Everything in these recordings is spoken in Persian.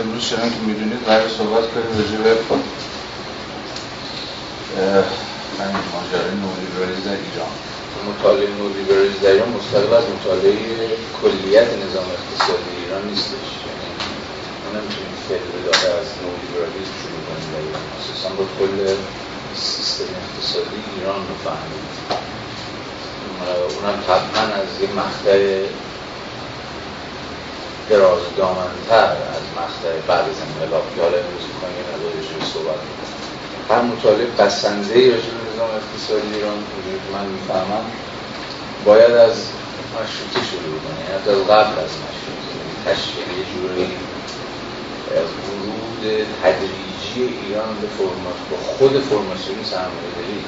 امروز شما که می‌دونید قرار صحبت کنیم راجع به همین ماجرای نولیبرالیسم در ایران. مطالعه نولیبرالیسم در ایران مستقل از مطالعه کلیت نظام اقتصادی ایران نیستش. یعنی ما نمی‌تونیم فکر داده از نولیبرالیسم شروع کنیم در ایران. اساسا با کل سیستم اقتصادی ایران رو فهمید. اونم طبعا از یه مقطع دراز دامنتر از مقطع بعد از انقلاب که حالا امروز می‌کنیم یه ندارش رو صحبت هر مطالعه بسنده ای راجع به نظام اقتصادی ایران که من می‌فهمم باید از مشروطه شروع کنه یعنی از قبل از مشروطه. تشکیل یه جوری از ورود تدریجی ایران به فرمات با خود فرماسیون سرمایه داری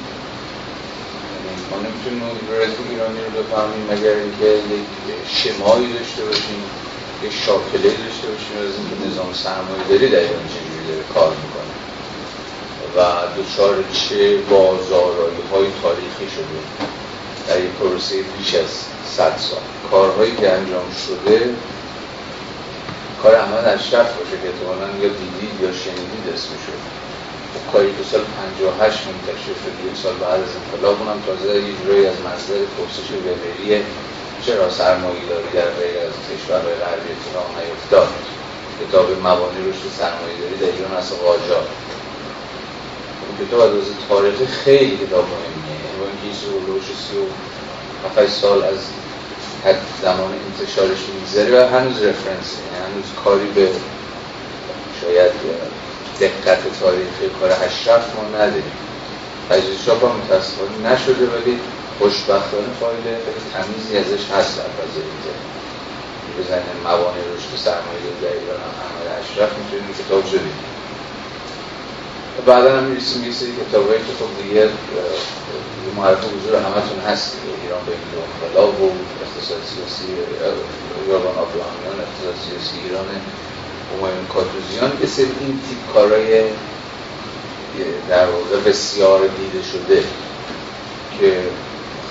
یعنی ما نمی‌تونیم لیبرالیسم ایرانی رو بفهمیم مگر اینکه یک شمایی داشته باشیم. یک شاکله داشته باشیم از اینکه نظام سرمایه داری ایران چجوری داره کار می‌کنه. و دچار چه بازارایی های تاریخی شده در یک پروسه بیش از صد سال. کارهایی که انجام شده کار احمد اشرف باشه که احتمالا یا دیدید یا شنیدید اسمشو کاری که سال 58 منتشر شد یک سال بعد از انقلاب اونم تازه یه جورایی از مصدر پرسش وبری چرا سرمایه داری در غیر از کشورهای غربی اتفاق نیفتاد؟ کتاب موانع رشد سرمایه داری در ایران از قاجار؟ اون کتاب از تاریخ خیلی کتاب مهمیه. یعنی با اینکه این سی و سال از حد زمان انتشارش میگذره و هنوز یعنی هنوز کاری به شاید دقت تاریخی کار اشرف ما نداریم. تجزیه هم متاسفانه نشده ولی خوشبختانه فایل خیلی تمیزی ازش هست در فضای اینترنت بزنید موانع رشد سرمایه در ایران هم احمد اشرف می‌تونید کتاب شدید بعدا هم می‌رسیم یه سری کتابایی که خب دیگه معرف حضور همتون هست. ایران به این انقلاب و اقتصاد سیاسی یاران آبراهامیان اقتصاد سیاسی ایران همایون کاتوزیان. یه سری این تیپ کارهای در واقع بسیار دیده شده که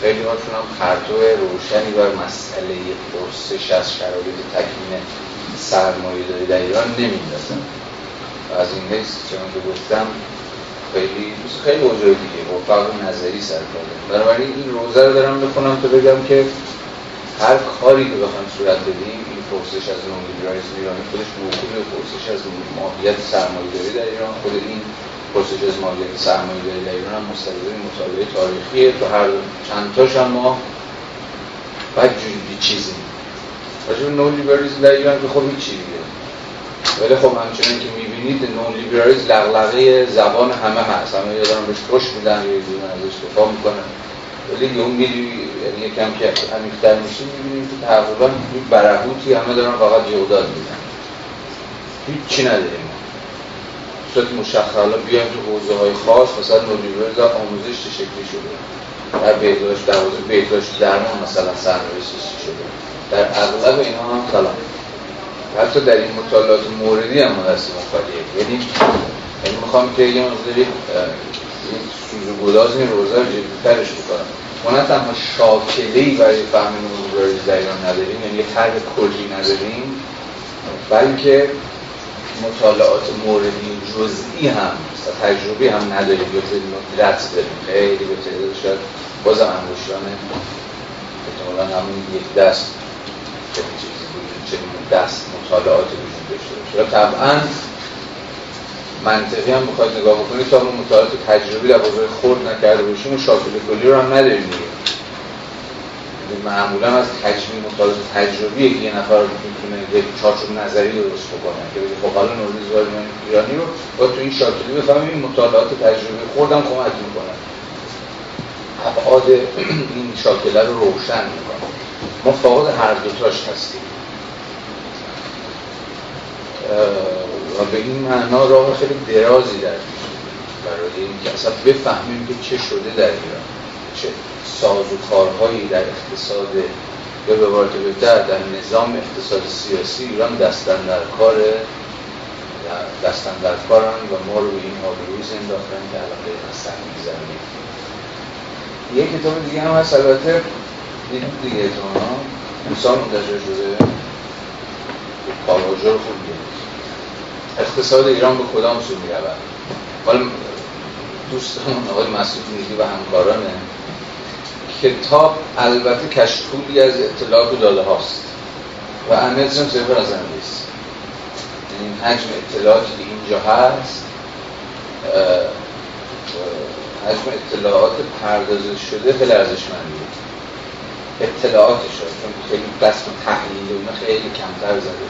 خیلی هاشون هم پرتو روشنی بر مسئله پرسش از شرایط تکمین سرمایه داری در ایران نمیندازن از این حیث چون که گفتم خیلی خیلی اوجای دیگه. با فرق نظری سر کاره. بنابراین این روزه رو دارم بخونم تا بگم که هر کاری که بخوام صورت بدیم این پرسش از نون لیبرالیسم ایرانی خودش به پرسش از ماهیت سرمایه‌داری در ایران. خود این پرسش از ماهیت سرمایه‌داری در ایران هم مستلزم مطالعه تاریخیه تو هر چند تاش هم ما بعد جوری چیزی راجع به نو لیبرالیسم در ایران که خب هیچ چیزیه ولی خب همچنین که می‌بینید نون لیبرالیسم لغلقه زبان همه هست. همه یادم بهش خوش میدن یا دونه ازش دفاع می‌کنن. ولی اون میری یعنی یکم که عمیق‌تر میشیم می‌بینیم که تقریبا برهوتی همه دارن فقط جهودات میدن. هیچ چی نداریم. صورت مشخص حالا بیایم تو حوزه های خاص مثلا نولیبرالیسم آموزش چه شکلی شده؟ در بهداشت در حوزه بهداشت درمان مثلا سرنوشتی شده؟ در اغلب اینها هم کلام حتی در این مطالعات موردی هم دست مخالیه یعنی یعنی می‌خوام که یه مقداری این گداز این روزه رو جدیدترش بکنم. ما نه تنها شاکلهی برای فهم نوروبرالیز در ایران نداریم یعنی یه طرح کلی نداریم بلکه مطالعات موردی جزئی هم تجربی هم نداریم. یا رد داریم. خیلی به تعداد شاید بازم انگشتانه احتمالا همون یک دست چنین چیزی بود چنین دست مطالعات وجود داشته باشه. طبعا منطقی هم بخواید نگاه بکنید تا اون مطالعات تجربی در بازار خورد نکرده باشیم و شاکل کلی رو هم نداریم دیگه. معمولا از تجربی مطالعات تجربی که یه نفر می‌تونه یک چارچوب نظری درست بکنه. که بگه خب حالا نوروز ایرانی رو با تو این شاکلی بفهمیم این مطالعات تجربی خوردم کمک می‌کنه. ابعاد این شاکله رو روشن می‌کنه. ما فاقد هر دوتاش هستیم. و به این معنا راه خیلی درازی در برای اینکه اصلا بفهمیم که چه شده در ایران. چه ساز و کارهایی در اقتصاد یا به عبارت بهتر در نظام اقتصاد سیاسی ایران دستن در کار دستن در کارن و ما رو به این آبروز انداختن که الان به هستن می‌زنیم یک کتاب دیگه هم هست. البته دیگه دیگه اتمانا انسان منتشر شده. کارواجه رو خوب اقتصاد ایران به کدام سو می‌رود؟ حالا دوستان آقای مسعود میگی و همکارانه. کتاب البته کشکولی از اطلاعات و داده هاست. و اهمیتش هم نیست. یعنی حجم اطلاعاتی که اینجا هست حجم اطلاعات پردازش شده خیلی ارزشمندیه. اطلاعاتش چون خیلی دست تحلیل و خیلی کمتر زده.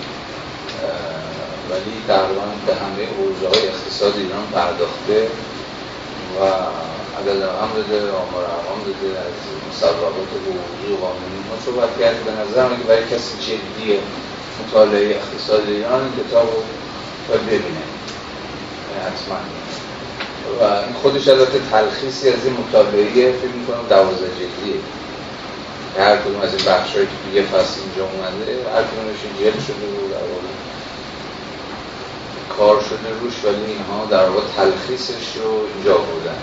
ولی تقریبا به همه حوزه های اقتصاد ایران پرداخته. و عدد رقم داده آمار رقم داده از مصوبات حقوقی و قانونی ما صحبت کرد به نظر که برای کسی جدی مطالعه اقتصاد ایران کتاب رو باید ببینه. حتما. و این خودش البته تلخیصی از این مطالعه فکر می‌کنم دوازده جلدیه. هر کدوم از این بخش که یه فصل اینجا اومده هر کدومش جلد شده در کار شده روش ولی اینها در واقع تلخیصش رو اینجا بودن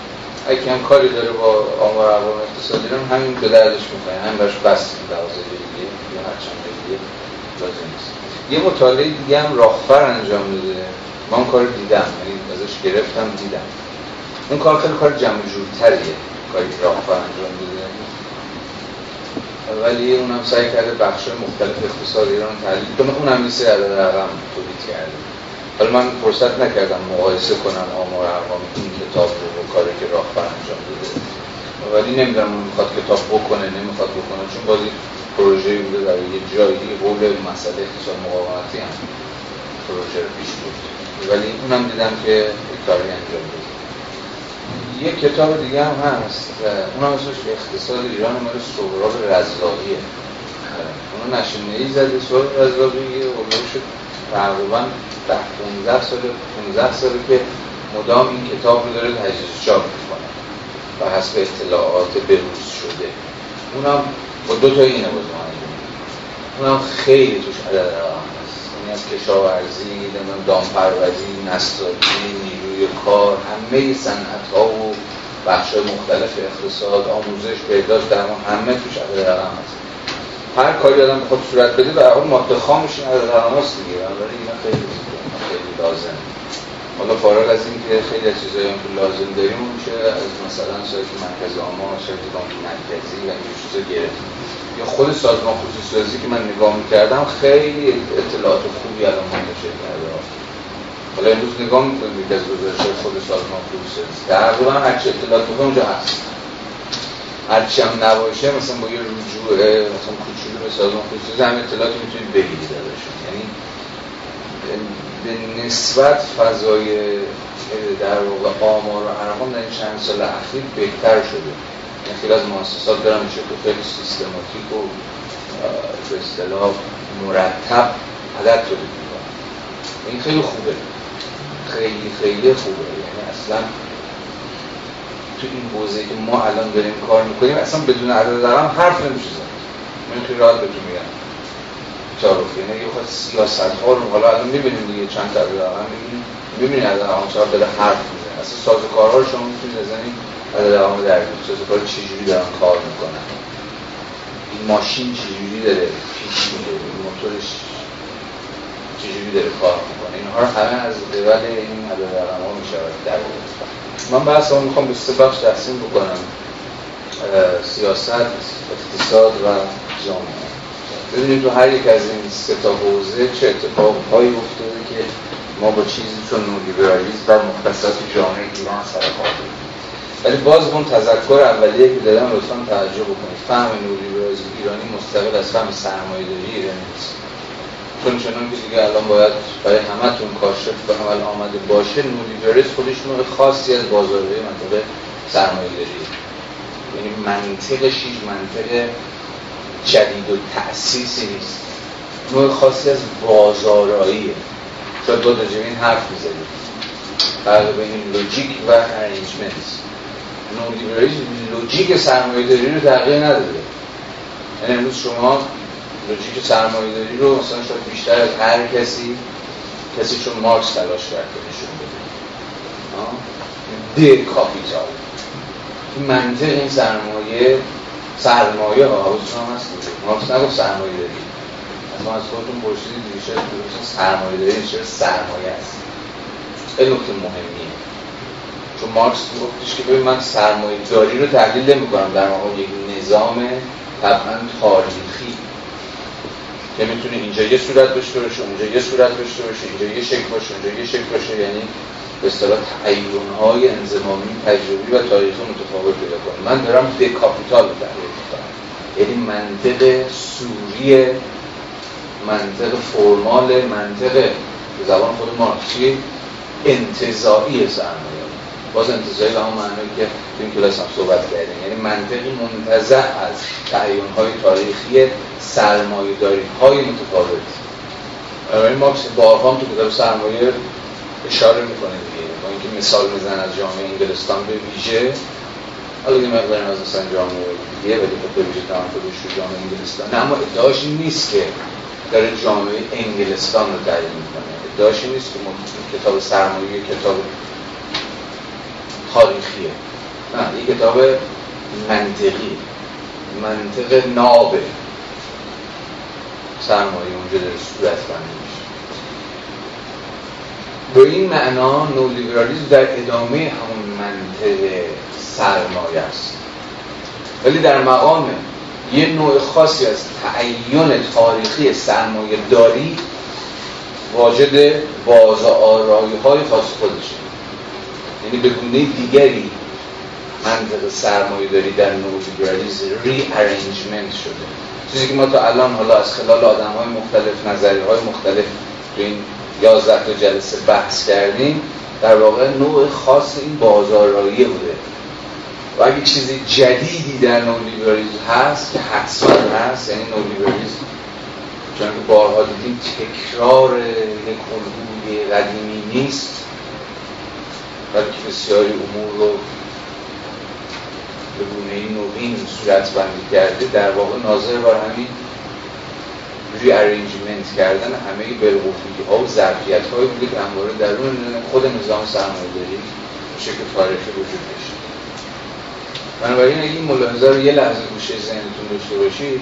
اگه هم کاری داره با آمار اقوام اقتصادی رو همین به دردش می‌خواه همین براش بس دوازه دیگه یا هر چند دیگه لازم نیست. یه مطالعه دیگه هم راهفر انجام داده من اون کار دیدم یعنی ازش گرفتم دیدم. اون کار خیلی کار جمع جورتریه کاری که راهفر انجام داده ولی اونم سعی کرده بخش مختلف اقتصاد ایران تحلیل کنه. اونم مثل عدد رقم تولید کرده. حالا من فرصت نکردم مقایسه کنم آمار ارقام این کتاب رو با کاری که راهبر انجام داده. ولی نمی‌دونم می‌خواد کتاب بکنه نمی‌خواد بکنه چون بازی پروژه بوده در یه جایی دیگه قول مسئله اقتصاد مقاومتی هم پروژه رو پیش بود ولی اونم دیدم که کاری انجام داده. یه کتاب دیگه هم هست اون هم اسمش اقتصاد ایران مال سهراب رزاقیه. اونو نشونه ای زده سهراب رزاقیه شد تقریبا ده 15 سال 15 ساله که مدام این کتاب رو داره تجهیز چاپ می‌کنه و حسب اطلاعات بروز شده. اونم با دو تا اینه باز اونم خیلی توش عدد هست. یعنی از کشاورزی، نمی‌دونم دامپروری، نساجی، نیروی کار، همه صنعت ها و بخش مختلف اقتصاد، آموزش، بهداشت، درمان همه توش عدد هست. هر کاری آدم خود صورت بده و اون ماده خامش این رقم هست دیگه. بنابراین اینا خیلی خیلی لازم حالا فارغ از این که خیلی از چیزایی هم که لازم داریم میشه از مثلا سایت مرکز آمار سایت بانک مرکزی و این چیزا گرفت. یا خود سازمان خصوصی که من نگاه می‌کردم خیلی اطلاعات خوبی الان منتشر کرده. حالا امروز نگاه می‌کنیم که از گزارش خود سازمان خصوصی. تقریبا هر چه اطلاعات اونجا هست. هرچی هم نباشه مثلا با یه رجوع مثلا کوچولو به سازمان خصوصی هم اطلاعاتی می‌تونید بگیرید ازشون یعنی به نسبت فضای در واقع آمار و ارقام در این چند سال اخیر بهتر شده. یعنی خیلی از مؤسسات دارن میشه که خیلی سیستماتیک و به اصطلاح مرتب عدد می‌کنن. این خیلی خوبه. خیلی خیلی خوبه. یعنی اصلا تو این حوزه که ما الان داریم کار می‌کنیم اصلا بدون عدد رقم حرف نمیشه زد من خیلی راحت بهتون میگم. تعارف یعنی یه خود سیاست ها رو حالا الان می‌بینیم دیگه چند تا رقم می‌بینیم. از رقم صاحب داره حرف می‌زنه. اصلا سازوکارها رو شما می‌تونید بزنید از رقم در بیارید سازوکار چجوری دارن کار می‌کنن. این ماشین چجوری داره پیش میره. موتورش چجوری داره کار می‌کنه. اینها همه از قبل این عدد رقم ها می‌شود در من بحث هم می‌خوام به سه بخش تقسیم بکنم. سیاست، اقتصاد و جامعه. ببینید تو هر یک از این سه تا حوزه چه اتفاقهایی افتاده که ما با چیزی چون نولیبرالیسم و مختصات جامعه ایران سر کار ولی باز اون تذکر اولیه که دادم لطفا توجه بکنید. فهم نولیبرالیسم ایرانی مستقل از فهم سرمایه‌داری ایرانی نیست. چنان که دیگه الان باید برای همتون کاشف به عمل آمده باشه نولیبرالیسم خودش نوع خاصی از بازاریابی منطقه سرمایه‌داری یعنی منطقش هیچ منطق جدید و تأسیسی نیست. نوع خاصی از بازاراییه. شاید با این حرف می‌زدیم فرق بین logic و arrangement. نولیبرالیسم logic سرمایه داری رو تغییر نداده. یعنی امروز شما logic سرمایه داری رو مثلا شاید بیشتر از هر کسی کسی چون مارکس تلاش کرده نشون بده. The Capital این منطق این سرمایه سرمایه ها حواستون هم هست مارکس نگفت سرمایه داری. ما از خودتون پرسیدید دیگه چرا سرمایه داری چرا سرمایه است خیلی نکته مهمیه. چون مارکس گفتش که ببین من سرمایه داری رو تحلیل نمی‌کنم. در واقع یک نظام طبعا تاریخی. که می‌تونه اینجا یه صورت داشته باشه اونجا یه صورت داشته باشه اینجا یه شکل باشه اونجا یه شکل باشه. یعنی به اصطلاح های انضمامی تجربی و تاریخی متفاوت پیدا کنه. من دارم به کاپیتال تحلیل می‌کنم. یعنی منطق سوری منطق فرمال منطق زبان خود مارکسی انتظایی سرمایه باز انتظایی به همون معنی که تو این کلاس هم صحبت کردیم. یعنی منطقی منتزع از تعیین های تاریخی سرمایه داری های متفاوت این مارکس بارها تو کتاب سرمایه اشاره می‌کنه دیگه. با اینکه مثال میزن از جامعه انگلستان به ویژه. حالا یه مقدار از مثلا جامعه دیگه ولی خب به ویژه تمرکزش رو جامعه انگلستان. نه اما ادعاش نیست که داره جامعه انگلستان رو تعیین می‌کنه. ادعاش نیست که کتاب سرمایه کتاب تاریخیه. نه یه کتاب منطقی. منطق نابه. سرمایه اونجا در صورت بندی میشه. به این معنا نولیبرالیزم در ادامه همون منطق سرمایه است. ولی در مقام یه نوع خاصی از تعین تاریخی سرمایه داری واجد باز آرایی های خاص خودشه. یعنی به گونه دیگری منطق سرمایه داری در نولیبرالیزم ری ارنجمنت شده. چیزی که ما تا الان حالا از خلال آدم های مختلف نظری های مختلف تو این یازده تا جلسه بحث کردیم در واقع نوع خاص این بازارایی بوده. و اگه چیزی جدیدی در نولیبرالیزم هست که حتما هست یعنی نولیبرالیزم چون که بارها دیدیم تکرار یک الگوی قدیمی نیست. بلکه بسیاری امور رو به گونه نوین صورت بندی کرده در واقع ناظر بر همین ری ارینجمنت کردن همه بالقوفی ها و ظرفیت های بوده که همواره درون خود نظام سرمایه داری شکل تاریخی وجود داشته. بنابراین اگه این ملاحظه رو یه لحظه گوشه ذهنتون داشته باشید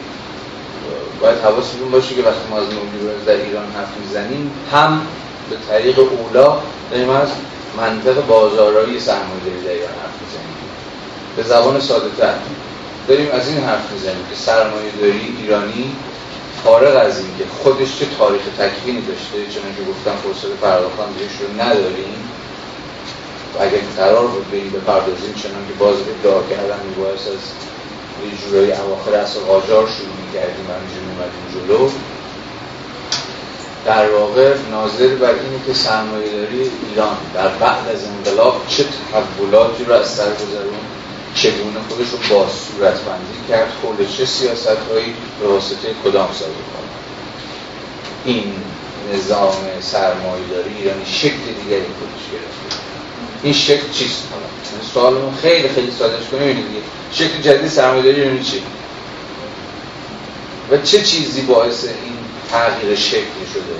باید حواستون باشه که وقتی ما از نولیبرالیسم در ایران حرف می‌زنیم هم به طریق اولا داریم از منطق بازارایی سرمایه‌داری ایران حرف می‌زنیم. به زبان ساده تر. داریم از این حرف می‌زنیم که سرمایه داری ایرانی فارغ از این که خودش چه تاریخ تکوینی داشته چون که گفتم فرصت پرداختن بهش رو نداریم. و اگر قرار بود بریم بپردازیم چنان که باز ادعا کردن میبایست از یه جورایی اواخر اصل قاجار شروع می‌کردیم و همینجور میمدیم جلو. در واقع ناظر بر اینه که سرمایه داری ایران در بعد از انقلاب چه تحولاتی رو از سر گذرون چگونه خودش رو با صورت بندی کرد خود چه سیاست هایی به واسطه کدام کنه این نظام سرمایه داری ایرانی شکل دیگری خودش گرفته. این شکل چیست؟ حالا سوالمون خیلی خیلی سادهش کنیم اینه دیگه شکل جدید سرمایه داری ایرانی چی؟ و چه چیزی باعث این تغییر شکلی شده.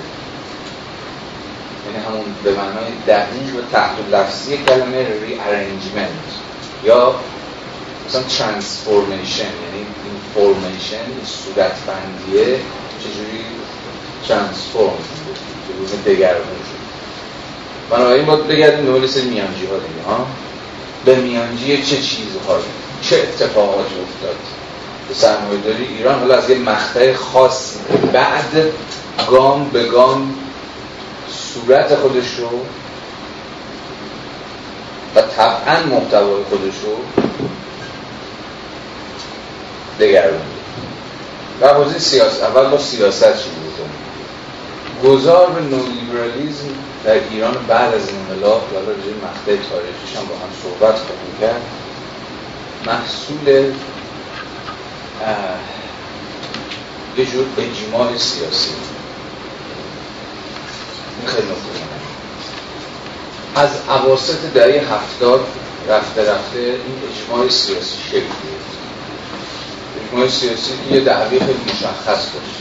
یعنی همون به معنای دقیق و تحت لفظی کلمه ری ارنجمنت یا مثلا ترانسفورمیشن یعنی این فورمیشن این صورت بندیه چجوری ترانسفورم چجوری دگرگون شد بنابراین باید بگردیم دنبال سری میانجی ها دیگه ها؟ به میانجی چه چیزهایی چه اتفاقاتی افتاد؟ سرمایه داری ایران حالا از یه مقطع خاص بعد گام به گام صورت خودش رو و طبعا محتوای خودش رو دگرون و حوزه سیاست اول با سیاست شروع گذار به نولیبرالیزم در ایران بعد از انقلاب و راجع مقطع تاریخیش هم با هم صحبت کنیم کرد محصول یه جور اجماع سیاسی. این خیلی نکته از عواسط دهه هفتاد رفته رفته این اجماع سیاسی شکل اجماع سیاسی که یه دعوی خیلی مشخص داشت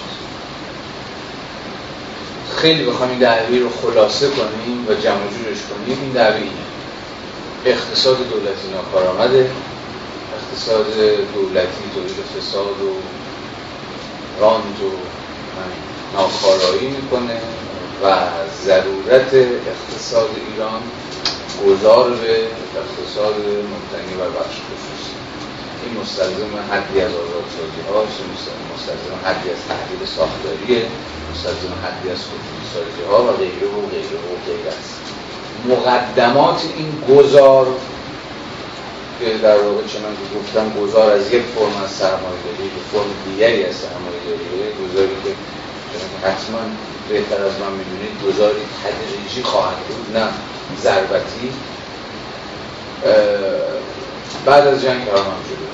خیلی بخوام این دعوی رو خلاصه کنیم و جمع جورش کنیم. این دعوی اینه. اقتصاد دولتی ناکارآمده. اقتصاد دولتی تولید فساد و راند و ناکارایی می‌کنه و ضرورت اقتصاد ایران گذار به اقتصاد مبتنی بر بخش خصوصی. این مستلزم حدی از آزادسازی هاست مستلزم حدی از تحلیل ساختاریه مستلزم حدی از خصوصی ها و غیره و غیره و غیره است. مقدمات این گذار که در واقع چنان که گفتم گذار از یک فرم از سرمایه داری به فرم دیگری از سرمایه داریه گذاری که حتما بهتر از من می‌دونید گذاری تدریجی خواهد بود نه ضربتی. بعد از جنگ هم شده.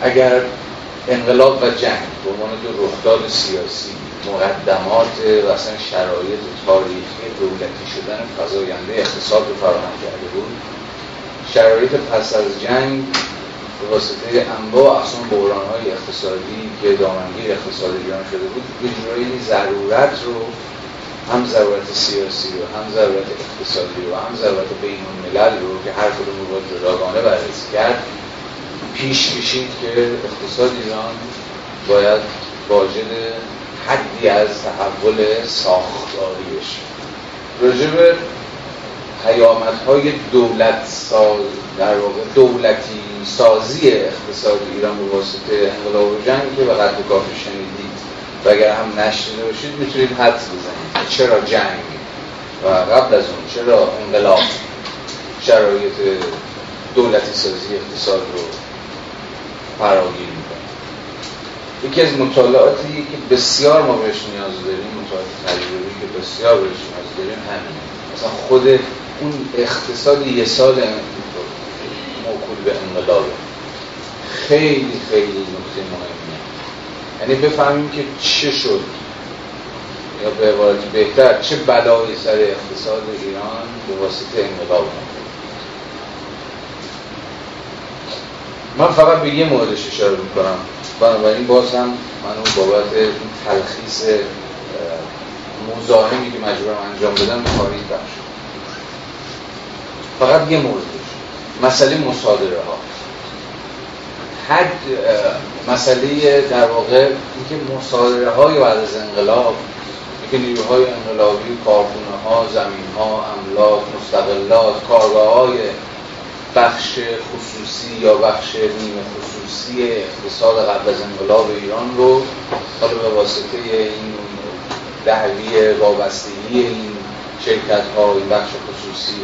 اگر انقلاب و جنگ به عنوان دو رخداد سیاسی مقدمات و اصلا شرایط تاریخی دولتی شدن فضاینده اقتصاد رو فراهم کرده بود شرایط پس از جنگ به واسطه انواع اصلا بحران های اقتصادی که دامنگیر اقتصاد ایران شده بود به ضرورت رو هم ضرورت سیاسی رو هم ضرورت اقتصادی رو هم ضرورت بین الملل رو که هر کدوم رو باید جداگانه بررسی کرد پیش کشید که اقتصاد ایران باید واجد حدی از تحول ساختاری بشه راجب پیامت های دولت ساز در واقع دولتی سازی اقتصاد ایران به واسطه انقلاب و جنگ که به قد کافی شنیدید و اگر هم نشنیده باشید می‌تونید حدس بزنید چرا جنگ و قبل از اون چرا انقلاب شرایط دولتی سازی اقتصاد رو فراگیر می‌کنه. یکی از مطالعاتی که بسیار ما بهش نیاز داریم مطالعات تجربی که بسیار بهش نیاز داریم همینه. مثلا خود اون اقتصاد یه سال موکول به انقلابه خیلی خیلی نکته مهمیه. یعنی بفهمیم که چه شد. یا به عبارت بهتر چه بلایی سر اقتصاد ایران به واسطه انقلاب من فقط به یه موردش اشاره می‌کنم. بنابراین باز هم من بابت تلخیص مزاحمی که مجبورم انجام بدم خارج بخش فقط یه موردش مسئله مصادره ها حد مسئله در واقع اینکه مصادره های بعد از انقلاب که نیروهای انقلابی کارخونه ها زمین ها املاک مستقلات کارگاه های بخش خصوصی یا بخش نیمه خصوصی اقتصاد قبل از انقلاب ایران رو حالا به واسطه این دعوی وابستگی این شرکت ها این بخش خصوصی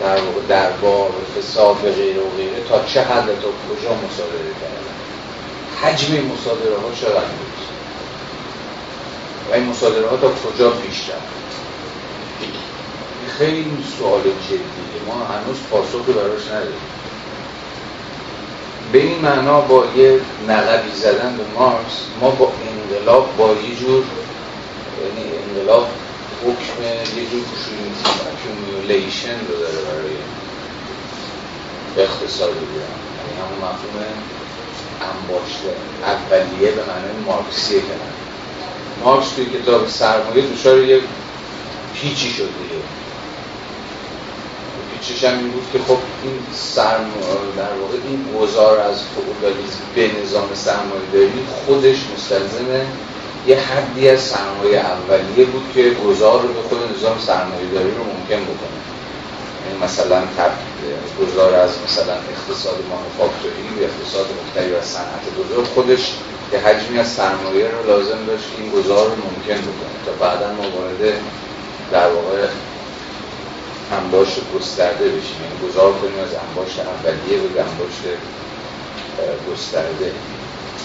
در واقع دربار فساد و غیره و غیره تا چه حد تا کجا مصادره کردن. حجم مصادره ها چقدر بود؟ و این مصادره ها تا کجا پیش رفت؟ خیلی سوال جدیه. ما هنوز پاسخی براش نداریم. به این معنا با یه نقبی زدن به مارکس ما با انقلاب با یه جور یعنی انقلاب حکم یه جور accumulation رو داره برای اقتصاد ایران یعنی همون مفهوم انباشت اولیه به معنی مارکسی کلمه مارکس توی کتاب سرمایه دچار یه پیچی شد دیگه. پیچش هم این بود که خب این سرم در واقع این گذار از فعودالیسم به نظام سرمایه داری خودش مستلزمه یه حدی از سرمایه اولیه بود که گذار رو به خود نظام سرمایه داری رو ممکن بکنه. یعنی مثلا گذار از مثلا اقتصاد مانوفاکتوری و اقتصاد مختلف از صنعت بزرگ خودش یه حجمی از سرمایه رو لازم داشت این گذار رو ممکن بکنه. تا بعدا ما وارد در واقع انباشت گسترده بشیم. یعنی گذار کنیم از انباشت اولیه به انباشت گسترده.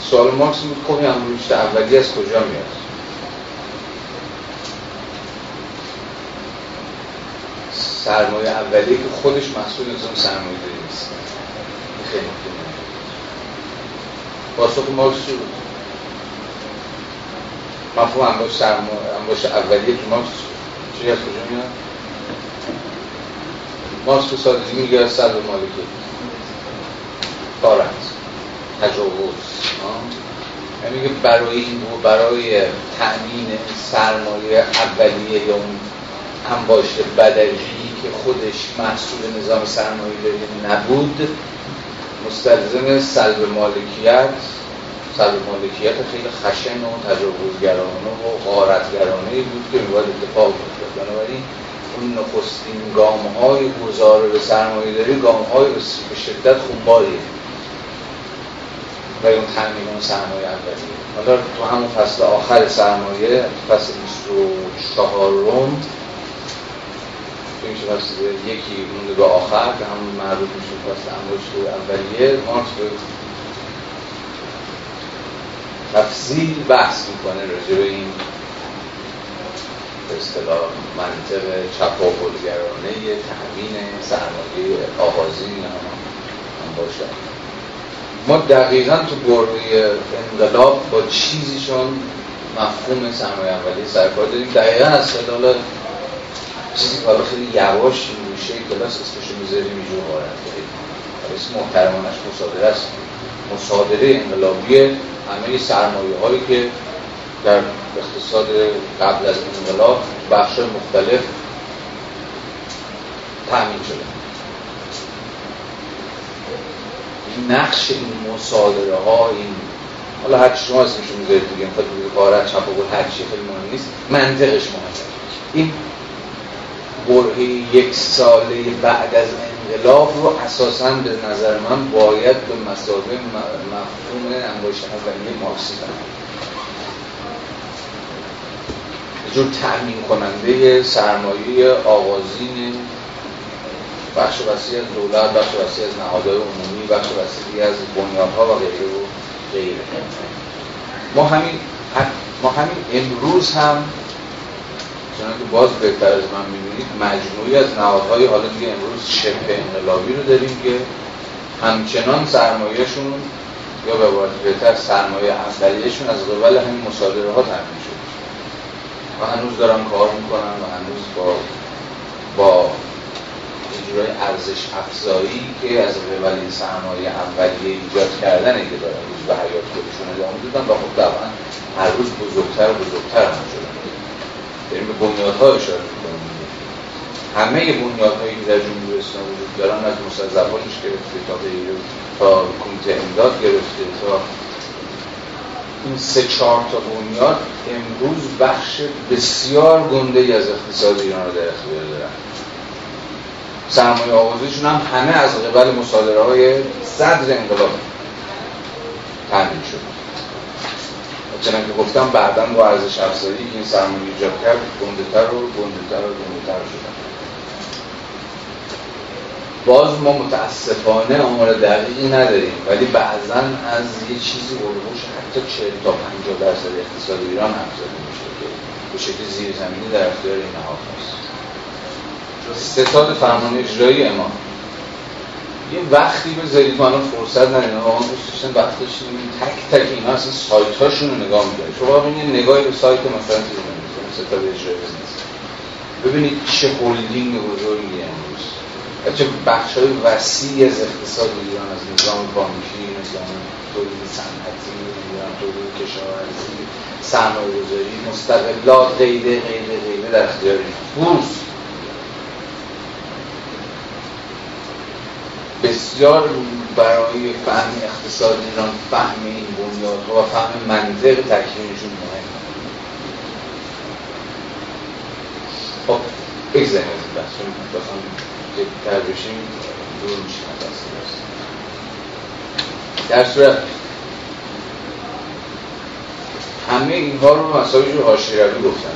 سوال مارکس بود این انباشت اولیه از کجا میاد؟ سرمایه اولیه که خودش محصول نظام سرمایه داری نیست. خیلی پاسخ مارکس چی بود؟ مفهوم انباشت سرمایه انباشت اولیه که مارکس چی از کجا میاد؟ مارکس به سادگی میگه از سلب مالکی کارت تجاوز یعنی میگه برای این برای تأمین سرمایه اولیه یا انباشت بدلی که خودش محصول نظام سرمایه داری نبود مستلزم سلب مالکیت صدر مالکیت خیلی خشن و تجاوزگرانه و غارتگرانه بود که میباید اتفاق میفتاد بنابراین اون نخستین گام های گذار به سرمایه داری گام های به شدت خونباریه. و اون تنمیم اون سرمایه اولیه. حالا تو همون فصل آخر سرمایه فصل 24 روم میشه فصل یکی مونده به آخر که همون مربوط میشه فصل انگشت اولیه. مارکس به تفصیل بحث می‌کنه راجع به این به اصطلاح منطق چپاولگرانه تأمین سرمایه آغازین هم, باشد ما دقیقا تو گروه انقلاب با چیزیشون مفهوم سرمایه اولیه سرکار داریم. دقیقا از خلال چیزی که خیلی یواش میشه کلاس اسمشو می‌ذاریم اینجور وارد اسم محترمانش مصادره است. مصادره انقلابی همه سرمایه هایی که در اقتصاد قبل از انقلاب بخش مختلف تأمین شده این نقش این مصادره ها این حالا هر شما اسمشو می‌ذارید دیگه می‌خواد بگید غارت چپ و هر چی خیلی مهم نیست منطقش مهمه این برهه یک ساله بعد از انقلاب رو اساسا به نظر من باید به مسابقه مفهوم انباشت اولیه مارکسی جور تأمین کننده سرمایه آغازین بخش وسیع از دولت، بخش وسیع از نهادهای عمومی، بخش وسیعی از بنیادها و غیره و غیره. ما همین ما همین امروز هم چنانکه باز بهتر از من می‌بینید مجموعی از نهادهای حالا دیگه امروز شبه انقلابی رو داریم که همچنان سرمایهشون یا به عبارت بهتر سرمایه اولیهشون از قبل همین مصادره ها تامین شده. و هنوز دارن کار می‌کنن و هنوز با با اجرای ارزش افزایی که از قبل سرمایه اولیه ایجاد کردن که دارن روز به حیات خودشون ادامه دادن و خب طبعا هر روز بزرگتر و بزرگتر هم شدن داریم به بنیادها اشاره می‌کنیم. همه بنیادهایی که در جمهوری اسلامی وجود دارن از مستضعفانش گرفته تا غیره تا کمیته امداد گرفته تا این سه چهار تا بنیاد امروز بخش بسیار گنده ای از اقتصاد ایران رو در اختیار دارن. سرمایه آغازیشون هم همه از قبل مصادره های صدر انقلاب تامین شد. چنانکه گفتم بعدا با ارزش افزایی که این سرمایه ایجاد کرد گنده‌تر و گنده‌تر و گنده‌تر شدن باز ما متاسفانه آمار دقیقی نداریم ولی بعضا از یه چیزی علوش حتی 40 تا 50 درصد اقتصاد ایران هم زده میشه که به شکل زیرزمینی در اختیار این نهاد هست. ستاد فرمان اجرایی ما یه وقتی بذارید ما فرصت نداریم آقا دوست داشتن وقت داشتیم تک تک اینا اصلا سایت هاشون رو نگاه می‌کنید شما ببینید نگاهی به سایت مثلا ستاد اجرایی ببینید چه هلدینگ بزرگی امروز. چه بخش های وسیع از اقتصاد ایران از نظام بانکی نظام تولید صنعتی نظام تولید کشاورزی سرمایه گذاری مستقلات غیره غیره غیره در اختیار بورس. بسیار برای فهم اقتصاد ایران فهم این بنیادها و فهم منطق تکوینشون مهم خب بگذاریم از این بحث بخوام جدیتر بشیم. دور میشیم از در صورت همه اینها رو رو حاشیه روی گفتن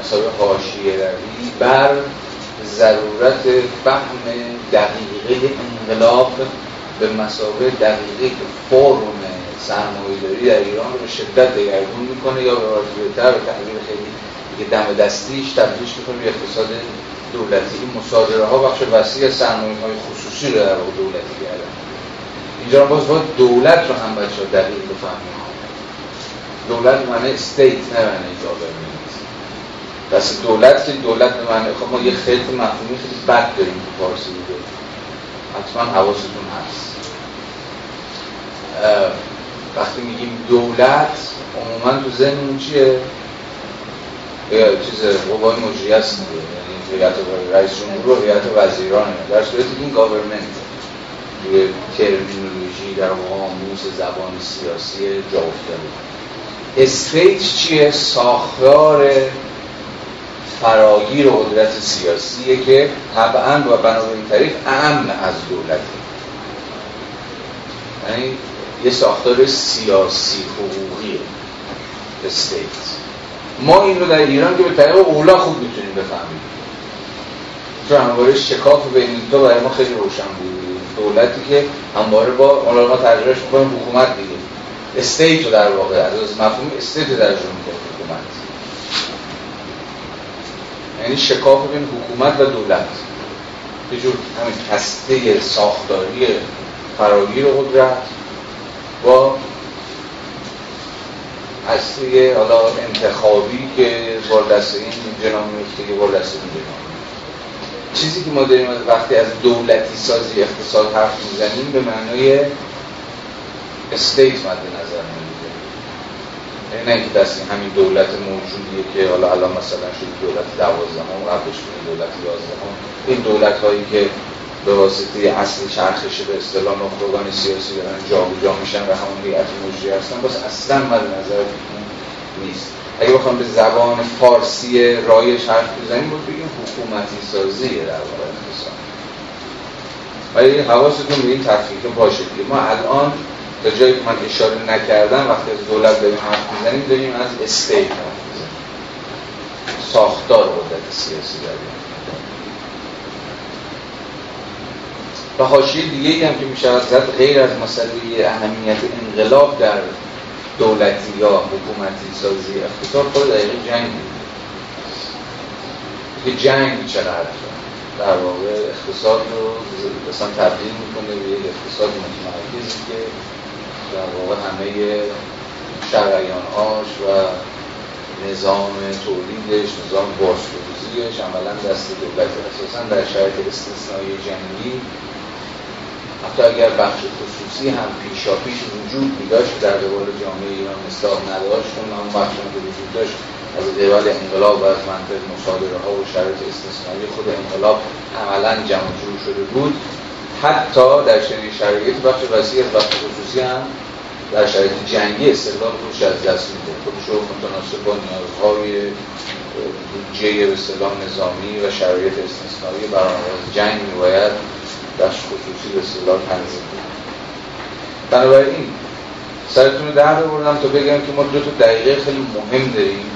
مسائل حاشیه روی بر ضرورت فهم دقیقه انقلاب به مسابقه دقیقه فرم سرمایه‌داری در ایران رو به شدت دگرگون می‌کنه یا به بهتر و تحویل خیلی دیگه دم دستیش تبدیلش می‌کنه به اقتصاد دولتی. این مصادره ها بخش وسیع سرمایه های خصوصی رو در دولتی کردن. اینجا باز باید دولت رو هم بچه دقیق بفهمیم دولت معنی state نه معنی دست دولت که دولت به معنی خب ما یه خیلی مفهومی خیلی بد داریم تو فارسی دیگه حتما حواستون هست. وقتی میگیم دولت عموما تو ذهنمون چیه؟ چیز قوای هست یعنی هیئت رئیس جمهور و هیئت وزیرانه. در صورتی این government توی ترمینولوژی در قاموس زبان سیاسی جا افتاده استیت چیه؟ ساختار فراگیر قدرت سیاسیه که طبعا و بنابراین طریق امن از دولت یعنی یه ساختار سیاسی حقوقی استیت. ما این رو در ایران که به طریق اولا خوب می‌تونیم بفهمیم. چون همواره شکاف بین این دو برای ما خیلی روشن بود. دولتی که همواره با ما ترجمهش می‌کنیم حکومت دیگه. استیت رو در واقع از مفهوم استیت در می‌کنیم حکومت. یعنی شکاف بین حکومت و دولت. یه جور همین هسته ساختاری فراگیر قدرت با هسته حالا انتخابی که بار دست این جنام میفته که دست این چیزی که ما داریم وقتی از دولتی سازی اقتصاد حرف می‌زنیم به معنای استیت مد نظر یعنی نه اینکه دست همین دولت موجودیه که حالا الان مثلا شد دولت دوازدهم قبلش دولت یازدهم. این دولت هایی که به واسطه اصل چرخش به اصطلاح نخبگان سیاسی دارن جابجا میشن و همون هیئت مجری هستن باز اصلا مد نظر نیست. اگه بخوام به زبان فارسی رایج حرف بزنیم بود بگیم حکومتی سازیه در واقع. ولی حواستون به این تفکیک باشه که ما الان تا جایی که من اشاره نکردم وقتی از دولت داریم حرف می‌زنیم داریم از استیت حرف می‌زنیم. ساختار قدرت سیاسی داریم و حاشیه دیگه هم که میشه زد غیر از مسئله اهمیت انقلاب در دولتی یا حکومتی سازی اقتصاد خود دقیقه جنگ که جنگ چقدر در واقع اقتصاد رو مثلا تبدیل می‌کنه به یک اقتصاد متمرکزی که در واقع همه شرعیانهاش و نظام تولیدش نظام بازفروزیش عملا دست دولت اساسا در شرایط استثنایی جنگی حتی اگر بخش خصوصی هم پیشا پیش وجود میداشت در قبال جامعه ایران اصلاح نداشت اون هم بخش که وجود داشت از قبال انقلاب و از منطق مصادره ها و شرایط استثنایی خود انقلاب عملا جمع شده بود. حتی در چنین شرایط بخش وسیع از بخش خصوصی هم در شرایط جنگی استقلال خودش از دست میده. خودش رو متناسب با نیازهای بودجه به نظامی و شرایط استثنایی برآمد جنگ میباید بخش خصوصی به اصطلاح تنظیم بنابراین سرتون رو در بردم تا بگم که ما دو تا دقیقه خیلی مهم داریم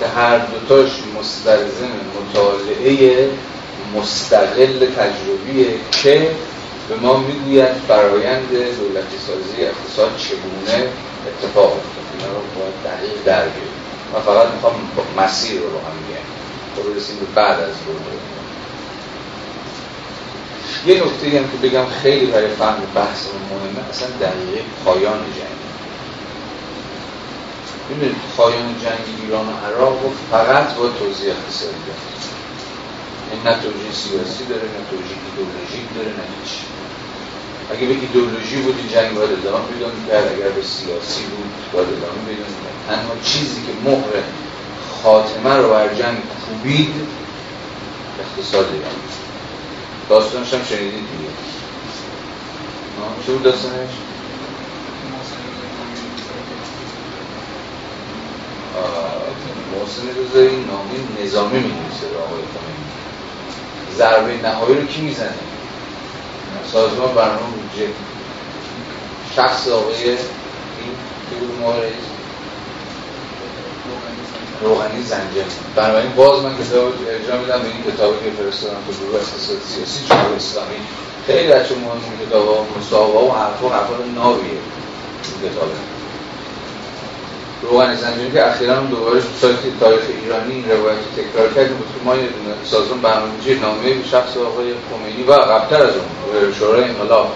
که هر دوتاش مستلزم مطالعه مستقل تجربیه که به ما می‌گوید فرایند دولتی سازی اقتصاد چگونه اتفاق افتاد اینا رو باید دقیق درگیریم من فقط می‌خوام مسیر رو رو هم میگم خب برسیم به بعد از بود یه نکته هم که بگم خیلی برای فهم بحث مهمه اصلا دقیقه پایان جنگ. ببینید پایان جنگ ایران و عراق رو فقط با توضیح اقتصادی. این نه سیاسی داره نه توجیه ایدئولوژیک داره نه هیچ. اگه به ایدئولوژی بود این جنگ باید ادامه پیدا می‌کرد. اگر به سیاسی بود باید ادامه پیدا تنها چیزی که مهر خاتمه رو بر جنگ کوبید اقتصاد ایران. داستانش هم شنیدید دیگه. چه بود داستانش؟ محسن رضایی نامی نظامی می نویسه به آقای خمینی. ضربه نهایی رو کی می‌زنه؟ سازمان برنامه بودجه. شخص آقای این روحانی زنجان بنابراین باز من کتاب ارجاع میدم به این کتابی که فرستادم تو گروه اقتصاد سیاسی جمهوری اسلامی. خیلی بچه مهم این کتاب ها مصاحبه و حرف و حرفا ناویه این کتابه روحانی زنجانی که اخیرا هم دوباره سایت تاریخ ایرانی این روایت تکرار کردیم بود که ما سازمان برنامه‌ریزی نامه به شخص آقای خمینی و قبلتر از اون شورای انقلاب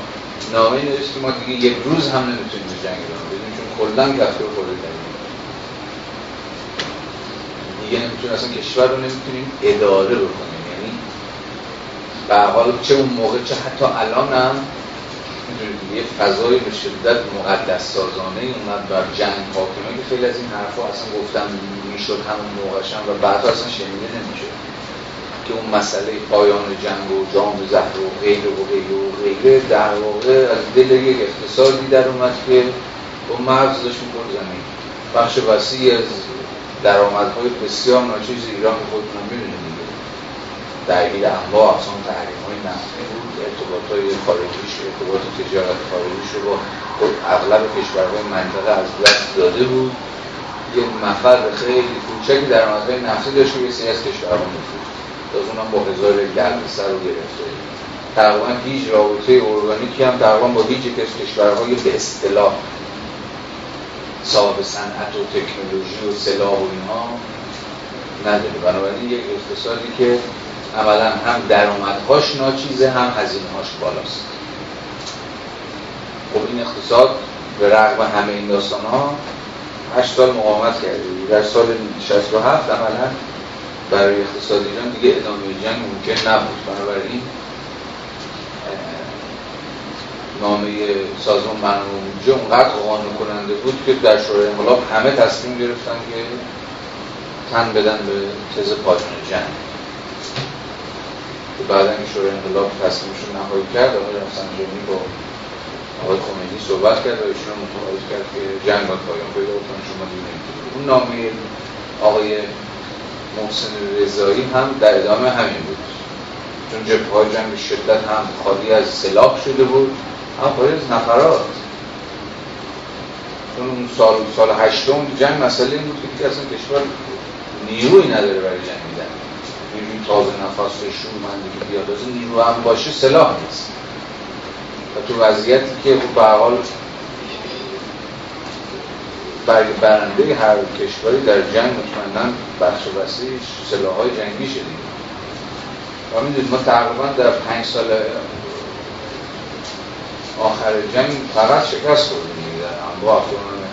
نامه نوشت که ما دیگه یک روز هم نمی‌تونیم به جنگ بدیم چون کلا کفر خورده دیگه نمی‌تونیم اصلا کشور رو نمی‌تونیم اداره بکنیم. یعنی به حال چه اون موقع چه حتی الان هم یه فضای به شدت مقدس سازانه اومد بر جنگ حاکمه که خیلی از این حرفا اصلا گفتم می‌شد همون موقعش و بعد اصلا شنیده نمیشه که اون مسئله پایان جنگ و جام زهر و غیره و غیره و غیره در واقع از دل یک اقتصادی در اومد که با مغز داشت می‌خورد زمین. بخش وسیعی از درآمدهای بسیار ناچیز ایران خودتون می‌دونید دیگه درگیر انواع اقسام تحریم های نفتی بود. ارتباط های خارجیش ارتباط تجارت خارجیش رو با اغلب کشورهای منطقه از دست داده بود. یک مفر خیلی کوچکی درآمدهای نفتی داشت که یه از کشورها میفروخت. از اونم با هزار سر رو گرفته تقریبا هیچ رابطه ارگانیکی هم تقریبا با هیچ یک کشورهای به اصطلاح صاحب صنعت و تکنولوژی و سلاح و اینها نداره. بنابراین یک اقتصادی که عملا هم درآمدهاش ناچیزه هم هزینه‌هاش بالاست. خب این اقتصاد به رغم همه این داستان ها 8 سال مقاومت کرده. در سال 67 عملا برای اقتصاد ایران دیگه ادامه جنگ ممکن نبود. بنابراین نامه سازمان برنامه بودجه اونقدر قانون کننده بود که در شورای انقلاب همه تصمیم گرفتن که تن بدن به تز پایان جنگ. که بعد این شورای انقلاب تصمیمشون نهایی کرد آقای رفسنجانی با آقای خمینی صحبت کرد و ایشون متقاعد کرد که جنگ پایان پیدا کنه شما دیگه اون نامه آقای محسن رضایی هم در ادامه همین بود. چون جبه های جنگ شدت هم خالی از سلاح شده بود هم خالی از نفرات. چون اون سال سال هشتم جنگ مسئله این بود که اصلا کشور نیروی نداره برای جنگیدن نیروی تازه نفس شورمندی که بیاد. نیرو هم باشه سلاح نیست. و تو وضعیتی که به حال برنده هر کشوری در جنگ مطمئنا بخش وسیعش سلاح های جنگی شدیم و می‌دونید ما تقریبا در پنج سال آخر جنگ فقط شکست خوردیم. در انواع افغان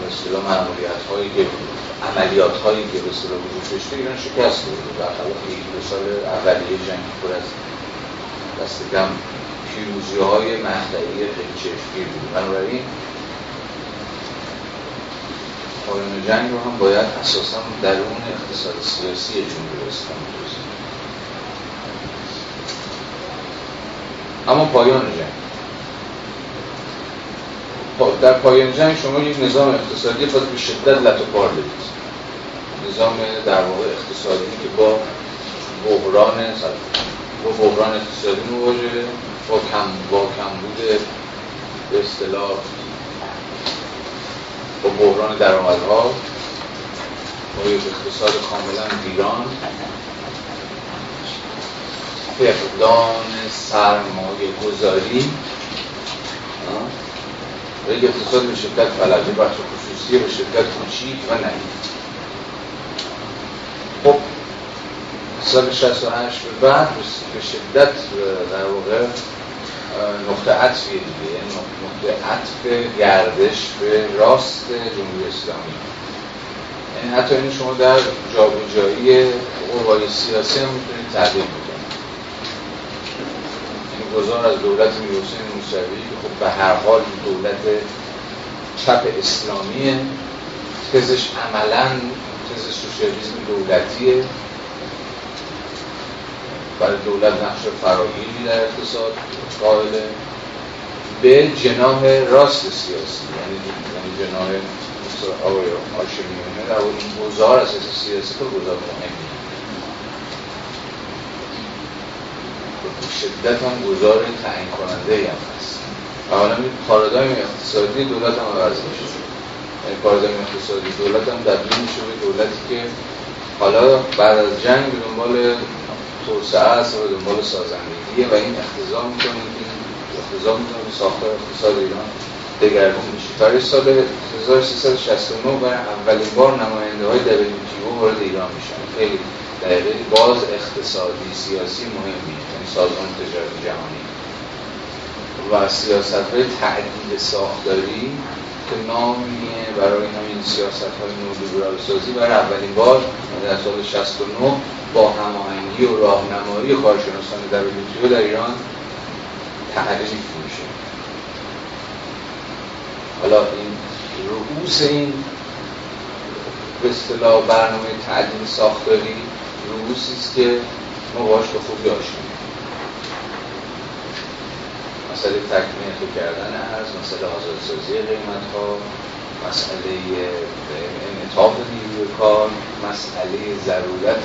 به اصطلاح معمولیت هایی که عملیات هایی که به اصطلاح وجود داشته ایران شکست خورده برخلاف یک دو سال اولیه جنگ پر از دست کم پیروزی های مقطعی خیلی چشمگیر بود. بنابراین پایان جنگ رو هم باید اساسا درون اقتصاد سیاسی جمهوری اسلامی اما پایان جنگ. در پایان جنگ شما یک نظام اقتصادی باید به شدت لطفار بدید نظام در واقع اقتصادی که با بحران با بحران اقتصادی مواجهه با کم با کمبود به اصطلاح با بحران درآمدها با یک اقتصاد کاملا ویران. فقدان سرمایه گذاری و یک اقتصاد به شدت فلجه بخش خصوصی به شدت کوچیک و نهید خب سال 68 به بعد به شدت در واقع نقطه عطفی دیگه. یعنی نقطه عطف گردش به راست جمهوری اسلامی. یعنی حتی این شما در جابجایی قوای سیاسی هم می‌تونید تعبیر بکنید. این یعنی گذار از دولت میرحسین موسوی. خب به هر حال دولت چپ اسلامیه. تزش عملا تز سوسیالیسم دولتیه. برای دولت نقش فراگیری در اقتصاد قائله. به جناح راست سیاسی یعنی یعنی جناح آقای آشمیونه در این گذار اساس سیاسی خیلی گذار مهمی. شدت هم گذار تعیین کننده هم هست. و حالا این پارادایم اقتصادی دولت هم عوض میشه. یعنی پارادایم اقتصادی دولت هم تبدیل میشه به دولتی که حالا بعد از جنگ به دنبال توسعه است و دنبال سازندگیه و این اختزا می‌کنه این اختزا می‌کنه ساختار اقتصاد ایران دگرگون میشه. برای سال 1369 برای اولین بار نماینده های WTO وارد ایران میشن. خیلی دقیقه. باز اقتصادی سیاسی مهمی سازمان تجارت جهانی. و سیاست های تعدیل ساختاری که نامیه برای همین سیاست های نولیبرال سازی. برای اولین بار در سال 69 با هماهنگی و راهنمایی کارشناسان WTO در ایران تعریف میشه. حالا این رؤوس این به اصطلاح برنامه تعدیل ساختاری معکوسی است که ما باش به خوبی مسئله تکمیل تو کردن هست مسئله آزادسازی قیمت ها مسئله انعطاف نیروی کار مسئله ضرورت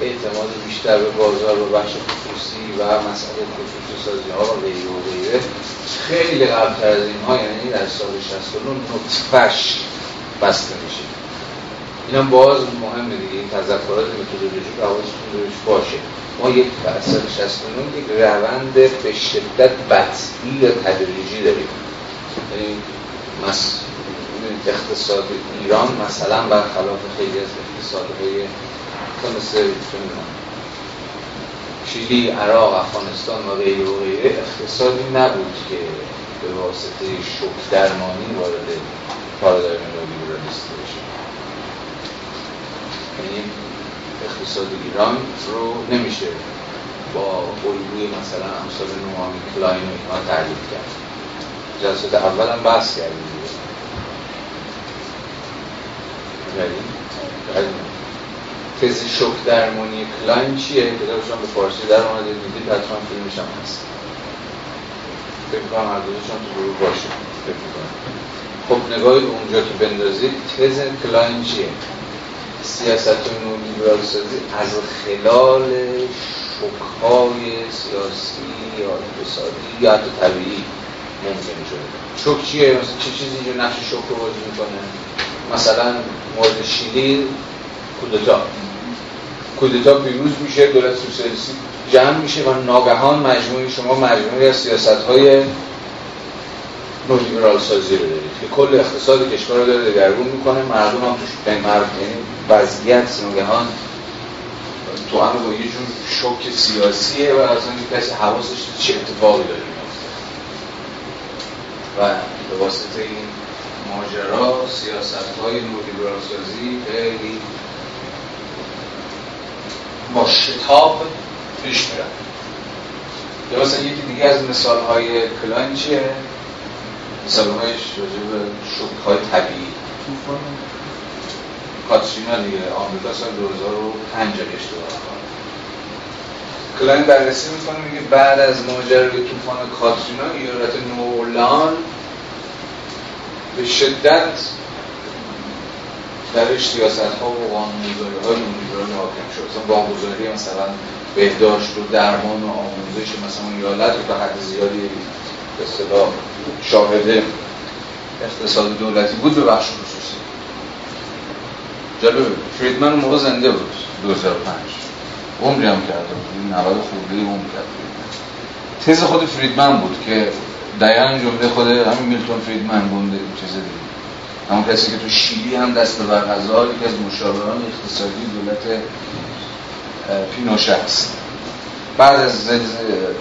اعتماد بیشتر به بازار و بخش خصوصی و مسئله خصوصی سازی ها و غیره و غیره. خیلی قبل از اینها یعنی در سال 69 نطفش بسته میشه. اینم باز مهمه دیگه این تذکرات متدولوژیک حواستون روش باشه. ما یک سال 69 یک روند به شدت بطعی و تدریجی داریم. یعنی اقتصاد ایران مثلا برخلاف خیلی از اقتصادهای مثل شیلی، عراق، افغانستان و غیره و غیره اقتصادی نبود که به واسطه شک درمانی وارد پارادایم لیبرالیستی بشه یعنی اقتصاد ایران رو نمیشه با الگوی مثلا امثال نائومی کلاین و اینها تعریف کرد. جلسات اول هم بحث کردیم تز شوک درمانی کلاین چیه؟ کتابش به فارسی در اومده دیدید حتما فیلمش هم هست. فکر کنم هر دوشان تو گروه باشه. خب نگاه اونجا که بندازید تز کلاین چیه؟ سیاست نو لیبرال سازی از خلال شکهای سیاسی یا اقتصادی یا حتی طبیعی ممکن شده شک چیه؟ مثلا چه چیزی اینجا نقش شک رو بازی می‌کنه؟ مثلا مورد شیلی کودتا کودتا پیروز میشه دولت سوسیالیستی جمع میشه و ناگهان مجموعی شما مجموعی از سیاست های نولیبرال سازی رو دارید که کل اقتصاد کشور رو داره دگرگون می‌کنه مردم هم توش مردم یعنی وضعیت ناگهان تو همه با یه جور شوک سیاسیه و اصلا کسی حواسش چه اتفاقی داره و به واسطه این ماجرا سیاست های نولیبرال سازی خیلی با شتاب پیش میرن یا مثلا یکی دیگه از مثال های کلاین چیه؟ مثال هایش راجع شوک های طبیعی. کاترینا دیگه. آمریکا سال 2005 اشتباه کلاین بررسی می‌کنه میگه بعد از ماجرای طوفان کاترینا ایالت نیواورلئان به شدت درش سیاست ها و قانونگذاری های نولیبرال حاکم شد. مثلا بانگذاری مثلا بهداشت و درمان و آموزش مثلا ایالت به حد زیادی به اصطلاح شاهد اقتصاد دولتی بود به بخش خصوصی. جالب فریدمن موقع زنده بود 2005 عمری هم کرده بود 90 خورده عمر کرد تز خود فریدمن بود که دقیقا جمله خود همین میلتون فریدمن بونده چیز دیگه. همون کسی که تو شیلی هم دست بر غذا یکی از مشاوران اقتصادی دولت پینوشه است. بعد از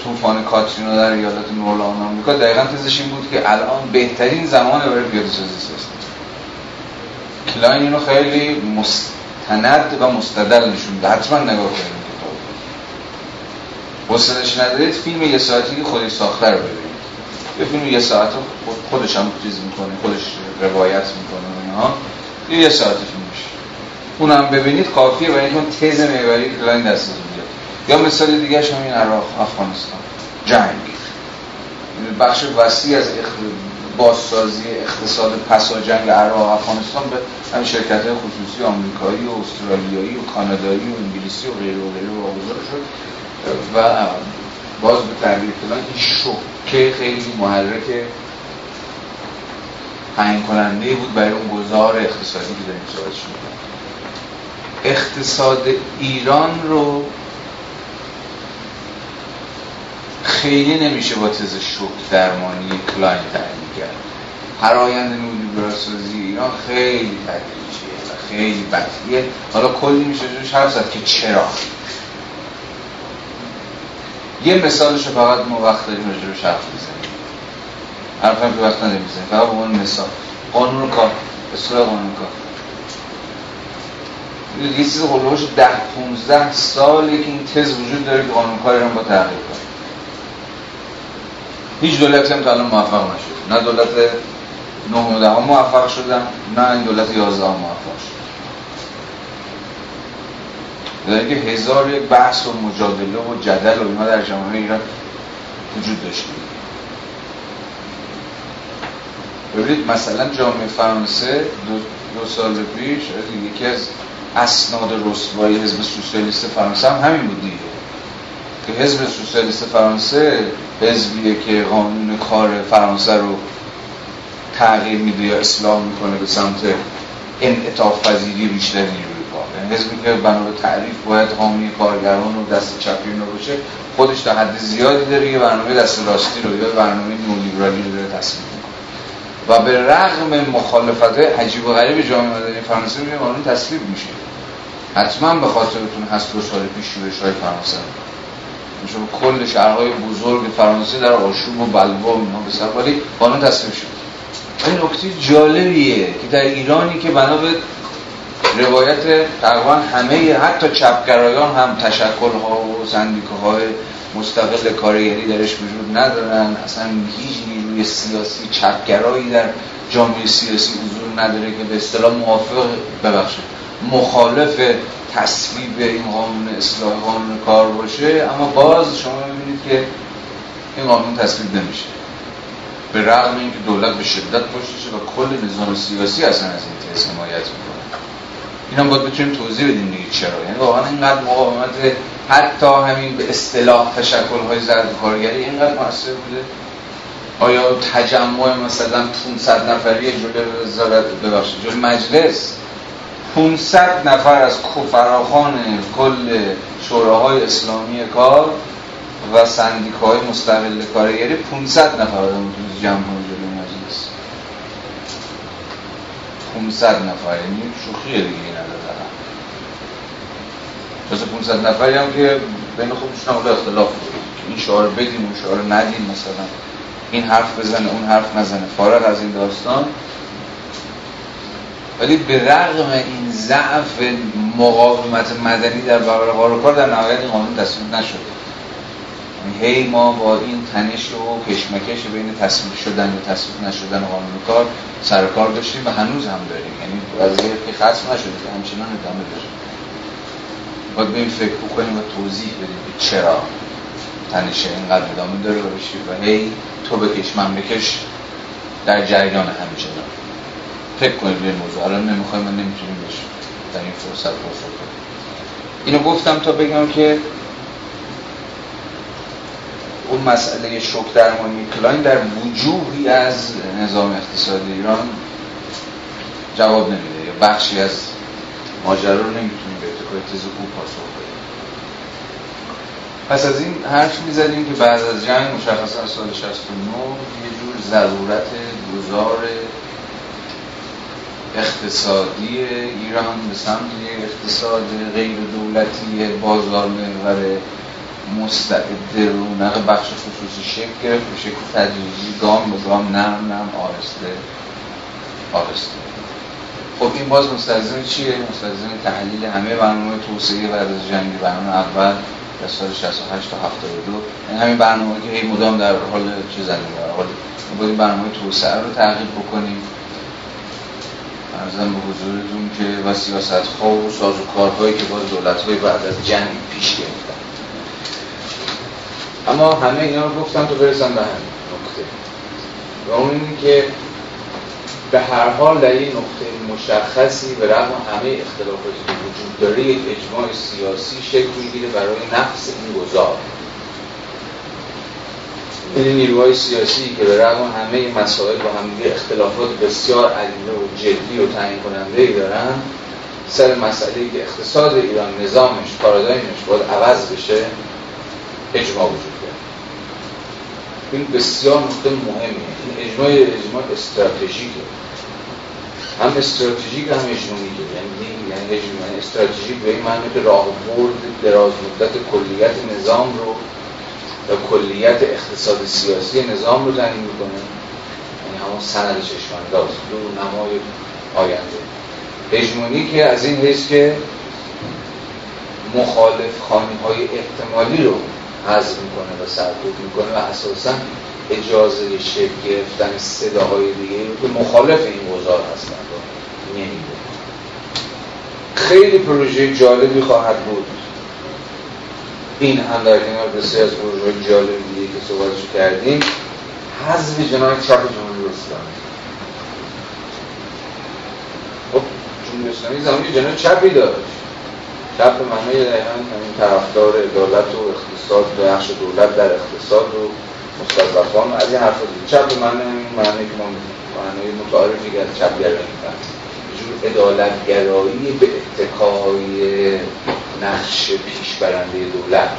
طوفان کاترینا در ایالت نورلان آمریکا دقیقا تزش این بود که الان بهترین زمان برای پیاده سازی سیاست. کلاین اینو خیلی مستند و مستدل نشون حتما نگاه کنید. حسنش ندارید. فیلم یه ساعتی که خودش ساخته رو ببینید. یه فیلم یه ساعت خودش هم چیز می‌کنه خودش روایت می‌کنه و اینها. یه ساعت فیلم میشه. اونم ببینید کافیه برای اینکه تز می‌بری کلاین دستتون بیاد. یا مثال دیگه همین عراق افغانستان. جنگ. بخش وسیع از بازسازی اقتصاد پس جنگ عراق افغانستان به همین شرکت های خصوصی آمریکایی و استرالیایی و کانادایی و انگلیسی و غیره و غیره واگذار شد. و باز به تعبیر کلان این شوکه خیلی محرک تعیین کننده بود برای اون گذار اقتصادی که داریم صحبتش اقتصاد ایران رو خیلی نمیشه با تز شوک درمانی کلاین تعیین کرد. هر آینده نولیبرال سازی ایران خیلی تدریجیه و خیلی بدیه حالا کلی میشه جوش حرف زد که چرا؟ یه مثالش رو فقط ما وقت داریم راجع به حرف بزنیم حرف هم که وقت نداریم بزنیم فقط به عنوان مثال. قانون کار. اصلاح قانون کار. یه چیز قلوش ده 15 ساله که این تز وجود داره که قانون کار ایران با تغییر کنه. هیچ دولتی هم تا الان موفق نشد. نه دولت نه و ده موفق شدن نه این دولت 11 موفق شد. در که هزار یک بحث و مجادله و جدل و اینا در جامعه ایران وجود داشته. ببینید مثلا جامعه فرانسه دو, دو سال پیش یکی از اسناد رسوایی حزب سوسیالیست فرانسه هم همین بود دیگه. که حزب سوسیالیست فرانسه حزبیه که قانون کار فرانسه رو تغییر میده یا اصلاح می‌کنه به سمت انعطاف پذیری بیشتر نیروی یعنی حزبی که بنا به تعریف باید حامی کارگران و دست چپی باشه خودش تا حد زیادی داره یه برنامه دست راستی رو یا برنامه نولیبرالی رو داره تصمیم و به رغم مخالفت عجیب و غریب جامعه مدنی فرانسه میگه قانون تصویب میشه. حتما به خاطرتون هست دو سال پیش شورش های فرانسه میشه کل شهرهای بزرگ فرانسه در آشوب و بلوا اینا به سر ولی قانون تصویب شد این نکته جالبیه که در ایرانی که بنا به روایت تقریبا همه حتی چپگرایان هم تشکل ها و سندیکه مستقل کارگری درش وجود ندارن. اصلا هیچ نیروی سیاسی چپگرایی در جامعه سیاسی حضور نداره که به اصطلاح موافق ببخشید. مخالف تصویب این قانون اصلاح قانون کار باشه اما باز شما می‌بینید که این قانون تصویب نمیشه. به رغم اینکه دولت به شدت پشتشه و کل نظام سیاسی اصلا از این تیز حمایت می‌کنه. این هم باید بتونیم توضیح بدیم دیگه چرا. یعنی واقعا اینقدر مقاومت حتی همین به اصطلاح تشکل های زرد کارگری اینقدر موثر بوده. آیا تجمع مثلا 500 نفری جلوی وزارت ببخشید جلوی مجلس 500 نفر از فراخان کل شوراهای اسلامی کار و سندیکای مستقل کارگری 500 نفر آدم تو جمع کنه جلوی مجلس. 500 نفر یعنی شوخیه دیگه این مثل 500 نفری هم که بین خودشون هم اختلاف این شعار بدیم اون شعار ندیم مثلا. این حرف بزنه اون حرف نزنه. فارغ از این داستان ولی به رغم این ضعف مقاومت مدنی در برابر کار در نهایت این قانون تصویب نشده یعنی هی ما با این تنش و کشمکش بین تصویب شدن و تصویب نشدن قانون کار سر کار داشتیم و هنوز هم داریم. یعنی وضعیت که ختم نشده همچنان ادامه داریم باید این فکر بکنیم و توضیح بدیم که چرا تنشه اینقدر ادامه داره باشی و هی تو بکش من بکش در جریان همچنان. فکر کنید به موضوع. الان نمی‌خوایم من نمی‌تونیم بشیم در این فرصت کنیم اینو گفتم تا بگم که اون مسئله شک درمانی کلاین در وجوهی از نظام اقتصادی ایران جواب نمیده. یا بخشی از ماجرا رو نمی‌تونیم به اتکای تز خوب پاسخ بدیم. پس از این حرف می‌زدیم که بعد از جنگ مشخصا سال 69 یه جور ضرورت گذار اقتصادی ایران به سمت اقتصاد غیر دولتی بازار محور مستعد رونق بخش خصوصی شکل گرفت. به شکل تدریجی گام به گام نرم نرم آرسته آرسته. خب این باز مستلزم چیه؟ مستلزم تحلیل همه برنامه توسعه بعد از جنگ برنامه اول در سال 68 تا 72 این همین برنامه که هی مدام در حال زنی در حال برنامه توسعه رو تغییر بکنیم. ارزم به حضورتون که و سیاست خواه و کارهایی که باز دولت های بعد از جنگ پیش گرفتن. اما همه اینا رو گفتم تو برسن به همین نکته و اون که به هر حال در این نقطه مشخصی به رغم همه اختلافاتی که وجود داره یک اجماع سیاسی شکل می‌گیره برای نفس این گذار این نیروهای سیاسی که به رغم همه مسائل با همه اختلافات بسیار علیه و جدی و تعیین کننده ای دارن سر مسئله که اقتصاد ایران نظامش پارادایمش باید عوض بشه اجماع وجود داره. این بسیار نقطه مهمیه. این اجماع اجماع استراتژیکه. هم استراتژیک هم اجماعیه. یعنی یعنی یعنی استراتژیک به این معنی که راهبرد دراز مدت کلیت نظام رو و کلیت اقتصاد سیاسی نظام رو تعیین می‌کنه. یعنی همون سند چشمانداز دو نمای آینده. هژمونی که از این حیث که مخالف خانی های احتمالی رو حذف می‌کنه و سرکوب می‌کنه و اساسا اجازه شکل گرفتن صداهای دیگه که مخالف این گذار هستن رو خیلی پروژه جالبی خواهد بود. این هم در کنار بسیار از پروژه جالب دیگه که صحبتش کردیم. حذف جناح چپ جمهوری اسلامی. خب جمهوری اسلامی زمانی جناح چپی داشت. چپ به معنی دقیقا همین طرفدار عدالت و اقتصاد و بخش دولت در اقتصاد و مستضعفان. از این حرفا چپ به معنی معنی که ما معنی متعارفی که از چپ گرایی عدالتگرایی به اتقای نقش پیشبرنده دولت.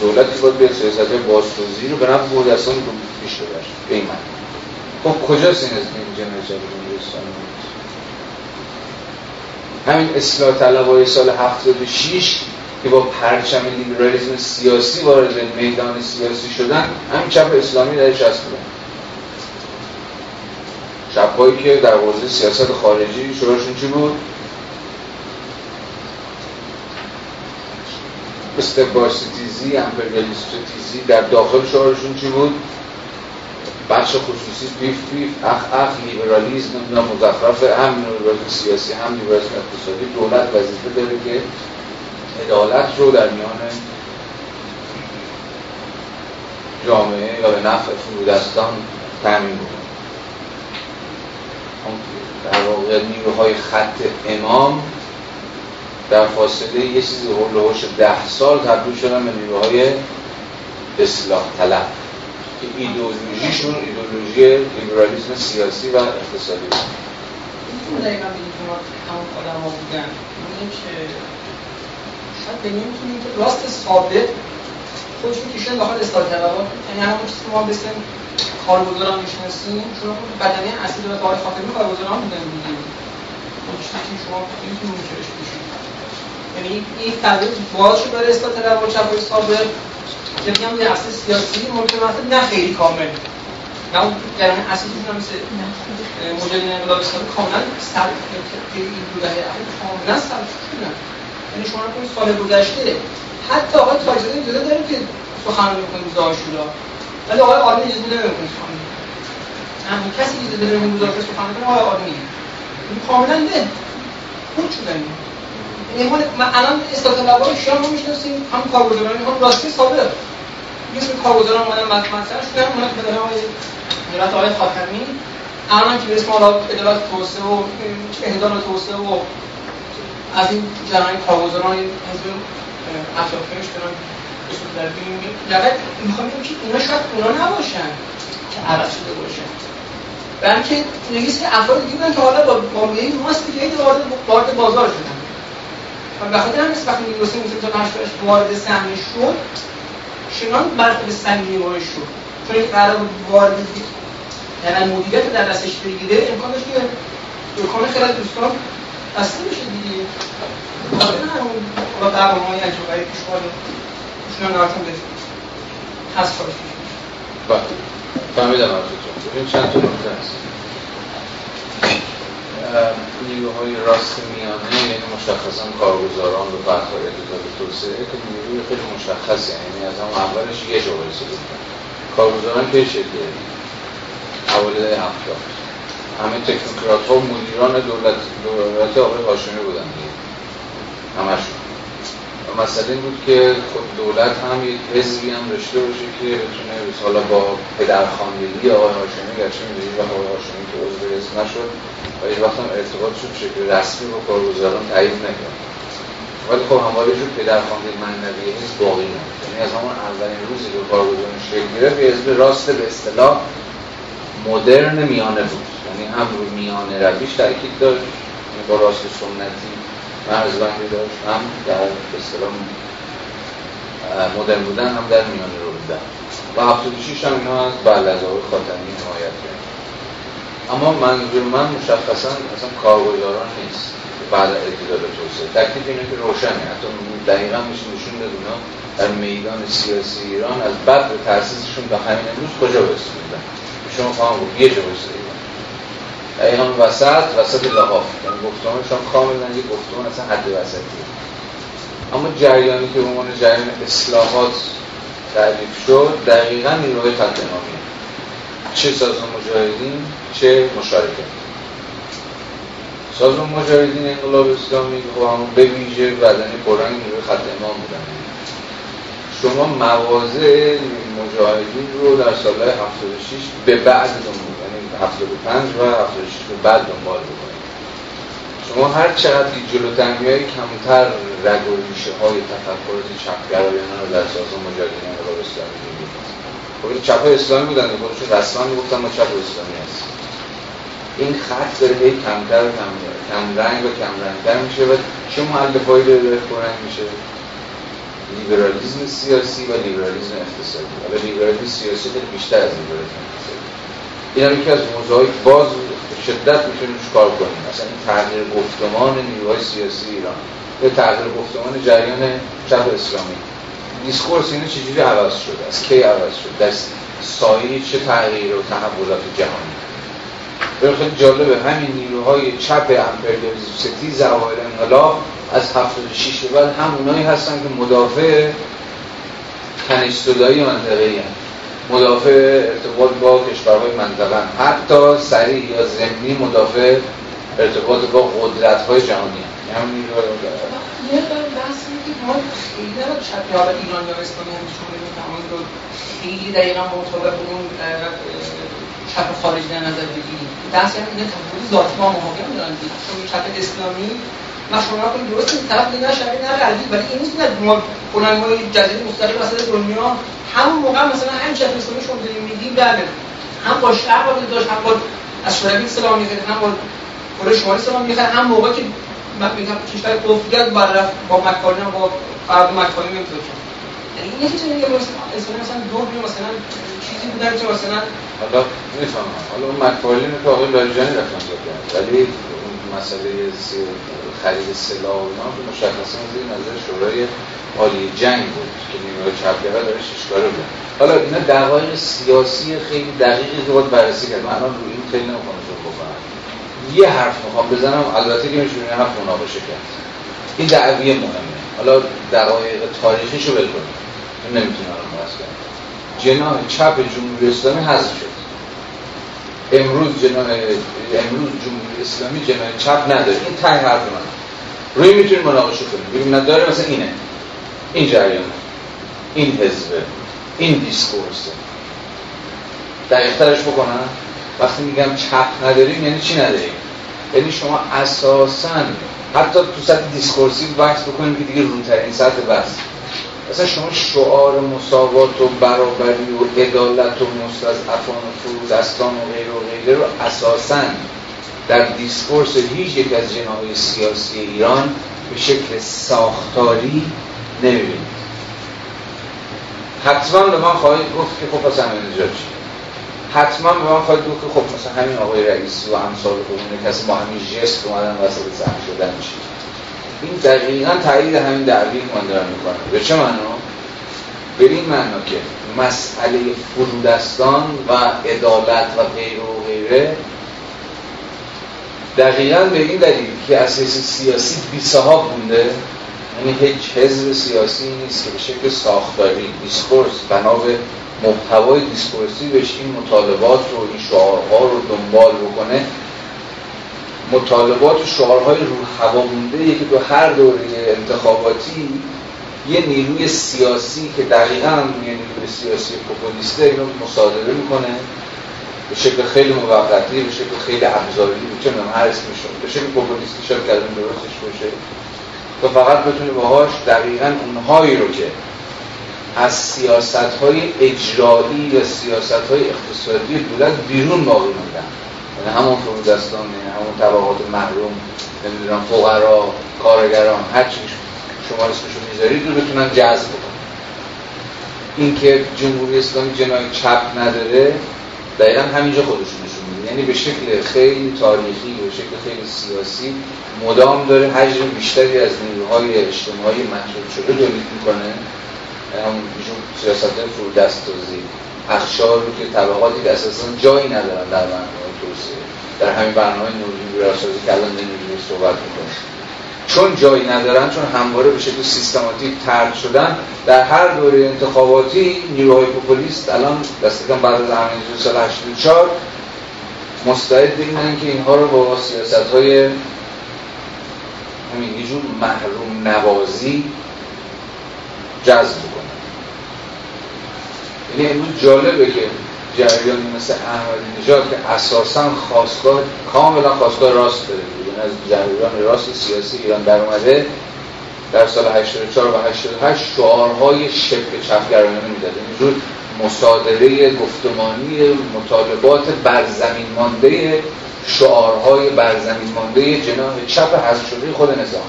دولت که باید به سیاست باستوزی رو به نفع بود رو پیش ببرد. به این من خب کجاست این از این جمعه جمعه همین اصلاح طلبای سال 76 که با پرچم لیبرالیزم سیاسی وارد میدان سیاسی شدن همین چپ اسلامی در 60 چپهایی که در حوزه سیاست خارجی شورشون چی بود؟ استباسیتیزی، امپریالیستیزی در داخل شعارشون چی بود؟ بخش خصوصی بیف بیف اخ اخ لیبرالیزم نمی‌دونم مزخرف هم لیبرالیزم سیاسی هم لیبرالیزم اقتصادی دولت وظیفه داره که عدالت رو در میان جامعه یا به نفع فرودستان تامین کنه در واقع نیروهای خط امام در فاصله یه چیزی هلوهوش ده سال تبدیل شدن به نیروهای اصلاح طلب. که ایدئولوژیشون ایدئولوژی لیبرالیسم سیاسی و اقتصادی بود. که شاید به که راست ثابت خودشون کشیدن داخل اصلاح طلبات یعنی همون چیزی که ما بسیم کارگزاران می‌شناسیم چون بدنه اصلی دولت آقای خاتمی کارگزاران بودن دیگه اون چیزی که شما نمی‌تونید منکرش بشید. یعنی این تغییر باز شد برای اصلاح طلبات چپ ثابت که میگم یه اصل سیاسی ممکن مثلا نه خیلی کامل. نه اون گرمه اصلیشون هم مثل مجاهدین انقلاب اسلامی کاملا سر این دو اخیر کاملا سر یعنی شما کنید سال گذشته. حتی آقای تاجزاده اجازه داره که سخنرانی کنید روز آشورا. ولی آقای آرمی اجازه نمی‌کنه سخنرانی همون کسی اجازه داره این آشورا سخنرانی کنه آقای آرمی این کاملا نه. خود شدن یعنی من الان طلبای شام رو می‌شناسیم هم کارگزاران. هم راستی ثابت. اسم کارگزاران اومدن مطرح شدن اونا که بدن آقای دولت آقای خاتمی. الان که به اسم حالا ادارات توسعه و اهدار توسعه و از این جرای کارگزاران حزب اطرافیش دارن اصول در لقد می‌خوام بگم که اونا شاید اونا نباشن که عرض شده باشن. بلکه نگیست که افراد دیگه بودن که حالا با بامیه ماست دیگه وارد وارد بازار شدن. و به خاطر همین وقتی میگوسیم می‌تونیم تا پنج وارد سهمی شد چنان مرتبه سنگینی وارد شد. چون این قرار وارد یعنی مدیریت در دستش بگیره داشت که دکان خیلی دوستان بسته بشه دیگه. همون حالا برنامه های عجب غریب پیش باره ایشون نهارتون بده هست کارش پیش بله. فهمیدم عرضتون ببین چند تا نکته هست. نیروهای راست میانه یعنی مشخصا کارگزاران و فتحای اتحاد توسعه که نیروی خیلی مشخصی یعنی از هم اولش یه برسه بودن کارگزاران که شکل حوالی ده هفتاد. همه تکنوکرات ها مدیران دولت دولت آقای هاشمی بودن. همشون و مسئله این بود که خود دولت هم یک حزبی هم داشته باشه که بتونه حالا با پدرخواندگی آقای هاشمی گرچه می‌دونید و آقای هاشمی که عضو حزب نشد و هیچ وقت هم ارتباطش به شکل رسمی با کارگزاران تعیین نکرد. ولی خب همواره جور پدرخوانده معنوی حزب باقی نمود یعنی از همون اولین روزی که کارگزاران شکل گرفت حزب راست به اصطلاح مدرن میانه بود. یعنی هم روی میانه رویش تاکید داشت یعنی با راست سنتی مرزبندی داشت هم در اصطلاح مدرن بودن هم در میانه رو بودن. و 76 هم اینا از آقای خاتمی حمایت کرد. اما منظور من مشخصا اصلا کارگزاران نیست بعد اتداد توسعه. تکلیف اینه که روشنه. حتی دقیقا میشه نشون داد اونا در میدان سیاسی ایران از بعد تاسیسشون به همین امروز کجا رسیدن. شما خواهم بود یه جا دقیقا وسط وسط لحاف. یعنی گفتمانشان کاملا یه گفتمان اصلا حد وسطی اما جریانی که به عنوان جریان اصلاحات تعریف شد دقیقا نیروهای خط چه سازمان مجاهدین چه مشارکت. سازمان مجاهدین انقلاب اسلامی خب همون به ویژه بدنی پررنگ نیروی خط امام بودن شما موازه مجاهدین رو در سالهای 76 به بعد دنبال یعنی 75 و 76 به بعد دنبال بکنید. شما هر چقدر جلوتر میایی کمتر رگ و ریشه های تفکرات چپگرایانه رو در سازمان مجاهدین انقلاب اسلامی می‌بینید. خب چپ اسلامی بودن خودشون رسما می‌گفتن ما چپ اسلامی هستیم. این خط داره هی کمتر و کم, کم رنگ و کم رنگتر میشه و چه مؤلفهایی داره داره میشه. لیبرالیزم سیاسی و لیبرالیزم اقتصادی. حالا لیبرالیزم سیاسی خیلی بیشتر از لیبرالیزم اقتصادی. این هم یکی از موضوعی باز شدت می‌تونیم کار کنیم مثلا این تغییر گفتمان نیروهای سیاسی ایران یا تغییر گفتمان جریان چپ اسلامی. discourse اینه چجوری عوض شده؟ از کی عوض شد در سایه چه تغییر و تحولات جهانی؟ خیلی جالبه. همین نیروهای چپ امپریالیسم ستیز اوایل انقلاب از 76 به بعد همونایی هستن که مدافع تنش‌زدایی منطقه ای مدافع ارتباط با کشورهای منطقه حتی سریع یا زمینی مدافع ارتباط با قدرت های جهانی هم همین نیروهای یه بحث که ما خیلی چپ ایران یا اسلامی هم خیلی دقیقا مطابق اون چپ خارجی در نظر بگیریم. بحث یعنی اینه تفاوت ذاتی با محاکم دارن چون چپ اسلامی ما شما کنیم درست این طرف نه شرقی نه غربی ولی این نیست که ما کننگای جزیره مختلف وسط دنیا همون موقع مثلا هم چپ اسلامی شما داریم میگیم بله. هم با شرق وارد داشت هم با از شوروی سلام میگه هم با کره شمالی سلام میگه هم موقع که من میگم کشور قفلیت بررفت با مکانی با فرد مکانی میگذاشت این چیزی مثلا مثلا دو مثلا چیزی بودن که مثلا حالا می‌فهمم حالا اون مکفالین که آقای لاجانی رفتن دادن ولی مسئله خرید سلاح و اینا که مشخصا زیر نظر شورای عالی جنگ بود که نیروهای چپگرا داره ششکاره بود حالا اینا دقایق سیاسی خیلی دقیقی که بررسی کرد. من الان روی این خیلی نمی‌خوام بکنم یه حرف می‌خوام بزنم. البته که این حرف مناقشه کرد این دعویه مهمه. حالا دقایق تاریخیشو ول کنیم نمی‌تونم بحث کنم. جناح چپ جمهوری اسلامی حذف شد. امروز جناح امروز جمهوری اسلامی جناح چپ نداره. این ته حرف من. روی می‌تونیم مناقشه کنیم ببین نداره مثلا اینه. این جریان. این حزبه این دیسکورسه دقیقترش بکنم. وقتی میگم چپ نداریم یعنی چی نداریم؟ یعنی شما اساسا حتی تو سطح discourse ی بحث بکنیم که دیگه روترین سطح بحث. مثلا شما شعار مساوات و برابری و عدالت و مستضعفان و فرودستان و غیر و غیره رو اساسا در discourse هیچ یک از جناهای سیاسی ایران به شکل ساختاری نمی‌بینید. حتما به من خواهید گفت که خب پس همین حتما به من خواهید گفت که خب مثلا همین آقای رئیسی و امثال خودمونه کسی با همین جست اومدن وسط زن شدن میشه این دقیقا تایید همین دعوی من دارم می‌کنم به چه معنا؟ به این معنا که مسئله فرودستان و عدالت و غیر و غیره دقیقا به این دلیل که اساس سیاسی بی صاحب بونده یعنی هیچ حزب سیاسی نیست که به شکل ساختاری discourse بنا به محتوای discourse ی بهش این مطالبات رو این شعارها رو دنبال بکنه مطالبات و شعارهای رو هوا مونده که تو هر دوره انتخاباتی یه نیروی سیاسی که دقیقا یه نیروی سیاسی پوپولیسته اینو مصادره می‌کنه. به شکل خیلی موقتی به شکل خیلی ابزاری چه می‌دونم هر اسمش به شکل پوپولیستی شاید کردن درستش باشه. تو فقط بتونی باهاش دقیقا اونهایی رو که از سیاست های اجرایی یا سیاست های اقتصادی دولت بیرون باقی موندن. یعنی همون فرودستان یعنی همون طبقات محروم نمی‌دونم فقرا کارگران هر چی شما اسمشو می‌ذارید رو بتونن جذب بکنن اینکه جمهوری اسلامی جنای چپ نداره دقیقا همینجا خودشون نشون میده. یعنی به شکل خیلی تاریخی به شکل خیلی سیاسی مدام داره حجم بیشتری از نیروهای اجتماعی محسوب شده تولید می‌کنه. همون سیاست فرودستوزی اخشار رو که طبقاتی که اساسا جایی ندارن در برنامه توسعه. در همین برنامه نوری ویراسازی که الان نمی‌دونی صحبت می‌کنه. چون جایی ندارن چون همواره به شکل سیستماتیک ترد شدن در هر دوره انتخاباتی نیروهای پوپولیست الان دست بعد از همین سال 84 مستعد اینن که اینها رو با سیاست های همین یه جور محروم نوازی جذب کنه یعنی امروز جالبه که جریانی مثل احمدی نژاد که اساسا خواستگاه کاملا خواستگاه راست داره. یعنی از جریان راست سیاسی ایران در اومده در سال 84 و 88 شعارهای شبه چپگرایانه می‌داده اینجور مصادره گفتمانی مطالبات برزمین مانده شعارهای برزمین مانده جناح چپ حذف شده خود نظام.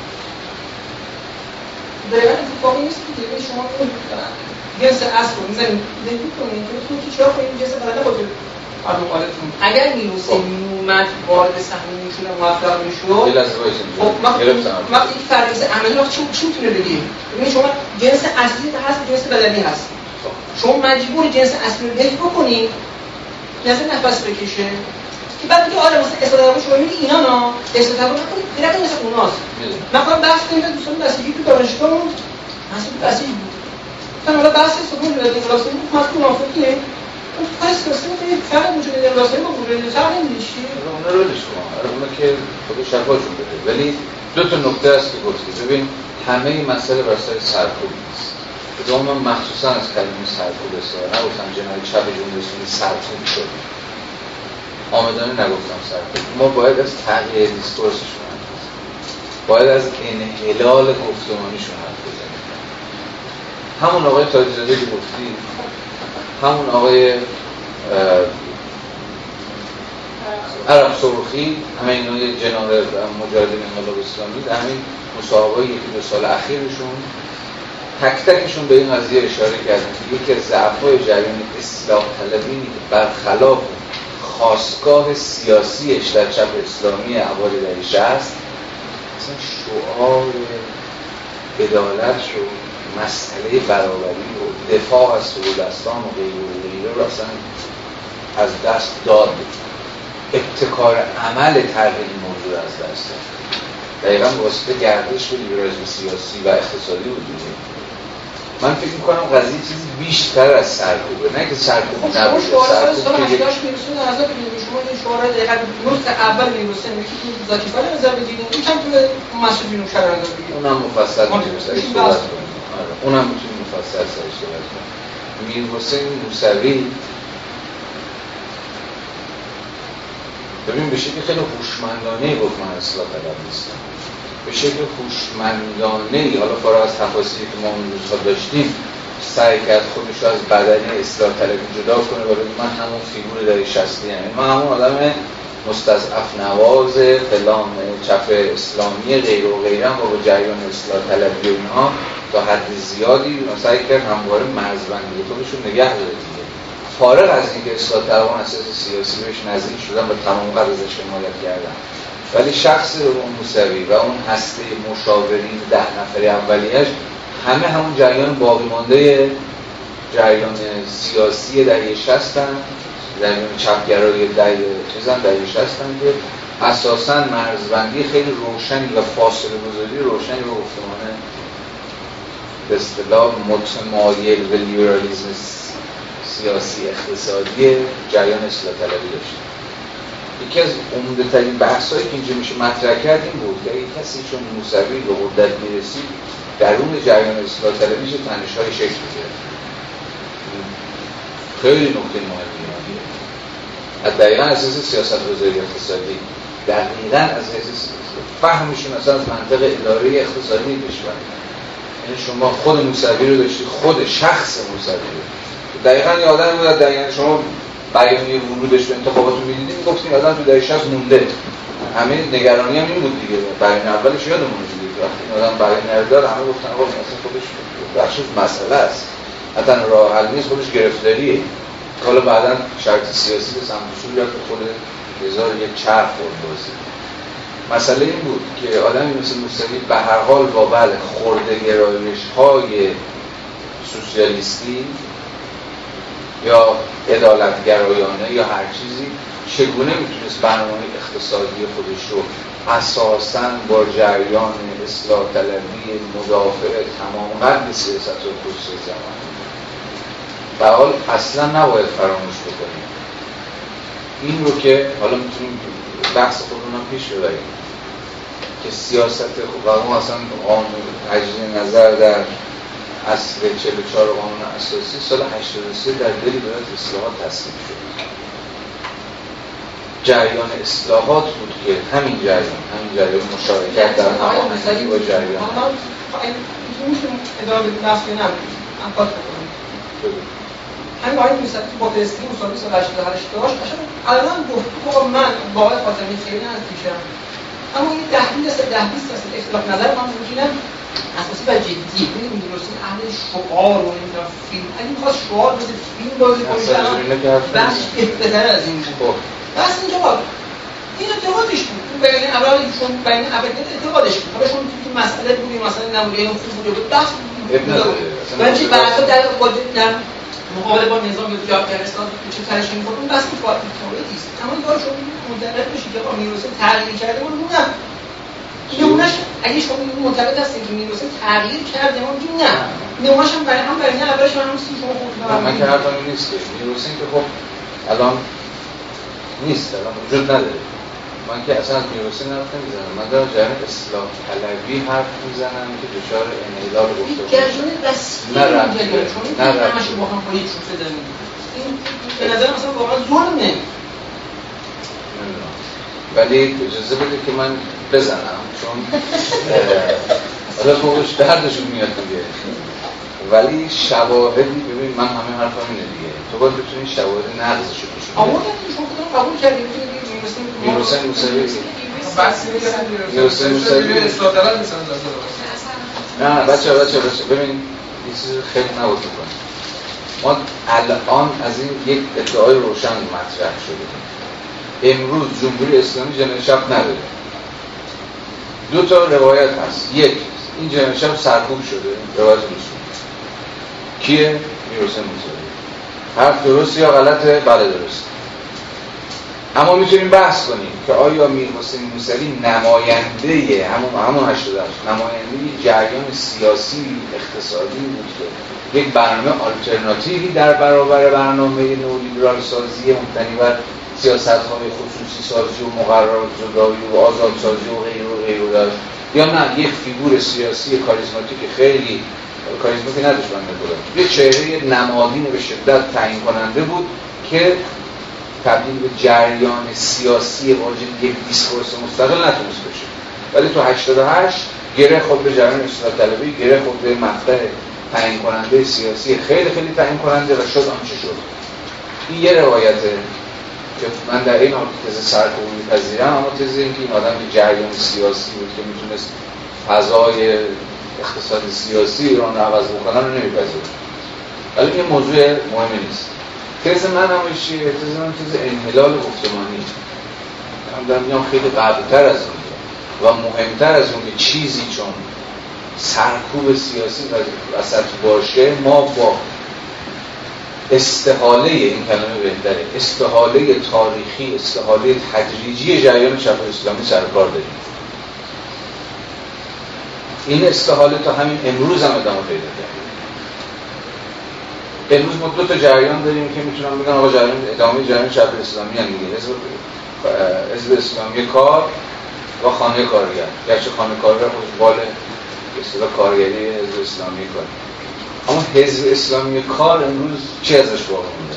دقیقا اتفاقی نیست که شما جنس اصل رو می‌زنید نگید کنید که تو که چرا کنید جنس بدن خود اگر نیروسی میومد وارد صحنه میشون موفق می‌شد. خب وقتی این فرض عملی وقت چی چی می‌تونه بگی ببین شما جنس اصلی هست جنس بدنی هست. شما مجبور جنس اصلی رو حفظ بکنید لازم نفس بکشه. که بعد میگه آره مثلا استفاده شما میگه اینا نه استفاده کنید غیر مثل اوناست. من خواهم بحث کنیم دوستان بسیجی تو دانشگاه مسئول بسیج بود. من حالا بحث سکون جلوی انقلاسانی بود مسئول موافقیه پس سیاسی که فرق وجود انقلاسانی با وجود فرق نمیشه اونا رو شما اونا که خود شفاشون بده ولی دو تا نکته است که گفتی ببین همه این مسئله بر سر سرکوب نیست دوم من مخصوصا از کلمه سرکوب استفاده نگفتم جناح چپ جمهوری اسلامی سرکوب شد آمدانه نگفتم سرکوب ما باید از تغییر دیسکورسشون باید از انحلال گفتمانیشون حرف همون آقای تاجزاده که گفتی. همون آقای عرب سرخی همه اینا جناب مجاهدین انقلاب اسلامی همین مصاحبه یکی دو سال اخیرشون تک تکشون به این قضیه اشاره کردن یکی از ضعف‌های جریان اصلاح طلبی برخلاف خواستگاه سیاسیش در چپ اسلامی اوایل دهه 60 اصلا شعار عدالت رو مسئله برابری و دفاع از سهولستان و غیر و غیره رو اصلا از دست داد. ابتکار عمل طرح این موضوع از دست داد. دقیقا واسطه گردش به لیبرالیسم سیاسی و اقتصادی بود من فکر می‌کنم قضیه چیزی بیشتر از سرکوبه. نه که سرکوب خب نباشه سرکوب که شما این شعار دقیقا نقط اول می‌رسه که ذاتی فعال نظر بگیریم این چند تو مسعود بینو نظر بگیریم اونم مفصل سرش صحبت کنیم. آره. اونم می‌تونیم مفصل سرش صحبت کنیم. میر حسین موسوی. ببین به شکل خیلی هوشمندانه گفت من اصلاح طلب نیستم. به شکل خوشمندانه ای حالا فارغ از تفاصیلی که ما اون روزها داشتیم سعی کرد خودش رو از بدن اصلاح طلبی جدا کنه و من همون فیگور در شستی یعنی من همون آدم مستضعف نواز فلان چپ اسلامی غیر و غیرم و با جریان اصلاح طلبی و اینها تا حد زیادی سعی کرد همواره مرزبندی خودش رو نگه داره دیگه. فارغ از اینکه اصلاح طلبان اساس سیاسی بهش نزدیک شدن به تمام قدر ازش حمایت کردن. ولی شخص اون موسوی و اون هسته مشاورین ده نفری اولیش همه همون جریان باقی مانده جریان سیاسی دهه شستن جریان چپگرایی دهه چیزن دهه شستن که اساسا مرزبندی خیلی روشنی و فاصله گذاری روشنی رو گفتمانه به اصطلاح متمایل به لیبرالیزم سیاسی اقتصادی جریان اصلاح طلبی داشت یکی از عمده ترین بحث هایی که اینجا میشه مطرح کرد این بود که کسی چون موسوی به قدرت می‌رسید درون جریان اصلاح طلبی میشه تنش های شکل خیلی نکته مهمی از دقیقا اساس سیاست گذاری اقتصادی دقیقا از اساس فهمشون اصلا از منطق اداره اقتصادی کشور. یعنی شما خود موسوی رو داشتی خود شخص موسوی رو. دقیقا یادم بود دقیقا شما بیانیه ورودش به انتخابات رو می‌دیدیم گفتیم آدم تو دهه 60 مونده. همه نگرانی هم این بود دیگه. بیان اولش یادمون دیگه. وقتی آدم بیان داره همه گفتن آقا مثلا خودش بخش مسئله است. حتی راه حل نیست خودش گرفتاریه. حالا بعدا شرط سیاسی به سمت اصول رفت خود هزار یک چرخ خورد مسئله این بود که آدمی مثل موسوی به هر حال با بله خورده گرایش های سوسیالیستی یا عدالتگرایانه یا هر چیزی چگونه می‌تونست برنامه اقتصادی خودش رو اساسا با جریان اصلاح طلبی مدافع تمام قد سیاست و خصوص زمان و حال اصلا نباید فراموش بکنیم. این رو که حالا می‌تونیم بحث خودمون پیش ببریم. که سیاست خوب و اون اصلا قانون تجدید نظر در اصل 44 قانون اساسی سال 83 در دلی دولت اصلاحات تصمیم شد. جریان اصلاحات بود که همین جریان همین جریان مشارکت در هماهنگی با جریان. ادامه بحث همین آقای موسوی با فلسطین مسابقه سال 88 داشت. قشنگ الان گفت که من با آقای خاتمی خیلی نزدیکم اما این ده 20 درصد ده 20 درصد اختلاف نظر من ممکنه اساسی و جدی. ببینید می‌دونستین اهل شعار و این فیلم. اگه می‌خواست شعار بده فیلم بازی کنه بس بهتر از این بود بس اینجا این اعتقادش بود. بین ابرار چون بین ابرار اعتقادش بود. حالا چون تو مسئله بود مثلا نمونه اون خوب بود. بس من چی بعدا در در مقابله با نظام یا افغانستان چه ترش می‌کنه اون بس متفاوتی است اما این کار شما منطبق بشید که با میروسه تغییر کرده اون اونم. نمونهش اگه شما معتقد هستین که میروسه تغییر کرده میگیم نه. نمونهش هم برای هم برای نه اولش هم سی شما خود من که حرفم نیست که میروسه که خب الان نیست الان وجود نداره. من که اصلا از میروسی حرف نمی‌زنم من دارم جریان اصلاح طلبی حرف می‌زنم که دچار انحلال گفته نه رفته نه این به نظر مثلا واقعا ظلمه. ولی اجازه بده که من بزنم چون حالا فوقش دردشون میاد دیگه. ولی شواهدی ببین من همه حرفم اینه دیگه. تو باید بتونی شواهد نقضشو بشون اما شما قبول کردیم میرحسین موسوی میرحسین موسوی نه بچه بچه بچه ببین یه چیز خیلی نبود بکنیم. ما الان از این یک ادعای روشن مطرح شده. امروز جمهوری اسلامی جنرال شب نداره. دو تا روایت هست. یک این جنرال شب سرکوب شده. روایت رسول کیه؟ میرحسین موسوی حرف درست یا غلطه؟ بله درست اما می‌تونیم بحث کنیم که آیا میر حسین موسوی نماینده همون همون 88 نماینده جریان سیاسی اقتصادی بود که یک برنامه آلترناتیوی در برابر برنامه نولیبرال سازی مبتنی بر سیاست های خصوصی سازی و مقررات زدایی و آزاد سازی و غیر و غیر داشت یا نه یک فیگور سیاسی کاریزماتیک خیلی کاریزماتیک نداشت من یه چهره نمادین به شدت تعیین کننده بود که تبدیل به جریان سیاسی واجد یک discourse مستقل نتونست بشه. ولی تو 88 گره خود به جریان اصلاح طلبی گره خود به مقطع تعیین کننده سیاسی خیلی خیلی تعیین کننده و شد آنچه شد. این یه روایته که من در این حال تز سرکوبی میپذیرم اما تز این که این آدم جریان سیاسی بود که می‌تونست فضای اقتصاد سیاسی ایران رو عوض بکنن رو نمیپذیرم ولی این موضوع مهمی نیست. تز من هم چیه؟ تز من تز انحلال گفتمانی. من دارم میگم خیلی قبلتر از اون. و مهمتر از اون چیزی چون سرکوب سیاسی وسط باشه ما با استحاله این کلمه بهتره. استحاله تاریخی استحاله تدریجی جریان چپ اسلامی سرکار داریم. این استحاله تا همین امروز هم ادامه پیدا کرد. امروز ما دو تا جریان داریم که می‌تونم بگم. آقا جریان ادامه جریان چپ اسلامی هم دیگه حزب اسلامی کار و خانه کارگر. گرچه خانه کارگر خود بال اصطلاح کارگری حزب اسلامی کار. اما حزب اسلامی کار امروز چی ازش باقی مونده؟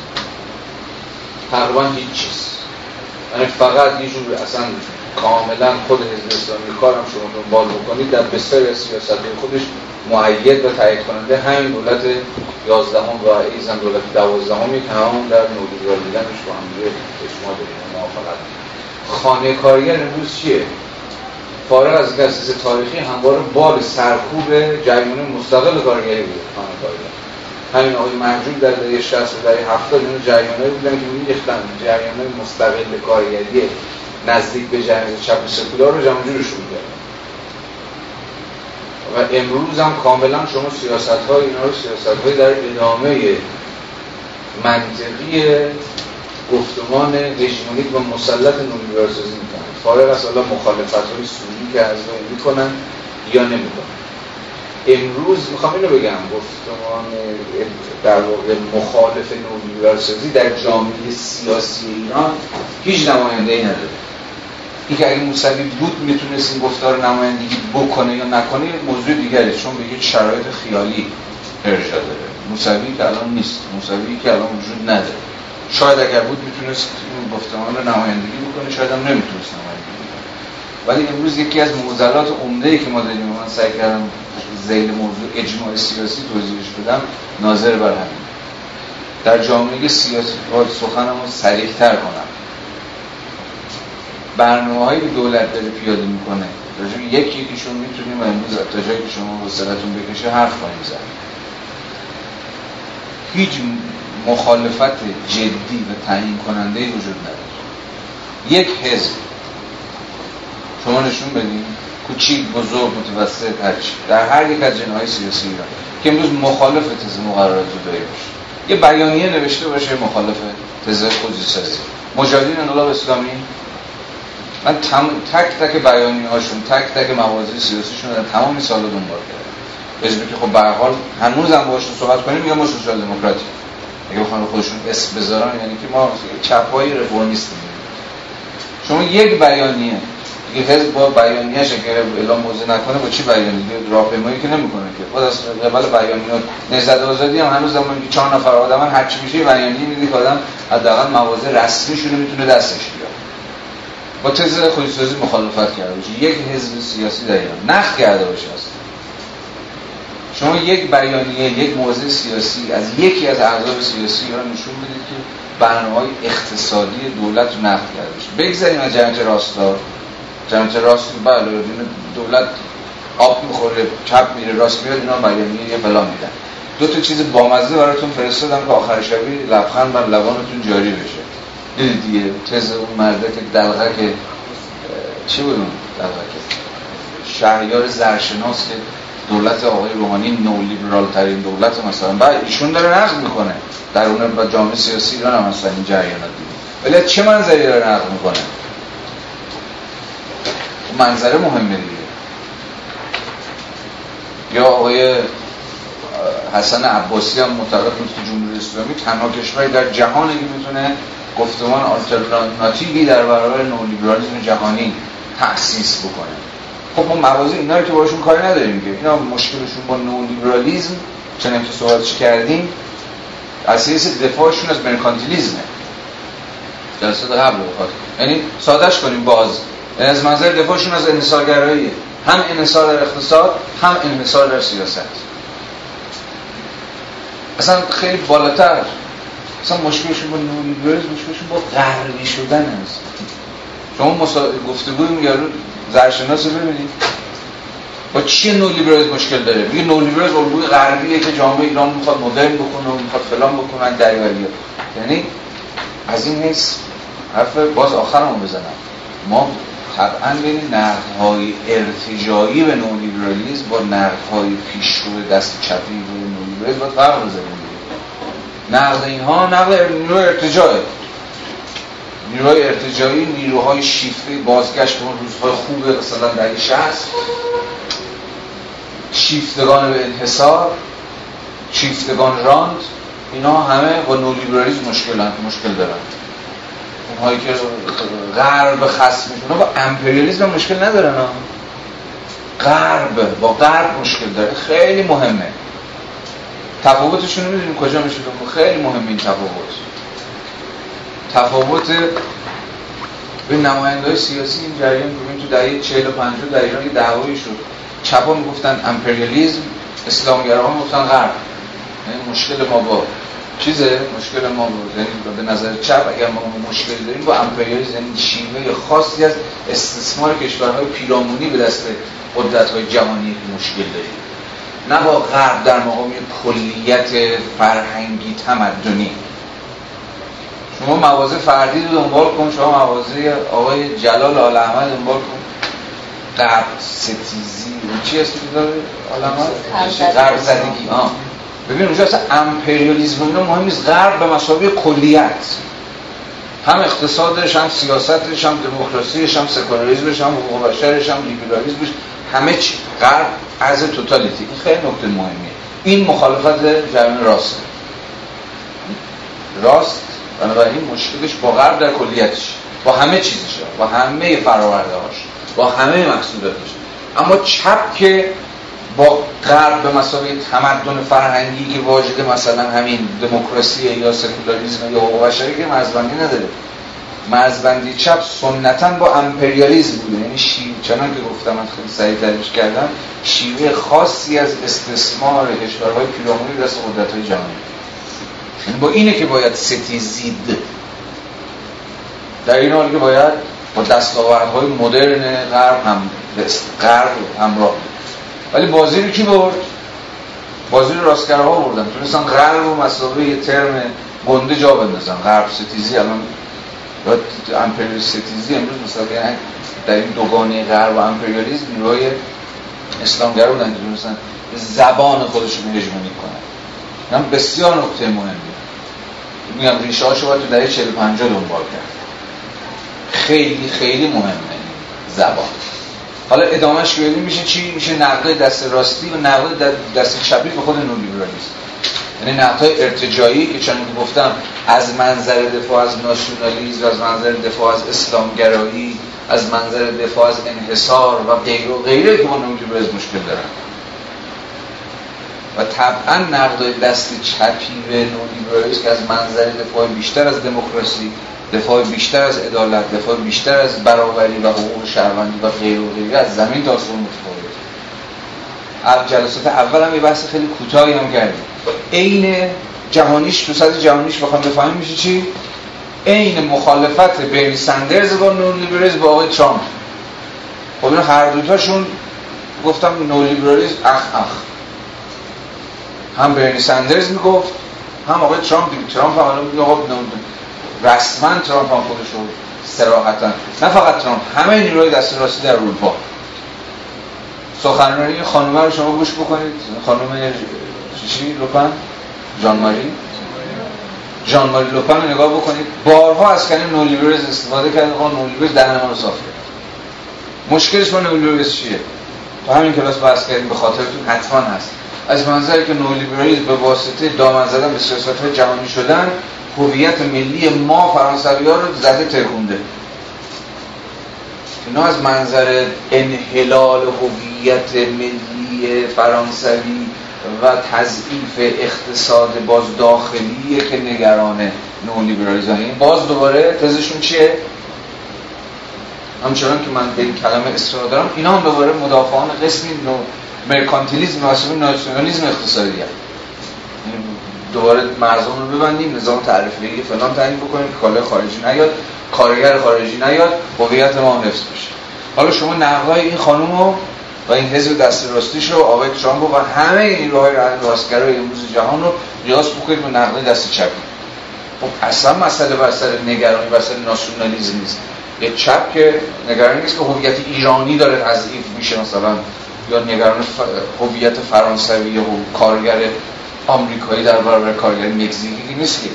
تقریبا هیچ چیز. یعنی فقط یه جور اصلا کاملا خود حزب اسلامی کار هم شما دنبال بکنید. در بسیاری از سیاست خودش معید و تایید کننده همین دولت 11 و ایزن دولت 12 همی که همون در نولیبرال دیدنش با هم اجماع داریم. موافقت. خانه کارگر امروز چیه؟ فارغ از دسترس تاریخی همواره بال سرکوب جریان مستقل کارگری بود خانه کارگر همین آقای منجور در دهه 60 و دهه 70 اینو جریانایی بودن که میریختن. جریانای مستقل کارگری نزدیک به جریان چپ سکولار رو جمع جورشون کردن و امروز هم کاملا شما سیاست های اینا رو سیاست های در ادامه منطقی گفتمان هژمونیک و مسلط نولیبرال سازی می‌کنن فارغ از حالا مخالفت های سوری که از می‌کنن یا نمی‌کنن امروز می‌خوام اینو بگم گفتمان در واقع مخالف در جامعه سیاسی ایران هیچ نماینده ای نداره. اینکه اگه موسوی بود می‌تونست این گفتار نمایندگی بکنه یا نکنه موضوع دیگری چون به یک شرایط خیالی ارجا داره. موسوی که الان نیست. موسوی که الان وجود نداره. شاید اگر بود می‌تونست این گفتمان رو نمایندگی بکنه شاید هم نمی‌تونست نمایندگی بکنه. ولی امروز یکی از معضلات عمده ای که ما داریم من سعی کردم زیل موضوع اجماع سیاسی توضیحش بدم ناظر بر همین. در جامعه سیاسی سخنم رو سریحتر کنم. برنامه هایی دولت داره پیاده می‌کنه. راجع یکی یکیشون می‌تونیم امروز تا جایی که شما حوصلتون بکشه حرف خواهیم زد. هیچ مخالفت جدی و تعیین کننده وجود نداره. یک حزب. شما نشون بدین. کوچیک بزرگ متوسط هرچی در هر یک از جنهای سیاسی ایران. که امروز مخالف تز مقررات زودایی باشه یه بیانیه نوشته باشه مخالف تز خودی مجاهدین انقلاب اسلامی من تم... تک تک بیانی هاشون تک تک موازی سیاسیشون در تمام سال دنبال کردم. حزبی که خب به حال هنوزم باهاشون صحبت کنیم میگم ما سوسیال دموکراتی اگه بخوام خودشون اسم بذارن یعنی که ما چپای رفرمیستیم شما یک بیانیه دیگه حزب با بیانیه‌اش اگر اعلام موضوع نکنه با چی بیانیه؟ راهپیمایی که نمی‌کنه که. خود از قبل بیانیه نهضت آزادی هم هنوز هم که چهار نفر آدم هر چی میشه بیانیه میدی که آدم حداقل مواضع رسمیشونه می‌تونه دستش بیاره. با تز خودسازی مخالفت کرده باشه؟ یک حزب سیاسی در ایران. نقد کرده باشه است شما یک بیانیه یک موضع سیاسی از یکی از احزاب سیاسی ایران نشون بدید که برنامه های اقتصادی دولت رو نقد کرده باشه. بگذاریم از جمعیت راستار جمعیت راست بله دولت آب می‌خوره چپ میره راست میاد اینا بیانیه یه بلا میدن. دو تا چیز بامزه براتون فرستادم که آخر شبی لبخند بر لبانتون جاری بشه. دیگه تز اون مرده که دلغه که چی بود اون شهریار زرشناس که دولت آقای روحانی نو لیبرال ترین دولت مثلا. بعد ایشون داره نقد می‌کنه. در اون با جامعه سیاسی ایران هم مثلا این جریانات دیدیم ولی چه منظری داره نقد می‌کنه؟ منظره مهمه دیگه. یا آقای حسن عباسی هم معتقد بود که جمهوری اسلامی تنها کشوری در جهانی که می‌تونه گفتمان آلترناتیوی در برابر نولیبرالیسم جهانی تأسیس بکنه. خب ما موازی اینا رو که باشون کاری نداریم که. اینا مشکلشون با نولیبرالیسم. چنین که صحبتش کردیم اساس دفاعشون از مرکانتیلیزمه. جلسات قبل بخواد یعنی سادش کنیم باز. یعنی از منظر دفاعشون از انحصارگراییه هم انحصار در اقتصاد هم انحصار در سیاست. اصلا خیلی بالاتر اصلا مشکلشون با نولیبرالیسم مشکلشون با غربی شدن است شما مسا... گفتگوی یارو زرشناس رو ببینید. با چی نولیبرالیسم مشکل داره؟ میگه نولیبرالیسم الگوی غربیه که جامعه ایران می‌خواد مدرن بکنه و می‌خواد فلان بکنن دریوری یعنی از این نیست حرف باز آخرمو بزنم. ما طبعا بین نقدهای ارتجایی به نولیبرالیسم با نقدهای پیشرو دست چپی به نولیبرالیسم باید فرق نقد اینها نقد نیروی ارتجاعه. نیروهای ارتجاعی نیروهای شیفته بازگشت به روزهای خوب مثلا در 60 شیفتگان به انحصار شیفتگان راند اینا همه با نولیبرالیسم مشکل مشکل دارن. اونهایی که غرب خصم میشونه با امپریالیسم مشکل ندارن غرب با غرب مشکل داره خیلی مهمه. تفاوتشون رو کجا میشه خیلی مهم این تفاوت. تفاوت به نماینده های سیاسی این جریان ببین تو دهه 40 و 50 در ایران دعوایی شد. چپا می‌گفتن امپریالیسم اسلامگراها می‌گفتن غرب. یعنی مشکل ما با چیزه؟ مشکل ما بود یعنی به نظر چپ اگر ما مشکلی داریم با امپریالیسم یعنی شیوه خاصی از استثمار کشورهای پیرامونی به دست قدرت‌های جهانی مشکل داریم. نه با غرب در مقام کلیت فرهنگی تمدنی. شما موازه فردی رو دنبال کن شما موازه آقای جلال آل احمد دنبال کن. غرب ستیزی چی اسمی داره؟ آل احمد؟ غرب زدگی ببین اونجا اصلا امپریالیزم اینا مهم نیست. غرب به مسابقه کلیت. هم اقتصادش هم سیاستش هم دموکراسیش هم سکولاریسمش هم حقوق بشرش هم لیبرالیسمش همه چی. غرب از توتالیتی. این خیلی نکته مهمیه. این مخالفت جریان راست. راست بنابراین مشکلش با غرب در کلیتش با همه چیزش با همه فراورده هاش با همه محصولاتش. اما چپ که با غرب به مسابقه تمدن فرهنگی که واجد مثلا همین دموکراسی یا سکولاریسم یا حقوق بشری که مرزبندی نداره. مرزبندی چپ سنتا با امپریالیزم بوده. یعنی شیو چنان که گفتم من خیلی سریع تعریفش کردم شیوه خاصی از استثمار کشورهای پیرامونی دست قدرت‌های جهانی. یعنی با اینه که باید ستیزید در این حال که باید با دستاوردهای مدرن غرب هم غرب همراه ولی بازی رو کی برد؟ بازی رو راستگرها بردن. تونستن غرب و مسابقه یه ترم گنده جا بندازن. غرب ستیزی الان امپریال ستیزی امروز مثلا در این دوگانه غرب و امپریالیسم نیروهای اسلامگرا بودن که تونستن زبان خودشون هژمونی کنن. هم بسیار نکته مهمی. میگم ریشه هاشو باید تو دهه 40 50 دنبال کرد. خیلی خیلی مهمه زبان. حالا ادامهش که میشه چی؟ میشه نقد دست راستی و نقد دست چپی به خود نولیبرالیسم. یعنی نقدهای ارتجایی که چون گفتم از منظر دفاع از ناسیونالیسم از منظر دفاع از اسلامگرایی از منظر دفاع از انحصار و غیر و غیره که با نولیبرالیسم مشکل دارن. و طبعا نقدهای دست چپی به نولیبرالیسم که از منظر دفاع بیشتر از دموکراسی دفاع بیشتر از عدالت دفاع بیشتر از برابری و حقوق شهروندی و غیر و غیره از زمین تا آسمون متفاوت. از جلسات اول هم یه بحث خیلی کوتاهی هم کردیم. عین جهانیش تو سطح جهانیش بخوام بفهمیم میشه چی؟ عین مخالفت برنی سندرز با نولیبرالیسم با آقای ترامپ. خب هر دوتاشون گفتم نولیبرالیسم اخ اخ. هم برنی سندرز می‌گفت هم آقای ترامپ ترامپ هم الان میگه رسما ترامپ هم خودش رو سراحتا نه فقط ترامپ همه نیروی دست راستی در اروپا. سخنرانی خانومه رو شما گوش بکنید. خانم چی لوپن جان ماری جان ماری لوپن رو نگاه بکنید. بارها از کلمه نولیبرالیسم استفاده کرده. آقا نولیبرالیسم دهن ما صاف کرد. مشکلش با نولیبرالیسم چیه؟ تو همین کلاس بحث کردیم به خاطرتون حتما هست. از منظری که نولیبرالیسم به واسطه دامن زدن به سیاست‌های جهانی شدن هویت ملی ما فرانسوی ها رو زده تکونده. اینا از منظر انحلال هویت ملی فرانسوی و تضعیف اقتصاد باز داخلیه که نگران نولیبرالیسم این باز دوباره تزشون چیه؟ همچنان که من به این کلمه اصرار دارم اینا هم دوباره مدافعان قسمی نو مرکانتیلیزم و ناسیونالیسم اقتصادی هم. دوباره مرزان رو ببندیم نظام تعریفی فلان تعیین بکنیم که کالای خارجی نیاد کارگر خارجی نیاد هویت ما حفظ بشه حالا شما نقلای این خانم رو و این حزب دست راستیش رو آقای ترامپ و همه این نیروهای راستگرای امروز جهان رو قیاس بکنید با نقد دست چپی خب اصلا مسئله بر سر نگرانی بر سر ناسیونالیسم نیست. یه چپ که نگرانی نیست که هویت ایرانی داره تضعیف میشه مثلا یا نگران هویت فرانسوی یا کارگر آمریکایی در برابر کارگر مکزیکی نیست که.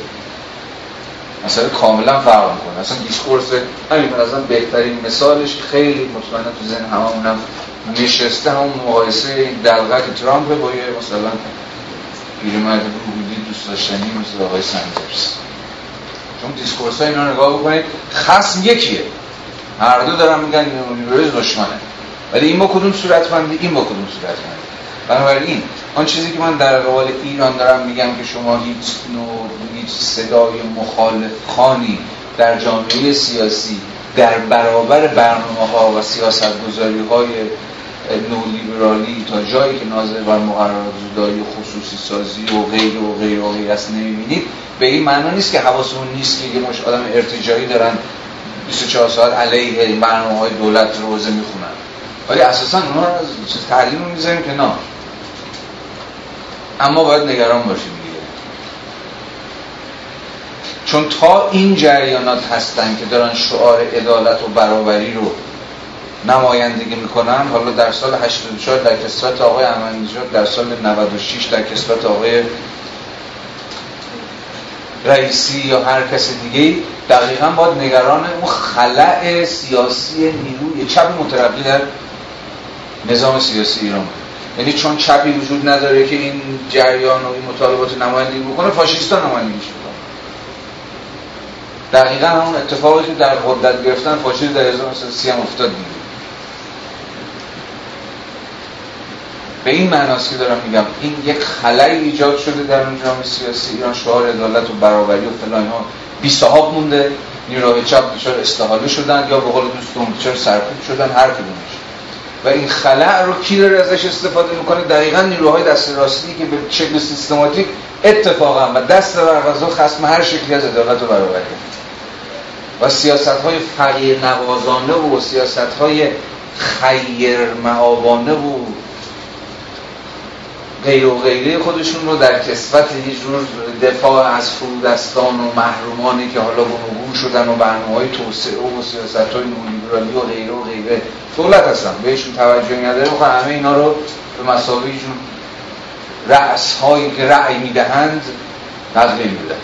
مثلا کاملا فرق می‌کنه. اصلا discourse همین من بهترین مثالش خیلی مطمئنا تو ذهن هممونم نشسته همون مقایسه دلقک ترامپ با یه مثلا پیرمرد بودی دوست داشتنی مثل آقای سندرز. چون discourse ها اینا نگاه بکنید خصم یکیه. هر دو دارن میگن لیبرالیسم دشمنه. ولی این با کدوم صورتبندیه؟ این با کدوم صورتبندیه. بنابراین آن چیزی که من در قبال ایران دارم میگم که شما هیچ نوع هیچ صدای مخالف خانی در جامعه سیاسی در برابر برنامه ها و سیاست گذاری های نولیبرالی تا جایی که ناظر بر مقررات زودایی خصوصی سازی و غیر و غیر و غیر است نمی‌بینید به این معنا نیست که حواسمون نیست که یه مش آدم ارتجایی دارن 24 ساعت علیه برنامه های دولت روزه می‌خونن. ولی اساسا اونا رو از تعلیم می‌ذاریم کنار. اما باید نگران باشیم دیگه. چون تا این جریانات هستن که دارن شعار عدالت و برابری رو نمایندگی می‌کنن حالا در سال 84 در کسرت آقای احمدی در سال 96 در کسرت آقای رئیسی یا هر کس دیگه دقیقا باید نگران اون خلع سیاسی نیروی چپ مترقی در نظام سیاسی ایران. یعنی چون چپی وجود نداره که این جریان و این مطالبات نمایندگی بکنه فاشیستا نمایندگیش دقیقا همون اتفاقی که در قدرت گرفتن فاشیسم در 1930 هم افتاد دیگه. به این معناست که دارم میگم این یک خلایی ایجاد شده در اون جامعه سیاسی ایران شعار عدالت و برابری و فلان ها بی صاحب مونده نیروهای چپ دچار استحاله شدن یا به قول دوستون دچار سرکوب شدن هر کدومش و این خلع رو کی داره ازش استفاده می‌کنه؟ دقیقا نیروهای دست راستی که به شکل سیستماتیک اتفاقا و دست بر غذا خصم هر شکلی از عدالت و برابری و سیاست های فقیر نوازانه و سیاست های خیر معابانه و غیر و غیره خودشون رو در کسبت یه جور دفاع از فرودستان و محرومانی که حالا بنوگون شدن و برنامه های توسعه و سیاست های نولیبرالی و غیره و غیره. دولت هستن بهشون توجه نداره. بخواه همه اینا رو به مسابقه جون رأس هایی که رأی می‌دهند نقلی میدن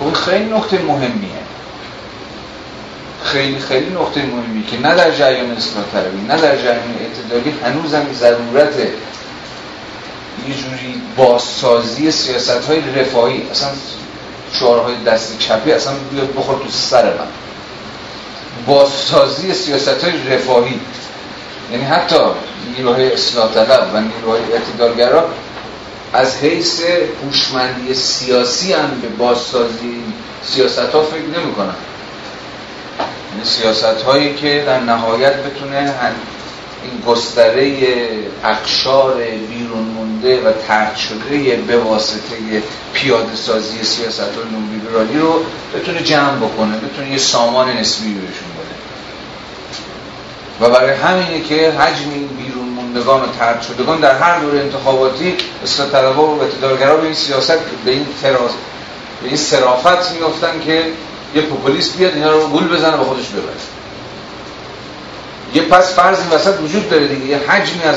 خب خیلی نقطه مهمیه. خیلی خیلی نقطه مهمی که نه در جریان اصلاح طلبی نه در جریان اعتدالی هنوزم ضرورت یه جوری بازسازی سیاست های رفاهی اصلا شعارهای دست چپی اصلا بیاد بخور تو سر من. بازسازی سیاست های رفاهی یعنی حتی نیروهای اصلاح طلب و نیروهای اعتدالگرا از حیث هوشمندی سیاسی هم به بازسازی سیاست ها فکر نمی کنن یعنی سیاست هایی که در نهایت بتونه این گستره اقشار بیرون مونده و ترد شده به واسطه پیاده سازی سیاست های لیبرالی رو بتونه جمع بکنه بتونه یه سامان نسبی بهشون بده. و برای همینه که حجم این بیرون موندگان و ترد شدگان در هر دور انتخاباتی اصلاح طلبا و اعتدالگرا به این سیاست به این فراز به این صرافت می‌گفتن که یه پوپولیست بیاد اینا رو گول بزنه به خودش ببره. یه پس فرض وسط وجود داره دیگه. یه حجمی از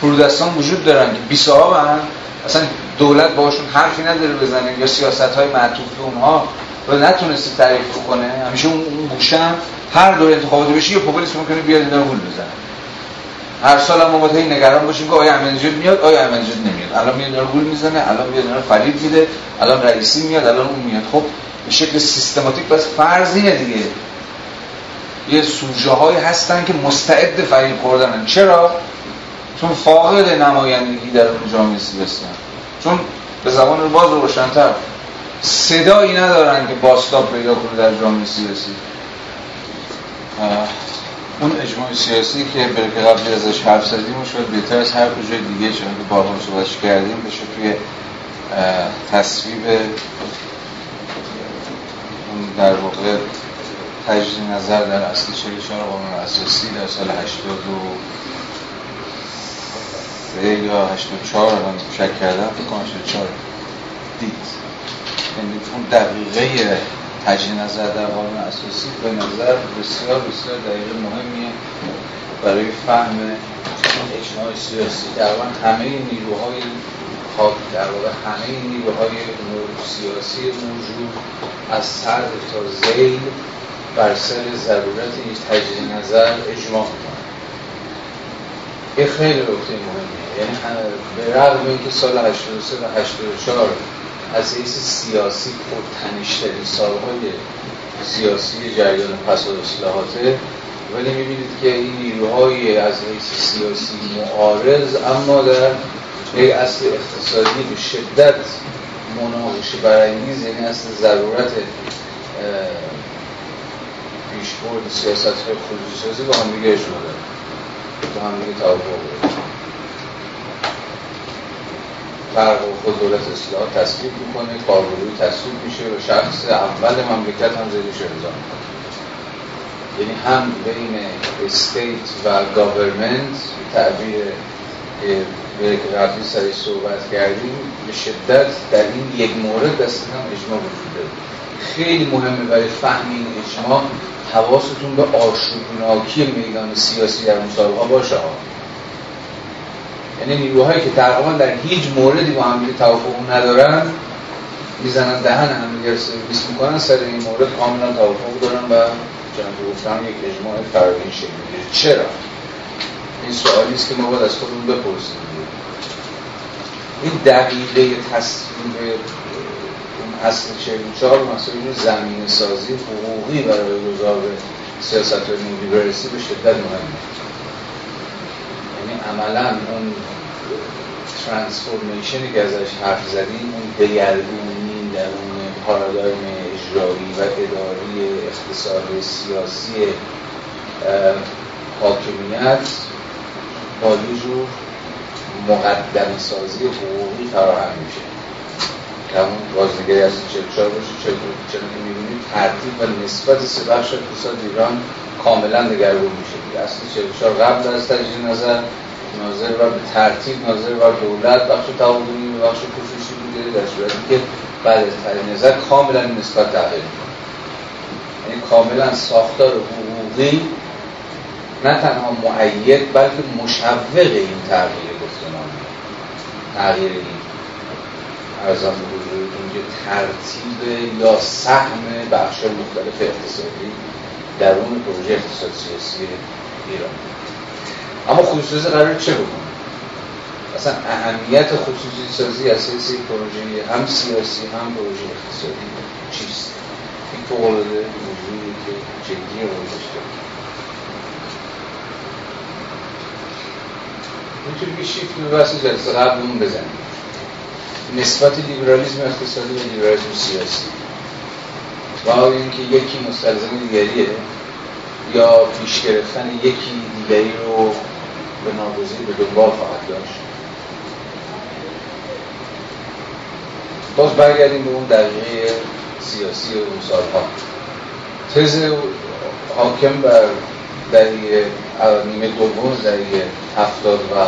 فرودستان وجود دارن که بی هم اصلا دولت باشون حرفی نداره بزنه یا سیاست های معطوف به اونها رو نتونستی تعریف کنه همیشه اون گوشه هر دور انتخاباتی بشه یه پوپولیست ممکنه بیاد اینا گول بزنه. هر سال هم نگران باشیم که آیا احمدی میاد آیا احمدی نمیاد. الان میاد گول می‌زنه الان میاد اینا فریب میده الان رئیسی میاد الان اون میاد. خب به شکل سیستماتیک بس فرضیه دیگه. یه سوژه هایی هستن که مستعد فریب خوردنن. چرا؟ چون فاقد نمایندگی در اون جامعه سیاسی چون به زبان رو باز روشنتر. صدایی ندارن که باستاب پیدا کنه در جامعه سیاسی. اون اجماع سیاسی که برکه قبلی ازش حرف زدیم شد بهتر از هر کجای دیگه چون که بارها صحبتش کردیم بشه توی تصویب در واقع تجدید نظر در اصل 44 قانون اساسی در سال 83 یا 84 الان شک کردم فکر کنم 84 دید. یعنی اون دقیقه تجدید نظر در قانون اساسی به نظر بسیار بسیار دقیقه مهمیه برای فهم اجماع سیاسی. در همه نیروهای خاک در واقع همه نیروهای سیاسی موجود از سر تا زیل بر سر ضرورت این تجدید نظر اجماع می‌کنن این خیلی نکته مهمه یعنی به رغم اینکه سال 83 و 84 از حیث سیاسی پرتنشترین سالهای سیاسی جریان و اصلاحاته ولی می‌بینید که این نیروهای از حیث سیاسی معارض اما در یک اصل اقتصادی به شدت مناقشه برانگیز یعنی اصل ضرورت پیشبرد سیاست های خصوصی سازی با هم دیگه اجماع داره با هم دیگه توافق فرق خود دولت اصلاح تصویب می‌کنه کارگروهی تصویب میشه و شخص اول مملکت هم زیرش امضا یعنی هم بین استیت و گاورمنت تعبیر که قبلی سری صحبت کردیم به شدت در این یک مورد دست هم اجماع وجود خیلی مهمه برای فهم این اجماع حواستون به آشوبناکی میدان سیاسی در مسابقه باشه. یعنی نیروهایی که تقریبا در هیچ موردی با هم توافق ندارن می‌زنن دهن هم سرویس می‌کنن سر این مورد کاملا توافق دارن و جناب گفتم یک اجماع فرقی شکل چرا؟ این سوالی است که ما باید از خودمون بپرسیم. این دقیقه اون اصل 44 مسائل زمین سازی حقوقی برای گذار سیاست های برسی به شدت مهمه یعنی عملا اون ترانسفورمیشنی که ازش حرف زدیم اون دگرگونی در اون پارادایم اجرایی و اداری اقتصاد سیاسی حاکمیت با یه جور مقدم سازی حقوقی فراهم میشه. که همون بازنگری از 44 باشه چرا که می‌بینید ترتیب و نسبت سه بخش اقتصاد ایران کاملا دگرگون میشه دیگه. اصل 44 قبل از تجدید نظر ناظر و به ترتیب ناظر و دولت بخش تعاونی و بخش خصوصی بوده در صورتی که بعد از تجدید نظر کاملا نسبت تغییر می‌کنه. یعنی کاملا ساختار حقوقی نه تنها معید بلکه مشوق این تغییر گفتمان تغییر این ارزان بزرگتون که ترتیب یا سهم بخش مختلف اقتصادی در اون پروژه اقتصاد سیاسی ایران. اما خصوصی قرار چه بکنه؟ اصلا اهمیت خصوصی سازی اساسی پروژه هم سیاسی هم پروژه اقتصادی چیست؟ این فوق العاده موضوعی که جدی و می‌تونی یه شیفت به بحث جلسه قبل اون بزنیم. نسبت لیبرالیزم اقتصادی و لیبرالیزم سیاسی. و اینکه یکی مستلزم دیگریه. یا پیش گرفتن یکی دیگری رو به ناگزیر به دنبال خواهد داشت. باز برگردیم به اون دقیقه سیاسی اون سالها. تز حاکم بر دهه نیمه دوم دهه هفتاد و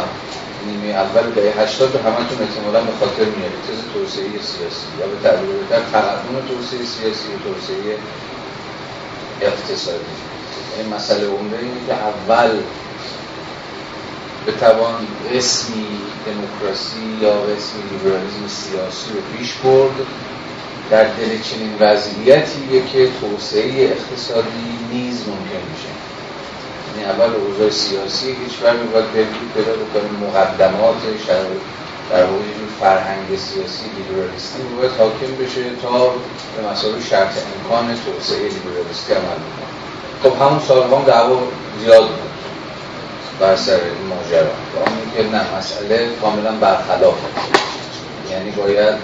نیمه اول دهه هشتاد رو همتون احتمالا به خاطر میارید تز توسعه سیاسی. یا به تعبیر بهتر تقدم توسعه سیاسی و توسعه اقتصادی. این مسئله عمده اینه که اول به توان اسمی دموکراسی یا اسمی لیبرالیزم سیاسی رو پیش برد. در دل چنین وضعیتیه که توسعه اقتصادی نیز ممکن میشه. یعنی اول اوضاع سیاسی کشور باید پیدا بکنیم. مقدمات شرایط در واقع فرهنگ سیاسی لیبرالیستی باید حاکم بشه تا به مسائل شرط امکان توسعه لیبرالیستی عمل بکنه. خب همون سالها هم دعوا زیاد بود بر سر این ماجرا. که نه مسئله کاملا برخلاف. یعنی باید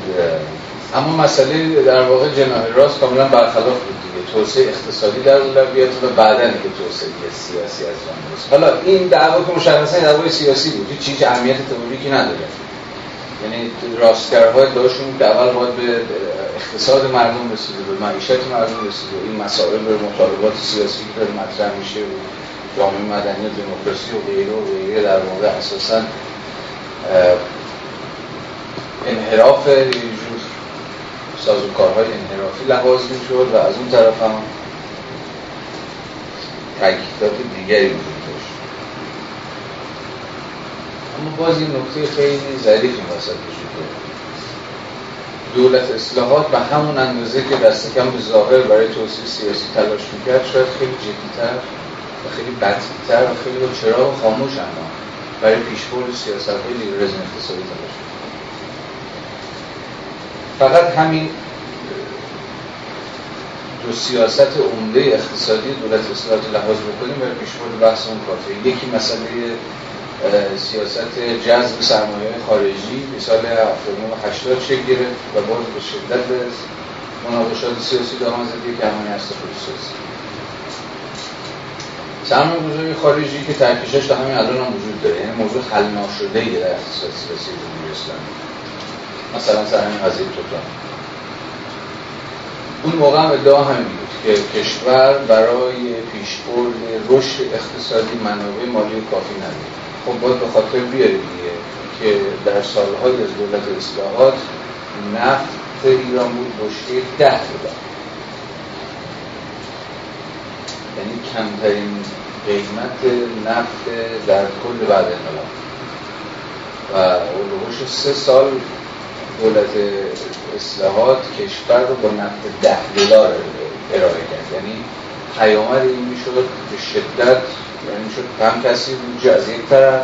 اما مسئله در واقع جناح راست کاملا برخلاف بود توسعه اقتصادی در اولویت و بعدا که توسعه سیاسی از آن حالا این دعوا که مشخصا دعوای سیاسی بود هیچ چیز اهمیت تئوریکی نداره. یعنی راستگرهای داشتون که اول باید به اقتصاد مردم رسیده به معیشت مردم رسیده. این مسائل به مطالبات سیاسی که داره مطرح میشه و جامعه مدنی و دموکراسی و غیره و غیره در واقع اساسا انحراف سازوکارهای انحرافی لحاظ می‌شد و از اون طرف هم تاکیدات دیگری وجود داشت. اما باز این نکته خیلی ظریف این وسط وجود دولت اصلاحات به همون اندازه که دست کم به ظاهر برای توسعه سیاسی تلاش می‌کرد شاید خیلی جدیتر و خیلی بدتر و خیلی با چراغ خاموش اما برای پیشبرد سیاست های لیبرالیسم اقتصادی تلاش فقط همین دو سیاست عمده اقتصادی دولت اصلاحات لحاظ بکنیم برای پیشبرد بحث اون کافیه یکی مسئله سیاست جذب سرمایه خارجی. به سال 80 شکل گرفت و باز به شدت به مناقشات سیاسی دامن زد که همانی هست سیاسی. سرمایه گذاری خارجی که ترکیشش تا همین الان هم وجود داره یعنی موضوع حل ناشده در اقتصاد سیاسی جمهوری اسلامی. مثلا سر همین قضیه توتال اون موقع هم ادعا همین بود که کشور برای پیشبرد رشد اقتصادی منابع مالی کافی نداره. خب باید به خاطر دیگه که در سالهای از دولت اصلاحات نفت ایران بود بشکه ده دلار. یعنی کمترین قیمت نفت در کل بعد انقلاب. و اولوش سه سال دولت اصلاحات کشور رو با نفت ده دلار ارائه کرد. یعنی پیامد این می‌شد به شدت یعنی می‌شد کم کسی بودجه از یک طرف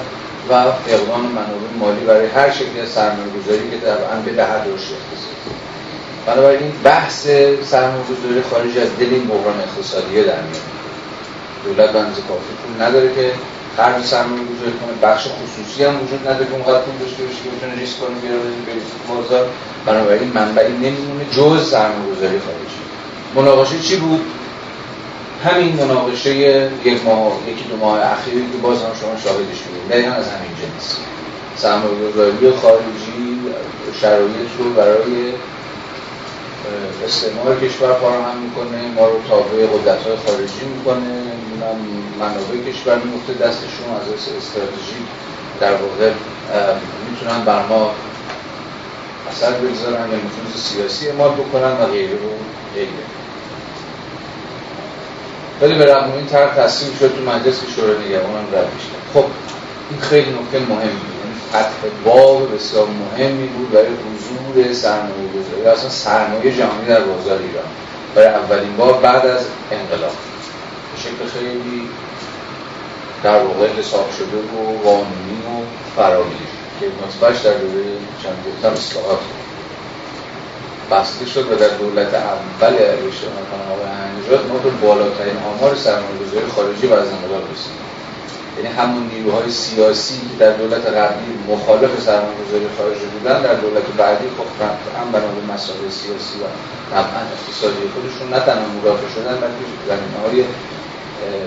و اقدام منابع مالی برای هر شکلی از سرمایه گذاری که طبعا به ده رشد بنابراین بحث سرمایه‌گذاری خارجی از دل این بحران اقتصادی در میاد دولت به کافی پول نداره که خرج سرمایه گذاری کنه بخش خصوصی هم وجود نداره که اونقدر پول داشته باشه که بتونه ریسک کنه بیاره بره بازار. بنابراین منبعی نمیمونه جز سرمایه گذاری خارجی. مناقشه چی بود؟ همین مناقشه یک ماه یکی دو ماه اخیری که باز هم شما شاهدش بودید دقیقا از همین جنس. سرمایه گذاری خارجی شرایط رو برای استعمار کشور فراهم می‌کنه ما رو تابع قدرت های خارجی می‌کنه. منابع کشور میفته دستشون از استراتژی در واقع می‌تونن بر ما اثر بگذارن یا نفوذ سیاسی اعمال بکنن و غیره رو غیره. ولی به رغم این طرح تصمیم شد تو مجلس شورای نگهبان رد خب این خیلی نکته مهمی فتح باب بسیار مهمی بود برای حضور سرمایه گذاری اصلا سرمایه جهانی در بازار ایران. برای اولین بار بعد از انقلاب. به شکل خیلی در واقع حساب شده و قانونی و فراگیر که نطفش در دوره چند گفتم اصلاحات بسته شد و در دولت اول اشتباه نکنم آقای نژاد ما به بالاترین آمار سرمایه‌گذاری خارجی بعد از انقلاب رسیدیم. یعنی همون نیروهای سیاسی که در دولت قبلی مخالف سرمایه‌گذاری خارجی بودن در دولت بعدی خب هم بنا به مسائل سیاسی و طبعا اقتصادی خودشون نه تنها مدافع شدن بلکه زمینه‌های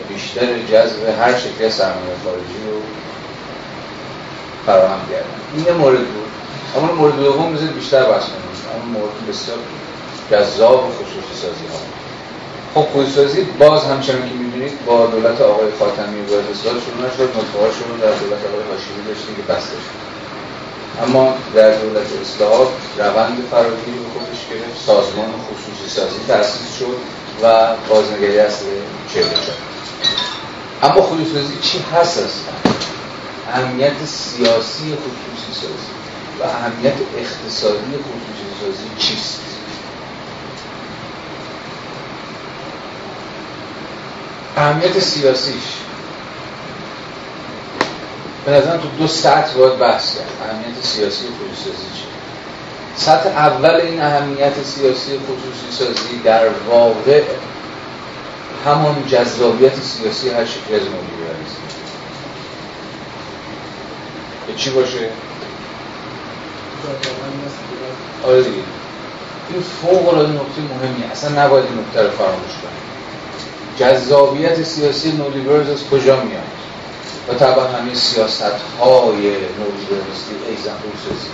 بیشتر جذب هر شکل سرمایه خارجی رو فراهم کردن. این مورد بود. اما مورد دوم بذارید بیشتر بحث کنیم اما مورد بسیار جذاب خصوصی سازی ها خب خودسازی باز همچنان که می‌دونید با دولت آقای خاتمی وارد اصلاح شروع نشد نطفه‌هاش رو در دولت آقای هاشمی داشتیم که بسته شد اما در دولت اصلاحات روند فراگیری به خودش گرفت سازمان خصوصی سازی تأسیس شد و بازنگری اصل چهره شد. اما خصوصی چی هست اصلا اهمیت سیاسی خصوصی سازی و اهمیت اقتصادی خصوصی سازی چیست؟ اهمیت سیاسیش. به نظرم تو دو سطح باید بحث کرد. اهمیت سیاسی خصوصی چیه سطح اول این اهمیت سیاسی خصوصی سازی در واقع همان جذابیت سیاسی هر شکل از مدیریالیسم به چی باشه؟ آره دیگه. این فوق العاده نکته مهمیه. اصلا نباید این نکته رو فراموش جذابیت سیاسی نولیبرز از کجا میاد؟ و طبعا همین سیاست های نولیبرالیستی ایزن روسازی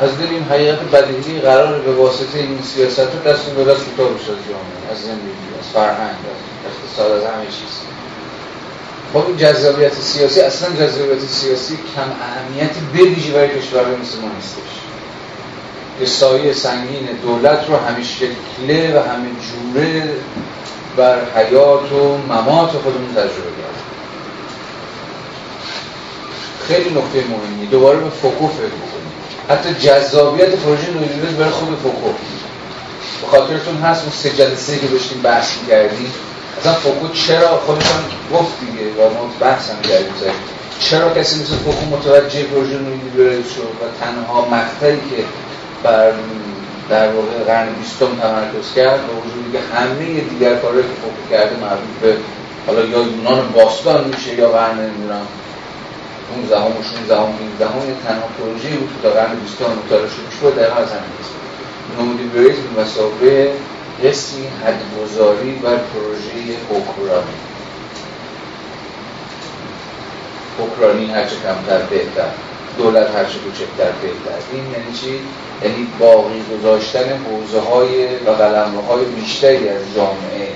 از دل این حقیقت بدیهی قرار به واسطه این سیاست رو دست به دست کوتاه بشه جامعه از زندگی از فرهنگ از اقتصاد از همه چیز. با این جذابیت سیاسی اصلا جذابیت سیاسی کم اهمیتی بویژه برای کشورهای مثل ما نیستش. که سایه سنگین دولت رو همه شکله و همه جوره بر حیات و ممات خودمون تجربه کرد خیلی نکته مهمی دوباره به فوکو فکر بکنیم. حتی جذابیت پروژه نویلیبرز برای خود فوکو به خاطرتون هست اون سه جلسه که داشتیم بحث کردیم اصلا فوکو چرا خودش هم گفت دیگه و ما بحث هم کردیم. چرا کسی مثل فوکو متوجه پروژه نویلیبرز شد و تنها مقطعی که بر در واقع قرن بیستم تمرکز کرد با وجودی که همه دیگر کارهایی که فوق کرده مربوط به حالا یا یونان باستان میشه یا قرن نمی‌دونم 15 هم و 16 هم 17 هم تنها پروژه بود که تا قرن بیستم مطالعه شد میشه در از همین است. نومودیبریزم مسابقه قسمی حدگذاری بر پروژه اوکرانی اوکرانی هرچه کمتر بهتر. دولت هرچه کوچکتر بهتر این یعنی چی؟ یعنی باقی گذاشتن حوزه های و قلمه های بیشتری از جامعه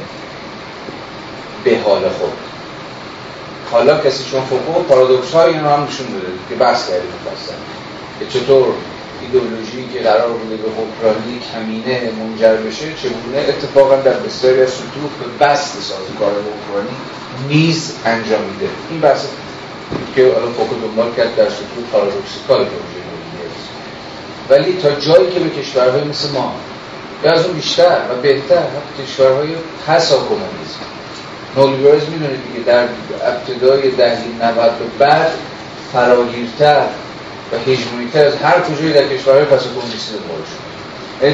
به حال خود. حالا کسی چون فوکو پارادوکس های این رو هم نشون داده که بحث کردیم مفصل که چطور ایدئولوژی که قرار بوده به حکمرانی کمینه منجر بشه چگونه اتفاقا در بسیاری از سطوح به بست سازوکار حکمرانی نیز انجام میده. این بحث که الان فوکو دنبال کرد در سطوح پارادوکسیکال پروژه ولی تا جایی که به کشورهای مثل ما یا از اون بیشتر و بهتر کشورهای پس کمونیسم. نولیبرز می‌دونید دیگه در ابتدای دهه 90 به بعد فراگیرتر و هژمونیتر از هر کجایی در کشورهای پس کمونیستی دنبال شد.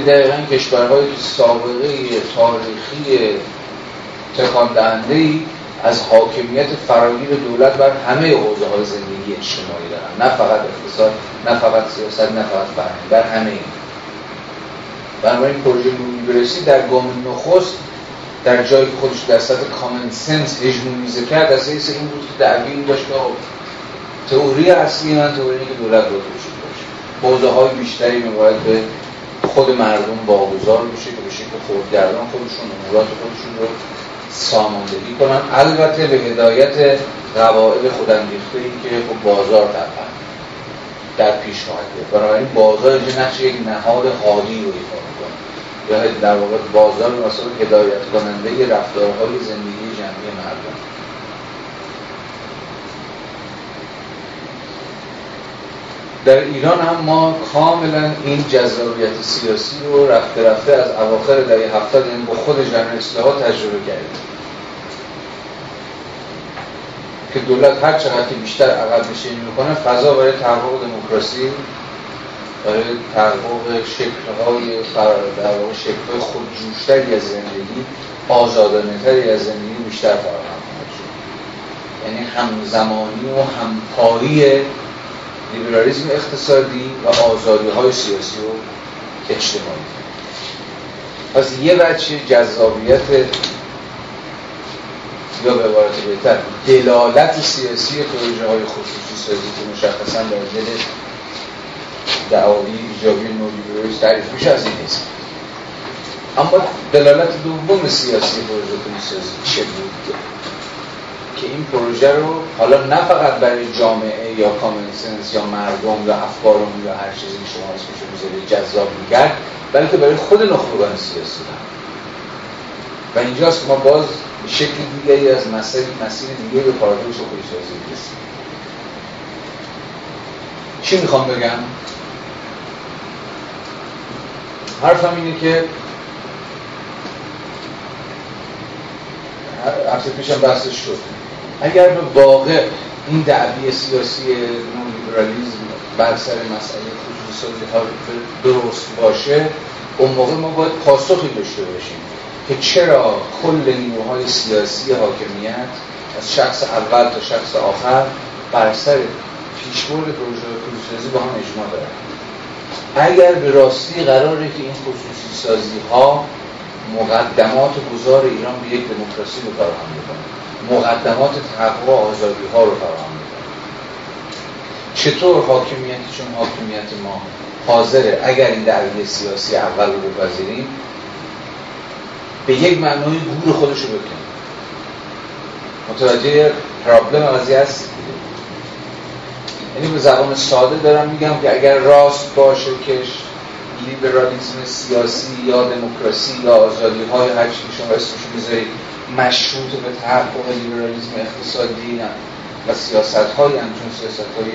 دقیقا کشورهایی که سابقه تاریخی تکان از حاکمیت فراگیر دولت بر همه حوزه های زندگی اجتماعی دارن. نه فقط اقتصاد نه فقط سیاست نه فقط فرهنگ بر همه این بنابراین پروژه برسی در گام نخست در جایی که خودش در سطح کامن سنس هژمونیزه کرد از این بود که دعوی داشت که تئوری اصلی من تئوری که دولت باید وجود باشه. حوزه های بیشتری باید به خود مردم واگذار بشه که به شکل خودگردان خودشون امورات خودشون رو ساماندهی کنن. البته به هدایت قواعد خودانگیخته ای که خب بازار طبعا در پیش خواهد بنابراین بازار اینجا نقش یک نهاد حالی رو ایفا می‌کنه. یا در واقع بازار مثلا هدایت کننده رفتارهای زندگی جمعی مردم در ایران هم ما کاملا این جذابیت سیاسی رو رفته رفته از اواخر دهه هفتاد این با خود جریان اصلاحات تجربه کردیم. که دولت هر چقدر که بیشتر عقب نشینی می‌کنه فضا برای تحقق دموکراسی برای تحقق شکلهای در واقع شکلهای خودجوشتری از زندگی آزادانه تری از زندگی بیشتر فراهم یعنی همزمانی و همپایی لیبرالیزم اقتصادی و آزادی های سیاسی و اجتماعی. پس یه بچه جذابیت یا به عبارت بهتر دلالت سیاسی پروژه های خصوصی سازی که مشخصا در دل دعاوی ایجابی نولیبرالیسم تعریف میشه از این نیست. اما دلالت دوم سیاسی پروژه خصوصی سازی چه بود؟ که این پروژه رو حالا نه فقط برای جامعه یا کامن سنس یا مردم یا افکارمون یا هر چیزی که شما اسمش می‌ذارید جذاب می‌کرد بلکه برای خود نخبگان سیاسی هم. و اینجاست که ما باز شکل دیگری از مسیر مسیر دیگه به پارادوکس خودسازی رسیم چی می‌خوام بگم؟ حرفم اینه که هفته پیشم بحثش شد. اگر به واقع این دعوی سیاسی نولیبرالیزم بر سر مسئله خصوصی ها درست باشه اون موقع ما باید پاسخی داشته باشیم که چرا کل نیروهای سیاسی حاکمیت از شخص اول تا شخص آخر بر سر پیشبرد پروژه خصوصی با هم اجماع دارن. اگر به راستی قراره که این خصوصی سازی ها مقدمات گذار ایران به یک دموکراسی رو فراهم بکنه مقدمات تحقق آزادی ها رو فراهم چطور حاکمیت چون حاکمیت ما حاضره؟ اگر این دعوی سیاسی اول رو بپذیریم به یک معنای گور خودش رو بکنیم. متوجه پرابلم قضیه هست یعنی به زبان ساده دارم میگم که اگر راست باشه که لیبرالیسم سیاسی یا دموکراسی یا آزادی های هر چیزی شما اسمش می‌ذارید مشروط به تحقق لیبرالیسم اقتصادی و سیاست های همچون سیاست های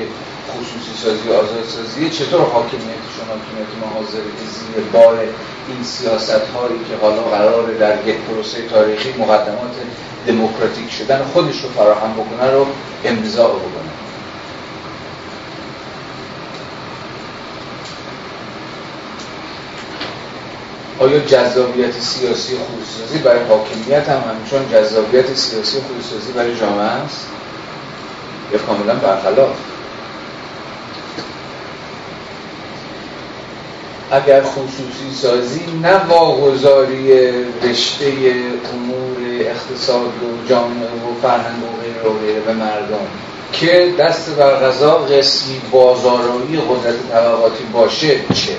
خصوصی سازی و آزاد سازی. چطور حاکمیتشون حاکمیت ما حاضر که زیر بار این سیاست هایی که حالا قرار در یک پروسه تاریخی مقدمات دموکراتیک شدن خودش رو فراهم بکنه رو امضا بکنه؟ آیا جذابیت سیاسی خصوصی برای حاکمیت هم همچون جذابیت سیاسی خصوصی برای جامعه است؟ یا کاملا برخلاف؟ اگر خصوصی سازی نه واگذاری رشته امور اقتصاد و جامعه و فرهنگ و غیره و غیره به مردم که دست بر غذا قسمی بازارایی قدرت طبقاتی باشه چه؟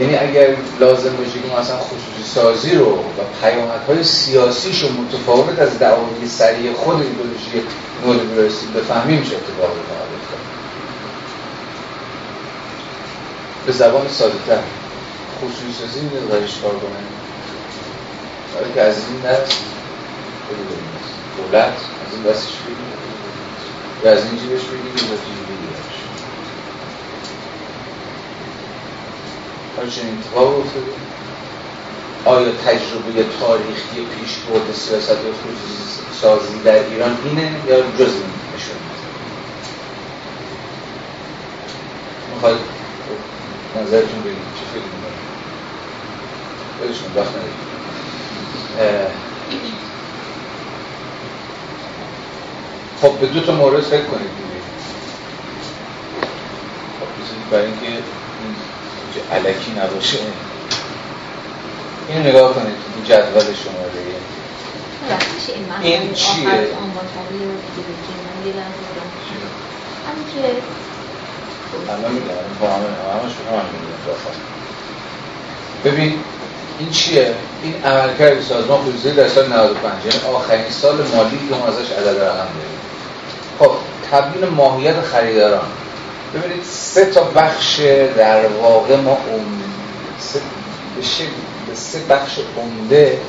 یعنی اگر لازم باشه که ما اصلا خصوصی سازی رو و پیامدهای سیاسیش رو متفاوت از دعاوی سریع خود ایدولوژی نولیبرالیسم بفهمیم چه اتفاقی خواهد افتاد. به زبان ساده تر خصوصی سازی میده برایش کار کنه؟ برای که از این دست دولت از این دستش بگیم و از این جیبش بگیم آیا چنین اتفاق افتاده آیا تجربه تاریخی پیش برد سیاست خصوصی سازی در ایران اینه یا جز این نشون می‌خواید نظرتون بگید. چه فکر می‌کنید؟ وقت ندید خب به دو تا مورد فکر کنید. خب برای اینکه این علکی نباشه. اینو نگاه کنید این جدول شماره. این چیه؟ که الان میگم با همه همه شما هم ببین این چیه؟ این عملکرد سازمان خصوصی در سال 95 یعنی آخرین سال مالی که ما ازش عدد رقم داریم. خب تبیین ماهیت خریداران. ببینید سه تا بخش در واقع ما اون سه به سه بخش عمده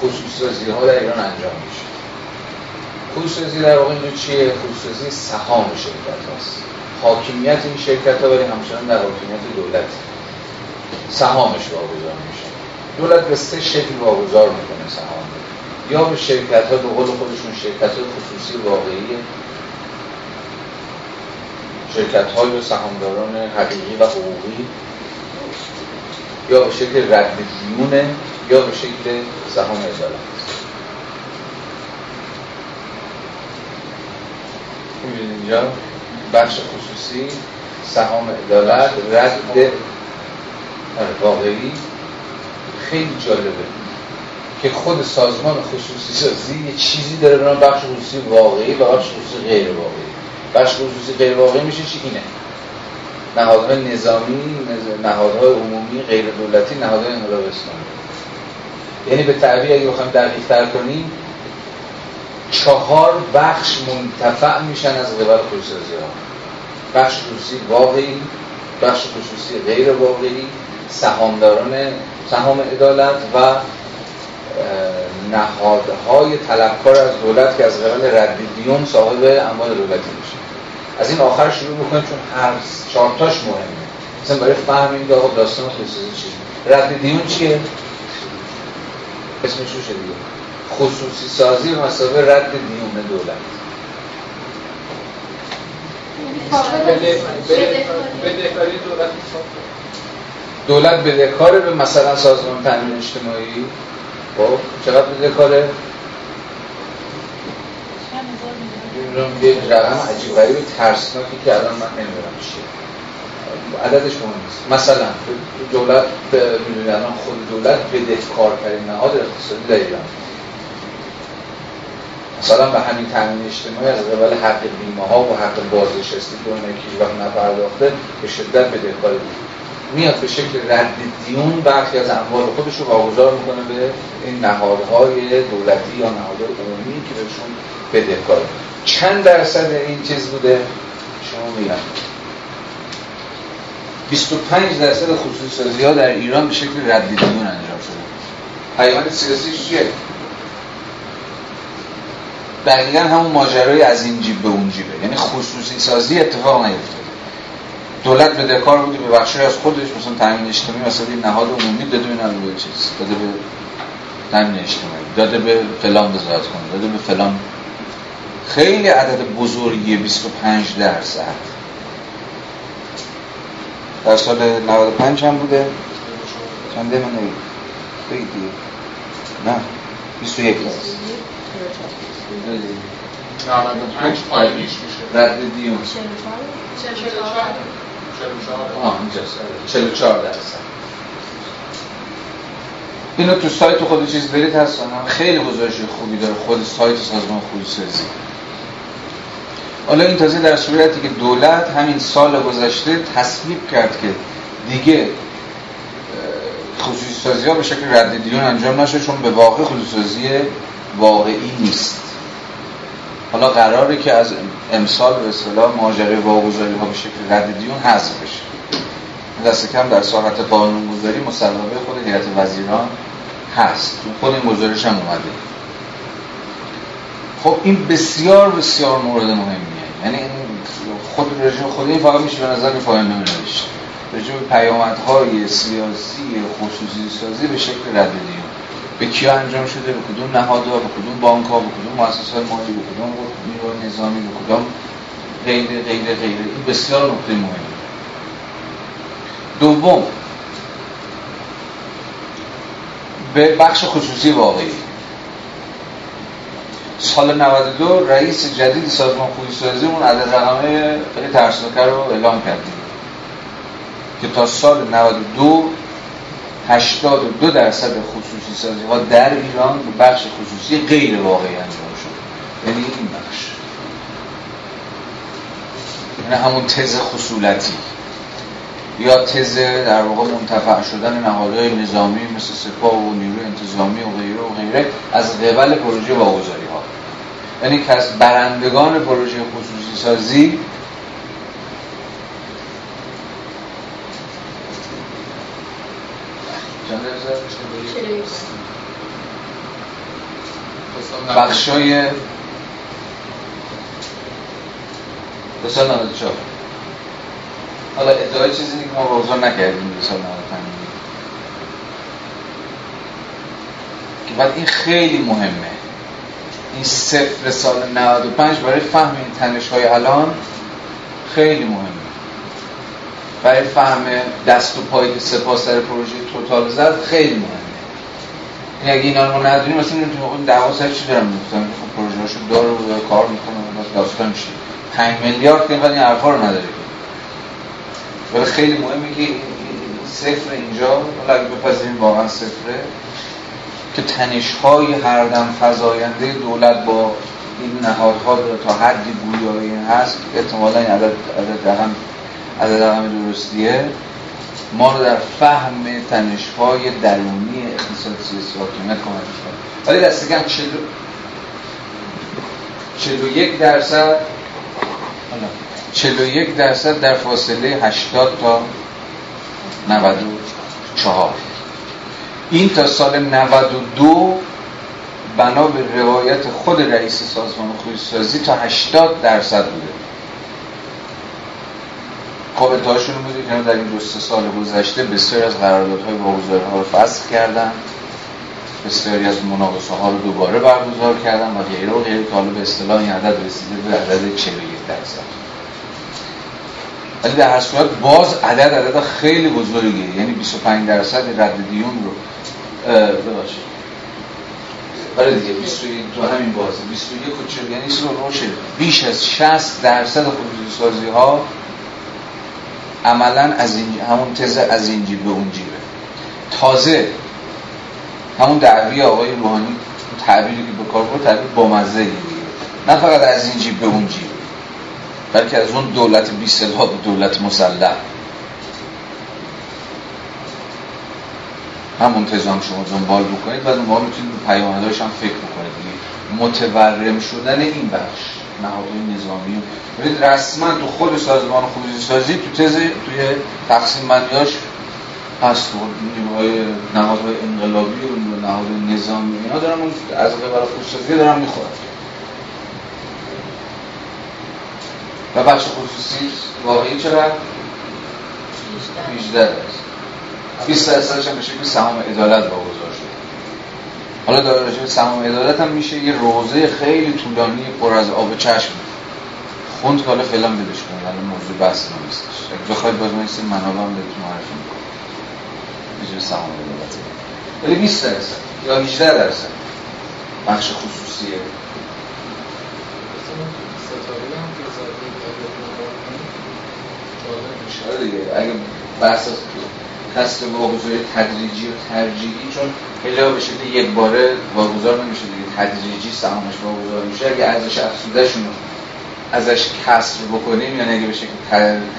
خصوصی ها در ایران انجام میشه. خصوصی در واقع اینو چیه؟ خصوصی سهام شرکت هاست. حاکمیت این شرکت ها ولی همچنان در حاکمیت دولت. سهامش واگذار میشه. دولت به سه شکل واگذار می‌کنه سهام یا به شرکت ها به قول خودشون شرکت های خصوصی واقعی شرکت های و سهامداران حقیقی و حقوقی یا به شکل رد دیونه یا به شکل سهام می‌بینید اینجا بخش خصوصی سهام ادالت رد واقعی. خیلی جالبه که خود سازمان خصوصی سازی یه چیزی داره به بخش خصوصی واقعی و بخش خصوصی غیر واقعی بخش خصوصی غیر واقعی میشه چی اینه؟ نهادهای نظامی نهادهای عمومی غیر دولتی نهادهای انقلاب اسلامی. یعنی به تعبیر اگه بخوایم دقیق تر کنیم چهار بخش منتفع میشن از قبل خصوصی ها. بخش خصوصی واقعی بخش خصوصی غیر واقعی سهامداران سهام عدالت و نهادهای طلبکار از دولت که از قبل رد دیون صاحب اموال دولتی. از این آخر شروع بکنیم چون هر چهارتاش مهمه. مثلا برای فهم این آقا داستان خصوصی چیه رد دیون چیه؟ اسمش رو دیگه؟ خصوصی سازی و مسابقه رد دیون دولت. دولت بدهکاره به مثلا سازمان تامین اجتماعی. خب چقدر بدهکاره یه رقم عجیب غریب ترسناکی که الان من نمی‌دونم چیه. عددش مهم نیست. مثلا دولت می‌دونی الان خود دولت بدهکارترین نهاد اقتصادی در ایران. مثلا به همین تامین اجتماعی از قبل حق بیمه ها و حق بازنشستی که اون کیش وقت نپرداخته به شدت بدهکاری میاد به شکل رد دیون برخی از اموال خودش رو واگذار می‌کنه به این نهادهای دولتی یا نهادهای عمومی که بهشون بدهکاره چند درصد این چیز بوده؟ شما میگم. 25 درصد خصوصی سازی ها در ایران به شکل رد دیون انجام شده. پیامد سیاسی چیه؟ دقیقا همون ماجرای از این جیب به اون جیبه. یعنی خصوصی سازی اتفاق نیفتاد دولت به دکار بودی به بخشی از خودش مثلا تامین اجتماعی مثلا نهاد عمومی داده به نهاد چیز داده به تامین اجتماعی داده به فلان وزارت کنه داده به فلان خیلی عدد بزرگی 25 درصد. در سال 95 هم بوده؟ چنده من نگید بگید دیگه. نه 21 درصد. 95 پایینیش میشه. رد دیون. 44 درصد. اینو تو سایت خود چیز برید هست؟ خیلی گزارش خوبی داره. خود سایت سازمان خودسازی. حالا این تازه در صورتی که دولت همین سال گذشته تصویب کرد که دیگه خصوصی سازی ها به شکل رد دیون انجام نشه چون به واقع خصوصی سازی واقعی نیست. حالا قراره که از امسال به اصطلاح ماجرای واگذاری ها به شکل رد دیون حذف بشه. دست کم در ساعت قانونگذاری مصوبه خود هیئت وزیران هست. خود این گزارش هم اومده. خب این بسیار بسیار مورد مهمیه. یعنی خود رژیم خود این فقط میشه به نظر پایان نمی نوشت رژیم پیامدهای سیاسی خصوصی سازی به شکل رد دیون به کیا انجام شده؟ به کدوم نهادها؟ به کدوم بانک ها به کدوم مؤسسات مالی؟ به کدوم نیروی نظامی؟ به کدوم غیر غیر غیر این بسیار نکته مهمه دوم به بخش خصوصی واقعی. سال 92 رئیس جدید سازمان سازی اون عدد رقمه خیلی ترسناکه رو اعلام کردیم که تا سال 92 82 درصد خصوصی سازی ها در ایران به بخش خصوصی غیر واقعی انجام شد. یعنی این بخش. یعنی همون تز خصولتی. یا تز در واقع منتفع شدن نهادهای نظامی مثل سپاه و نیروی انتظامی و غیره و غیره از قبل پروژه واگذاری ها. یعنی که از برندگان پروژه خصوصی سازی بخشای دو سال 94 حالا ادعای چیزی که ما بازار نکردیم دو سال 95 که بعد این خیلی مهمه. این صفر سال 95 برای فهم این تنش های الان خیلی مهمه. برای فهم دست و پای سپاس در پروژه توتال زد خیلی مهمه. این اگه اینا رو ندونیم مثلا این دعوا سر چی دارم می‌گفتم؟ خب پروژه هاشو داره و کار می‌کنه و داستان میشه 5 میلیارد که این حرفا رو نداره ولی خیلی مهمه که صفر اینجا حالا اگه بپذیریم واقعا صفره که تنش های هر دم فضاینده دولت با این نهادها تا حدی گویایی هست احتمالا این عدد عدد رقم عدد رقم درستیه. ما رو در فهم تنش های درونی اقتصاد سیاسی حاکمیت کمک کنه ولی دست کم 41 درصد 41 درصد در فاصله 80 تا 94 این تا سال 92 بنا به روایت خود رئیس سازمان خودسازی تا 80 درصد بوده. خب ادعاشون بوده که در این دو سال گذشته بسیار از قراردادهای ها رو فسخ کردن. بسیاری از مناقصه ها رو دوباره برگزار کردن و غیره و غیره که حالا به اصطلاح این عدد رسیده به عدد 41 درصد. ولی در هر صورت باز عدد عدد خیلی بزرگیه. یعنی 25 درصد رد دیون رو. ببخشید. آره دیگه 21 تو همین بازه. 21 و 40 یعنی روشه. بیش از 60 درصد خصوصی سازی ها عملا از این همون تز از این جیب به اون جیبه. تازه همون دعوی آقای روحانی تعبیری که به کار برد تعبیر با مزه نه فقط از این جیب به اون جیب. بلکه از اون دولت بی سلاح به دولت مسلح. هم منتظام شما دنبال بکنید بعد ما می‌تونید به پیامدهاش هم فکر بکنید. متورم شدن این بخش نهادهای نظامی. ببینید رسما تو خود سازمان خصوصی سازی تو تز توی تقسیم بندیاش هست. نیروهای نهادهای انقلابی و نهادهای نظامی. اینا دارن از قبل خصوصی دارن می‌خورن. و بخش خصوصی واقعی چرا؟ 18 درصد 20 درصدش هم به شکل سهام عدالت واگذار شد. حالا در راجع سهام عدالت هم میشه یه روزه خیلی طولانی پر از آب چشم. خوند که حالا فعلا بدش کنید الان موضوع بحث نیستش. اگه بخواید باز من این منابع هم بهتون معرفی می‌کنم به سهام عدالت. ولی 20 درصد یا 18 درصد بخش خصوصیه. آره دیگه. اگه بحث کسب واگذاری تدریجی و ترجیحی چون خیلی به شکل یک باره واگذار نمیشه دیگه. تدریجی سهامش واگذار میشه. اگه ارزش افزوده شون ازش کسر بکنیم یعنی اگه به شکل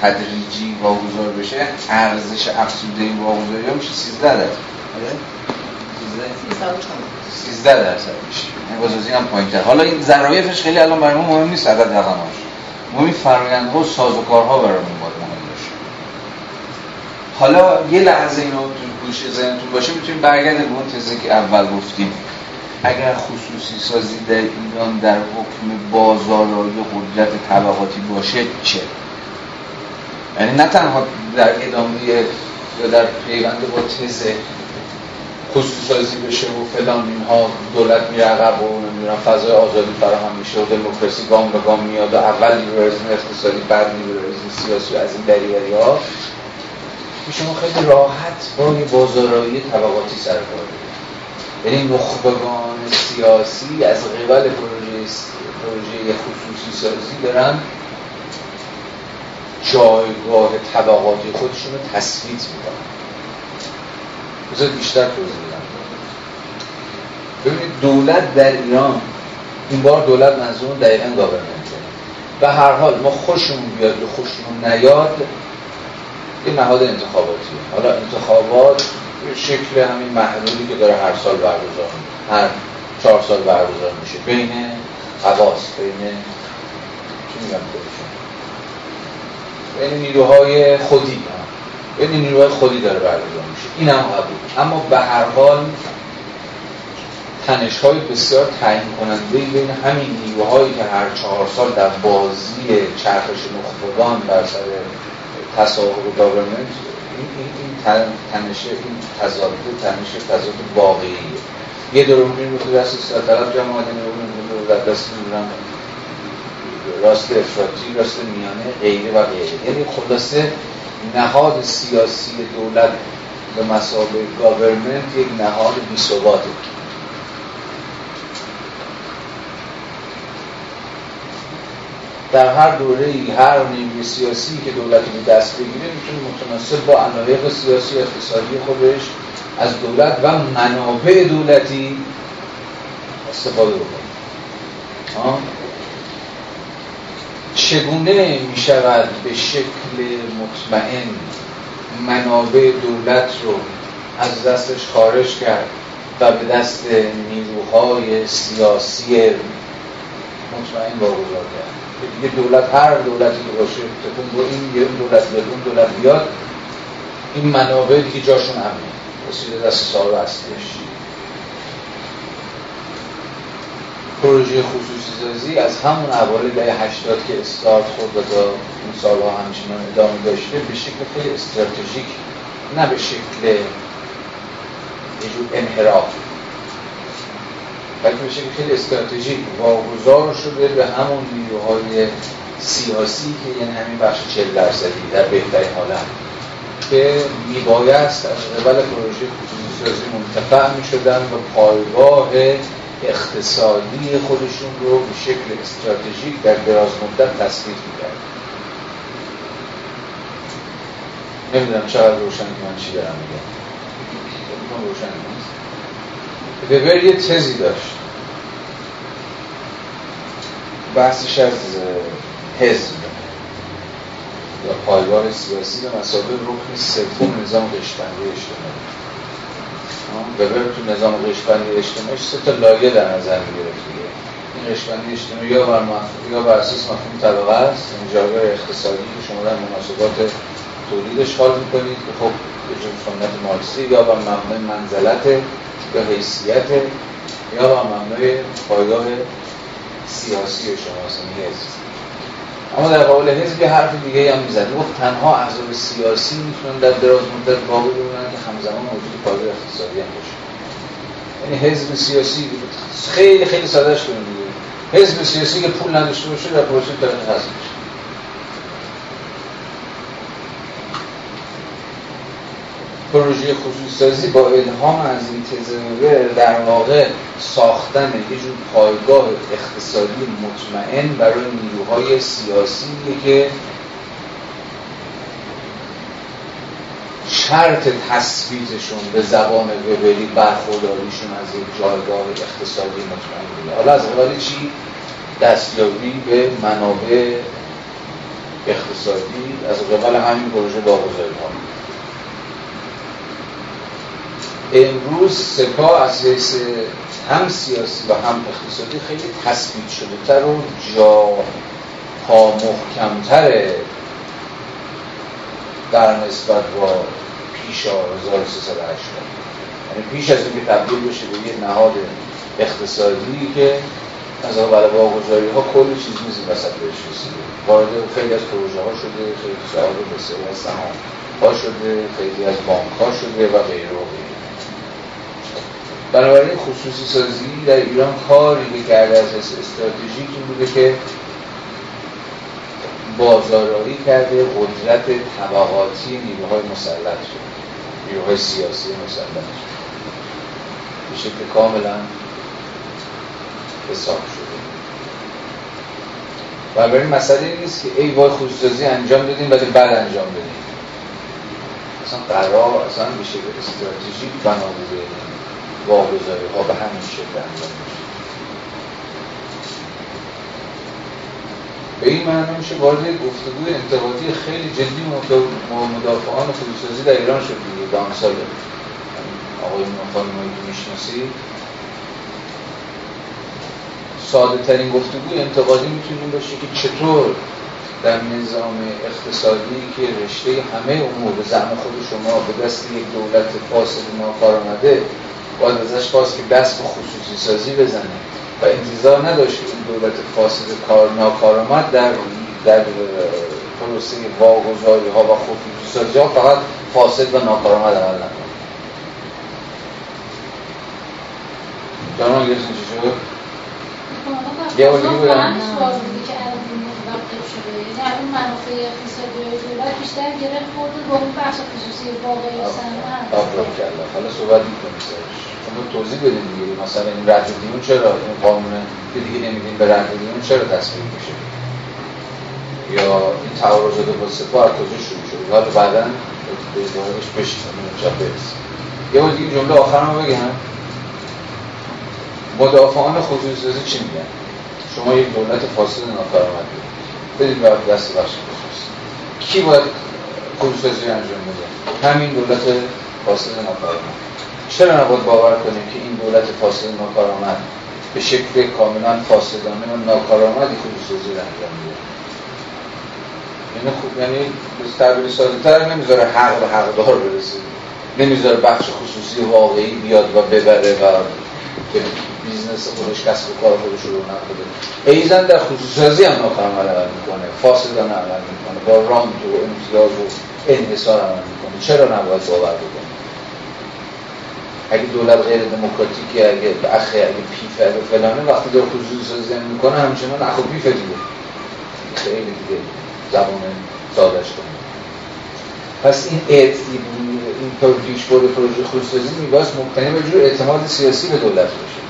تدریجی واگذار بشه ارزش افزوده این واگذاری ها میشه 13 درصد. 13 درصد میشه. یعنی بازازی هم پایین تر. حالا این ظرایفش خیلی الان برای ما مهم نیست عدد رقماش. مهم فرآیندها و سازوکارها برای ما حالا یه لحظه اینو تو گوش ذهنتون باشه می‌تونیم برگردیم به اون تزه که اول گفتیم. اگر خصوصی سازی در ایران در حکم بازارای قدرت طبقاتی باشه چه؟ یعنی نه تنها در ادامه یا در پیوند با تزه خصوصی بشه و فلان اینها دولت میره عقب و نمی‌دونم فضای آزادی فراهم میشه و دموکراسی گام به گام میاد و اول لیبرالیسم اقتصادی بعد لیبرالیسم سیاسی از این دریوری ها که شما خیلی راحت با یه بازارایی طبقاتی سر کار یعنی نخبگان سیاسی از قبل پروژه پروژه خصوصی سازی دارن جایگاه طبقاتی خودشون رو تثبیت می‌کنن. بذار بیشتر توضیح بدم. ببینید دولت در ایران این بار دولت منظور دقیقا گاورنمنته. و هر حال ما خوشمون بیاد یا خوشمون نیاد یه نهاد انتخاباتی حالا انتخابات شکل همین محدودی که داره هر سال برگزار هر چهار سال برگزار میشه. بین حواس بین چی میگم بین نیروهای خودی. بین نیروهای خودی داره برگزار میشه. این هم قبول. اما به هر حال تنش های بسیار تعیین کننده بین همین نیروهایی که هر چهار سال در بازی چرخش نخبگان بر سر تصاحب گاورمنت این, این, این تنش این تضاد تنش تضاد واقعیه یه درومین رو تو دست طرف جماعت رو در دست می‌دونم راست افراطی راست میانه غیره و غیره. یعنی خلاصه نهاد سیاسی دولت به مسابقه گاورمنت یک نهاد بیثباته در هر دوره ای هر نیروی سیاسی که دولت رو دست بگیره می‌تونه متناسب با علایق سیاسی اقتصادی خودش از دولت و منابع دولتی استفاده بکنه. چگونه می شود به شکل مطمئن منابع دولت رو از دستش خارج کرد و به دست نیروهای سیاسی مطمئن واگذار کرد؟ دیگه دولت هر دولتی که باشه تکون با این یه دولت بیاد اون دولت بیاد. این منابع دیگه جاشون امنه رسیده دست صاحب اصلیش. پروژه خصوصی سازی از همون اوایل دهه 80 که استارت خود و تا این سالها همچنان ادامه داشته به شکل خیلی استراتژیک نه به شکل یه جور انحراف. بلکه به شکل خیلی استراتژیک واگذار شده به همون نیروهای سیاسی که یعنی همین بخش 40 درصدی در بهترین حالت که میبایست از قبل پروژه سازی منتفع می‌شدن و پایگاه اقتصادی خودشون رو به شکل استراتژیک در دراز مدت تثبیت می‌کرد نمی‌دونم چقدر روشن که من چی دارم میگم. روشن نیست. وبر یه تزی داشت. بحثش از حزب. یا پایگاه سیاسی به مسابقه رکن سوم نظام قشبندی اجتماعی. وبر تو نظام قشبندی اجتماعی سه تا لایه در نظر می‌گرفت دیگه. این قشبندی اجتماعی یا بر یا بر اساس مفهوم طبقه است این جایگاه اقتصادی که شما در مناسبات تولیدش حال می‌کنید. که خب به سنت مارکسی یا بر مبنای منزلت یا حیثیت یا بر مبنای پایگاه سیاسی شما حزب. اما در قابل حزب یه حرف دیگه هم می‌زد. گفت تنها احزاب سیاسی می‌تونن در دراز مدت باقی بمونن که همزمان موجود پایگاه اقتصادی هم باشه. یعنی حزب سیاسی خیلی خیلی سادهش کنیم حزب سیاسی که پول نداشته باشه در پروسه تاریخ هست پروژه خصوصی سازی با الهام از این تزمبر در واقع ساختن یه جور پایگاه اقتصادی مطمئن برای نیروهای سیاسی که شرط تثبیتشون به زبان وبری برخورداریشون از یک جایگاه اقتصادی مطمئن حالا از قبل چی؟ دستیابی به منابع اقتصادی. از قبل همین پروژه واگذاری ها امروز سپاه از حیث هم سیاسی و هم اقتصادی خیلی تثبیت شده تر و جا ها محکمتره در نسبت با پیش 1380 یعنی پیش از اینکه تبدیل بشه به یه نهاد اقتصادی که از اول واگذاری ها کلی چیز میزی وسط بهش رسیده. وارد خیلی از پروژه ها شده خیلی صاحب بسیاری از سهام ها شده خیلی از بانک ها شده و غیره و غیره. بنابراین خصوصی سازی در ایران کاری که کرده از استراتژیک بوده که بازارایی کرده قدرت طبقاتی نیروهای مسلط شد نیروهای سیاسی مسلط شد به شکل کاملا حساب شده. و برای مسئله نیست که ای وای خصوصی انجام دادیم ولی بعد انجام دادیم اصلا قرار اصلا به شکل استراتژیک بنا بوده. واگذاری ها به همین شکل انجام به این معنی میشه وارد گفتگوی انتقادی خیلی جدی مدافعان خودسازی در ایران شد دیگه به امثال آقای خانمایی که می‌شناسی. ساده ترین گفتگوی انتقادی می‌تونیم باشه که چطور در نظام اقتصادی که رشته همه امور به زعم خود شما به دست یک دولت فاسد ناکارآمده باید ازش خواست که دست به خصوصی سازی بزنه. و انتظار نداشت که این دولت فاسد کار ناکارآمد در در پروسه واگذاری ها و خصوصی سازی ها فقط فاسد و ناکارآمد عمل نکنه جانان گرسون چی شد؟ یه بار دیگه در اون منافع اقتصادی دولت بیشتر گرفت خورده با اون بخش خصوصی واقعی صنعت حالا صحبت می‌کنیم شما توضیح بدید دیگه. مثلا این رد دیون چرا؟ این قانون که دیگه نمیدین به رد دیون چرا تصویب میشه یا این تعارضات با سپاه از کجا شروع شد حالا بعدا به ازدواجش بشینیم اونجا برسیم. یه بار دیگه جمله آخرم بگم. مدافعان خصوصی چی میگن؟ شما یک دولت فاسد ناکارآمد بدید به دست بخش خصوص کی باید خصوصی انجام بده؟ همین دولت فاسد ناکارآمد. چرا نباید باور کنیم که این دولت فاسد ناکارآمد؟ به شکل کاملا فاسدانه و ناکارآمدی خصوصی رو انجام میده. یعنی خوب یعنی تعبیر ساده تر نمی‌ذاره حق به حقدار برسه. نمی‌ذاره بخش خصوصی واقعی بیاد و ببره و business خودش کسب و کار خودش رو نکنه ایزن در خصوصی هم ناکارآمد عمل می‌کنه. فاسدانه عمل می‌کنه. با رانت و امتیاز و انحصار عمل می‌کنه. چرا نباید باور بکنه؟ اگه دولت غیر دموکراتیکه اگه اخه اگه پیفه اگه فلانه وقتی داره خصوصی سازی می‌کنه همچنان اخو پیفه دیگه. خیلی دیگه زبان سادش کنه. پس این اعت... این پیش پروژه خصوصی میباید مبتنی به جور اعتماد سیاسی به دولت باشه.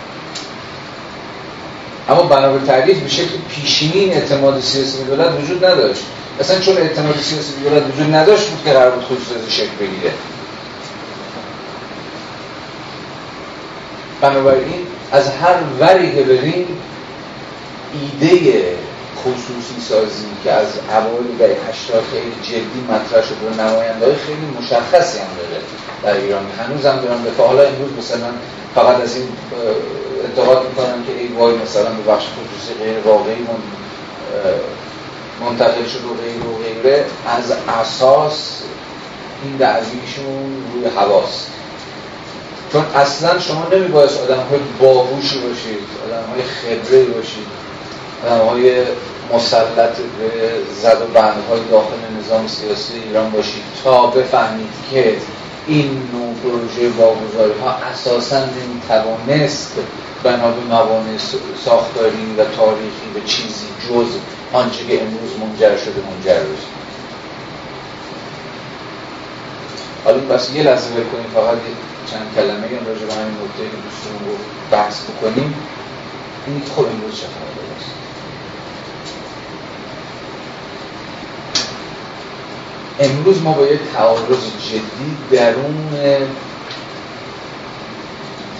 اما بنا به تعریف به شکل پیشینی اعتماد سیاسی به دولت وجود نداشت. اصلا چون اعتماد سیاسی به دولت وجود نداشت بود که قرار بود خصوصی شکل بگیره. بنابراین از هر وری که بریم ایده خصوصی سازی که از اوایل در 80 خیلی جدی مطرح شد و نماینده های خیلی مشخصی هم داره در ایران. هنوز هم دارم دفعه حالا امروز مثلا فقط از این انتقاد می‌کنم که ای وای مثلا به بخش خصوصی غیر واقعی منتقل شد و غیر و غیره از اساس این دعویشون روی حواست. چون اصلا شما نمیباید آدم های باهوشی باشید آدم های خبره باشید آدم های مسلط به زد و بندهای داخل نظام سیاسی ایران باشید تا بفهمید که این نوع پروژه واگذاری ها اساسا نمی‌توانست بنا به موانع ساختاری و تاریخی به چیزی جز آنچه که امروز منجر شده منجر بشه. حالا بس یه لحظه کنیم فقط چند کلمه هم راجع به همین نکته که دوستون رو بحث بکنیم. این خب امروز چه است امروز ما با یک تعارض جدی درون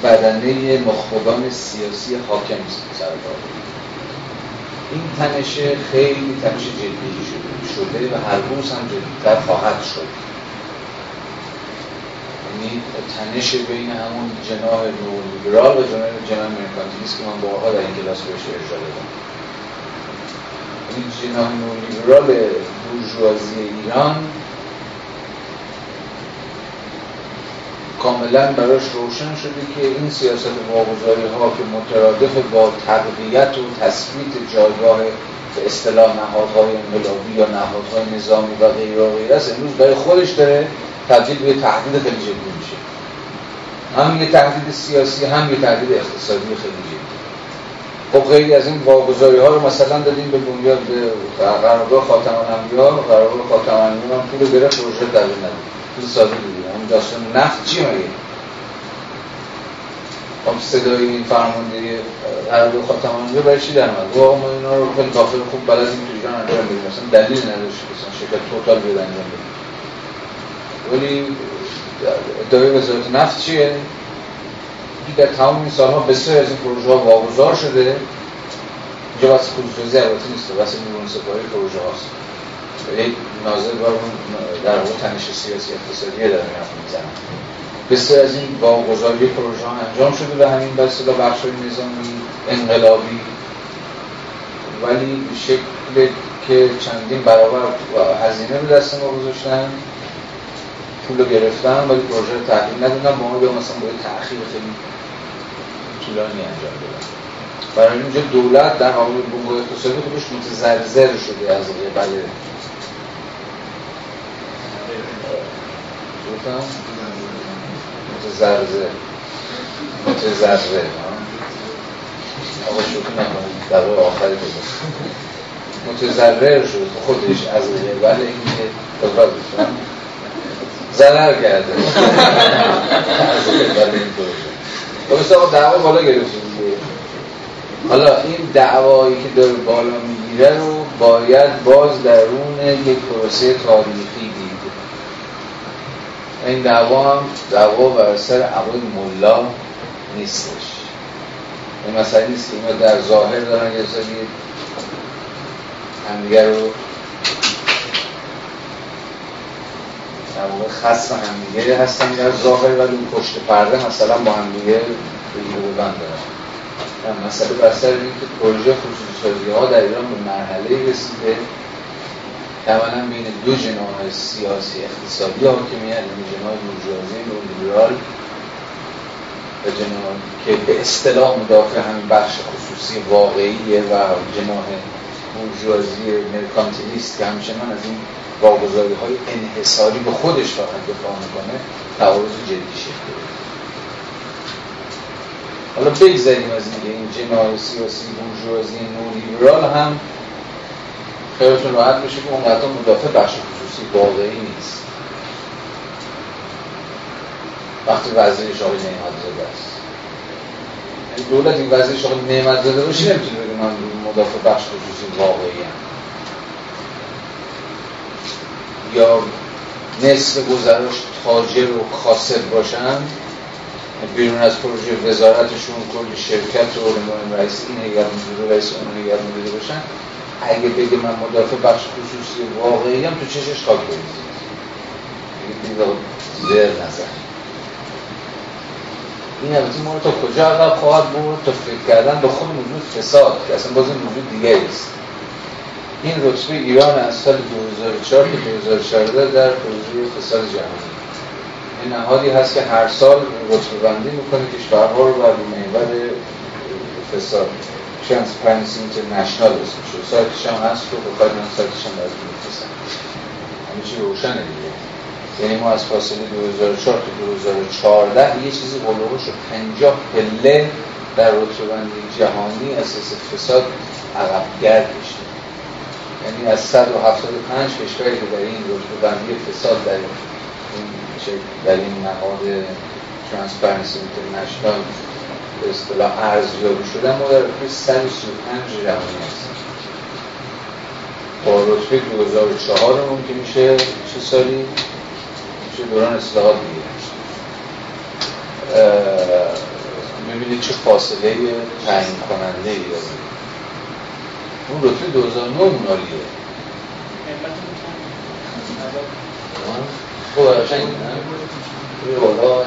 بدنه نخبگان سیاسی حاکم سر این تنش خیلی تنش جدی شده شده و هر روز هم جدیتر خواهد شد. یعنی تنش بین همون جناح نولیبرال و جناح مرکانتیلیست که من بارها در این کلاس بهش ارجاع دادم. جناح نولیبرال بورژوازی ایران کاملا براش روشن شده که این سیاست واگذاری ها که مترادف با تقویت و تثبیت جایگاه به اصطلاح نهادهای انقلابی یا نهادهای نظامی و غیر و غیر است امروز برای خودش داره تبدیل به تهدید خیلی جدی میشه. هم یه تهدید سیاسی هم یه تهدید اقتصادی خیلی جدی. خب خیلی از این واگذاری ها رو مثلا دادیم به بنیاد قرارداد خاتم الانبیا قرارداد خاتم الانبیا هم پول گرفت پروژه در ندید پول ساده دیدیم همون داستان نفت چی مگه خب صدای این فرماندهی قرارداد خاتم الانبیا برای چی در اومد ما اینا رو خیلی کافر خوب بلدیم تو ایران انجام بدیم مثلا دلیل نداشت مثلا شرکت توتال بیاد انجام بده ولی ادعای وزارت نفت چیه در تمام این سالها بسیار از این پروژه ها واگذار شده. اینجا واسه خصوصی البته نیست واسه نیرون سپاری پروژه هاست. یک ناظر بارمون در واقع تنش سیاسی اقتصادی داره حرف می‌زنن بسیار از این واگذاری پروژه ها انجام شده به همین به اصطلاح بخش نظامی انقلابی. ولی شکل که چندین برابر هزینه به دست ما گذاشتن پول رو گرفتن ولی پروژه رو تحلیل ندادن. با ما مثلا باید تأخیر خیلی طولانی انجام بدن برای اینجا دولت در حال بنگاه اقتصادی خودش متزرزر شده از بله متزرزر متزرزر آقا شوخی نکنید. در آخری متضرر شد خودش از قبل اینکه قدرت بشن ضرر کرده. از قبل این پروژه خب دعوا بالا گرفته حالا این دعوایی که داره بالا می‌گیره رو باید باز درون یک پروسه تاریخی دید. این دعوا هم دعوا بر سر عقل ملا نیستش. این مسئله نیست که در ظاهر دارن یه سری همدیگه رو واقع خصم همدیگه هستن در ظاهر ولی پشت پرده مثلا با همدیگه بگیر و بند دارن. مسئله بر این که پروژه خصوصی سازی ها در ایران به مرحله رسیده. اولا بین دو جناح سیاسی اقتصادی حاکمیت یعنی جناح بورژوازی نولیبرال و جناح که به اصطلاح مدافع همین بخش خصوصی واقعیه و جناح بورژوازی مرکانتیلیست که همچنان از این واگذاری های انحصاری به خودش فقط دفاع می‌کنه تعارض جدی شکل حالا بگذاریم از اینکه این جناح سیاسی بورژوازی نولیبرال هم خیلیتون راحت بشه که اونقدر مدافع بخش خصوصی واقعی نیست. وقتی وزیر آقای نعمت زاده است. یعنی دولت این وزیر آقای نعمت زاده باشه نمی‌تونه بگه من مدافع بخش خصوصی واقعی هم. یا نصف گذراش تاجر و کاسب باشن بیرون از پروژه وزارتشون کل شرکت و رئیس این هیئت مدیره رئیس اون هیئت مدیره باشن. اگه بگه من مدافع بخش خصوصی واقعی هم تو چشش خاک بریزید زیر نظر این البته ما رو تا کجا عقب خواهد بود؟ تا فکر کردن به خود موجود فساد که اصلا باز موجود دیگه است این رتبه ایران از سال 2004 تا 2014 در پروژه فساد جهانی. این نهادی هست که هر سال رتبه بندی می‌کنه کشورها رو بر محور فساد Transparency International اسمش شد. سایتش هم هست رو بخواید من سایتش هم براتون میفرستم. همه چی روشنه دیگه. یعنی ما از فاصله 2004 تا 2014 یه چیزی قلوپش رو 50 پله در رتبه‌بندی جهانی اساس فساد عقب گرد کشید یعنی از 175 کشوری که در این رتبه‌بندی فساد در این در این نهاد Transparency International به اصطلاح ارزیابی شدن ما در رتبه 135 جهانی هستیم با رتبه 2004 اون که میشه چه سالی؟ میشه دوران اصلاحات دیگه می‌بینید چه فاصله تعیین کننده ای داره. اون رتبه 2009 اونالیه خوب قشنگ نه؟ بالا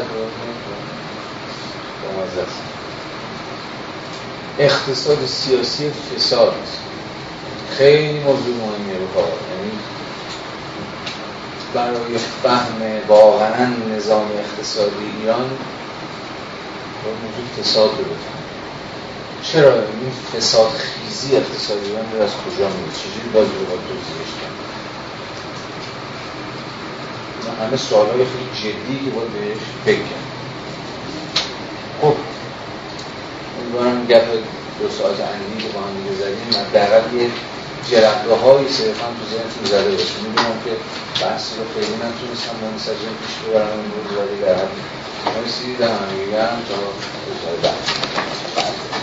اقتصاد سیاسی فساد خیلی موضوع مهمیه به یعنی برای فهم واقعا نظام اقتصادی ایران با موضوع فساد رو بفهم چرا این فساد خیزی اقتصادی ایران رو از کجا میده چجوری بازی رو باید توضیحش کرد همه سوال های خیلی جدی که باید بهش کرد خب امیدوارم گپ دو ساعت انگی که با هم دیگه زدیم حداقل یه جرقه هایی صرفا تو ذهنتون زده باشه. می‌دونم که بحث رو خیلی نتونستم منسجم پیش ببرم این موضوع در حد. مرسی در همه تا روزهای بعد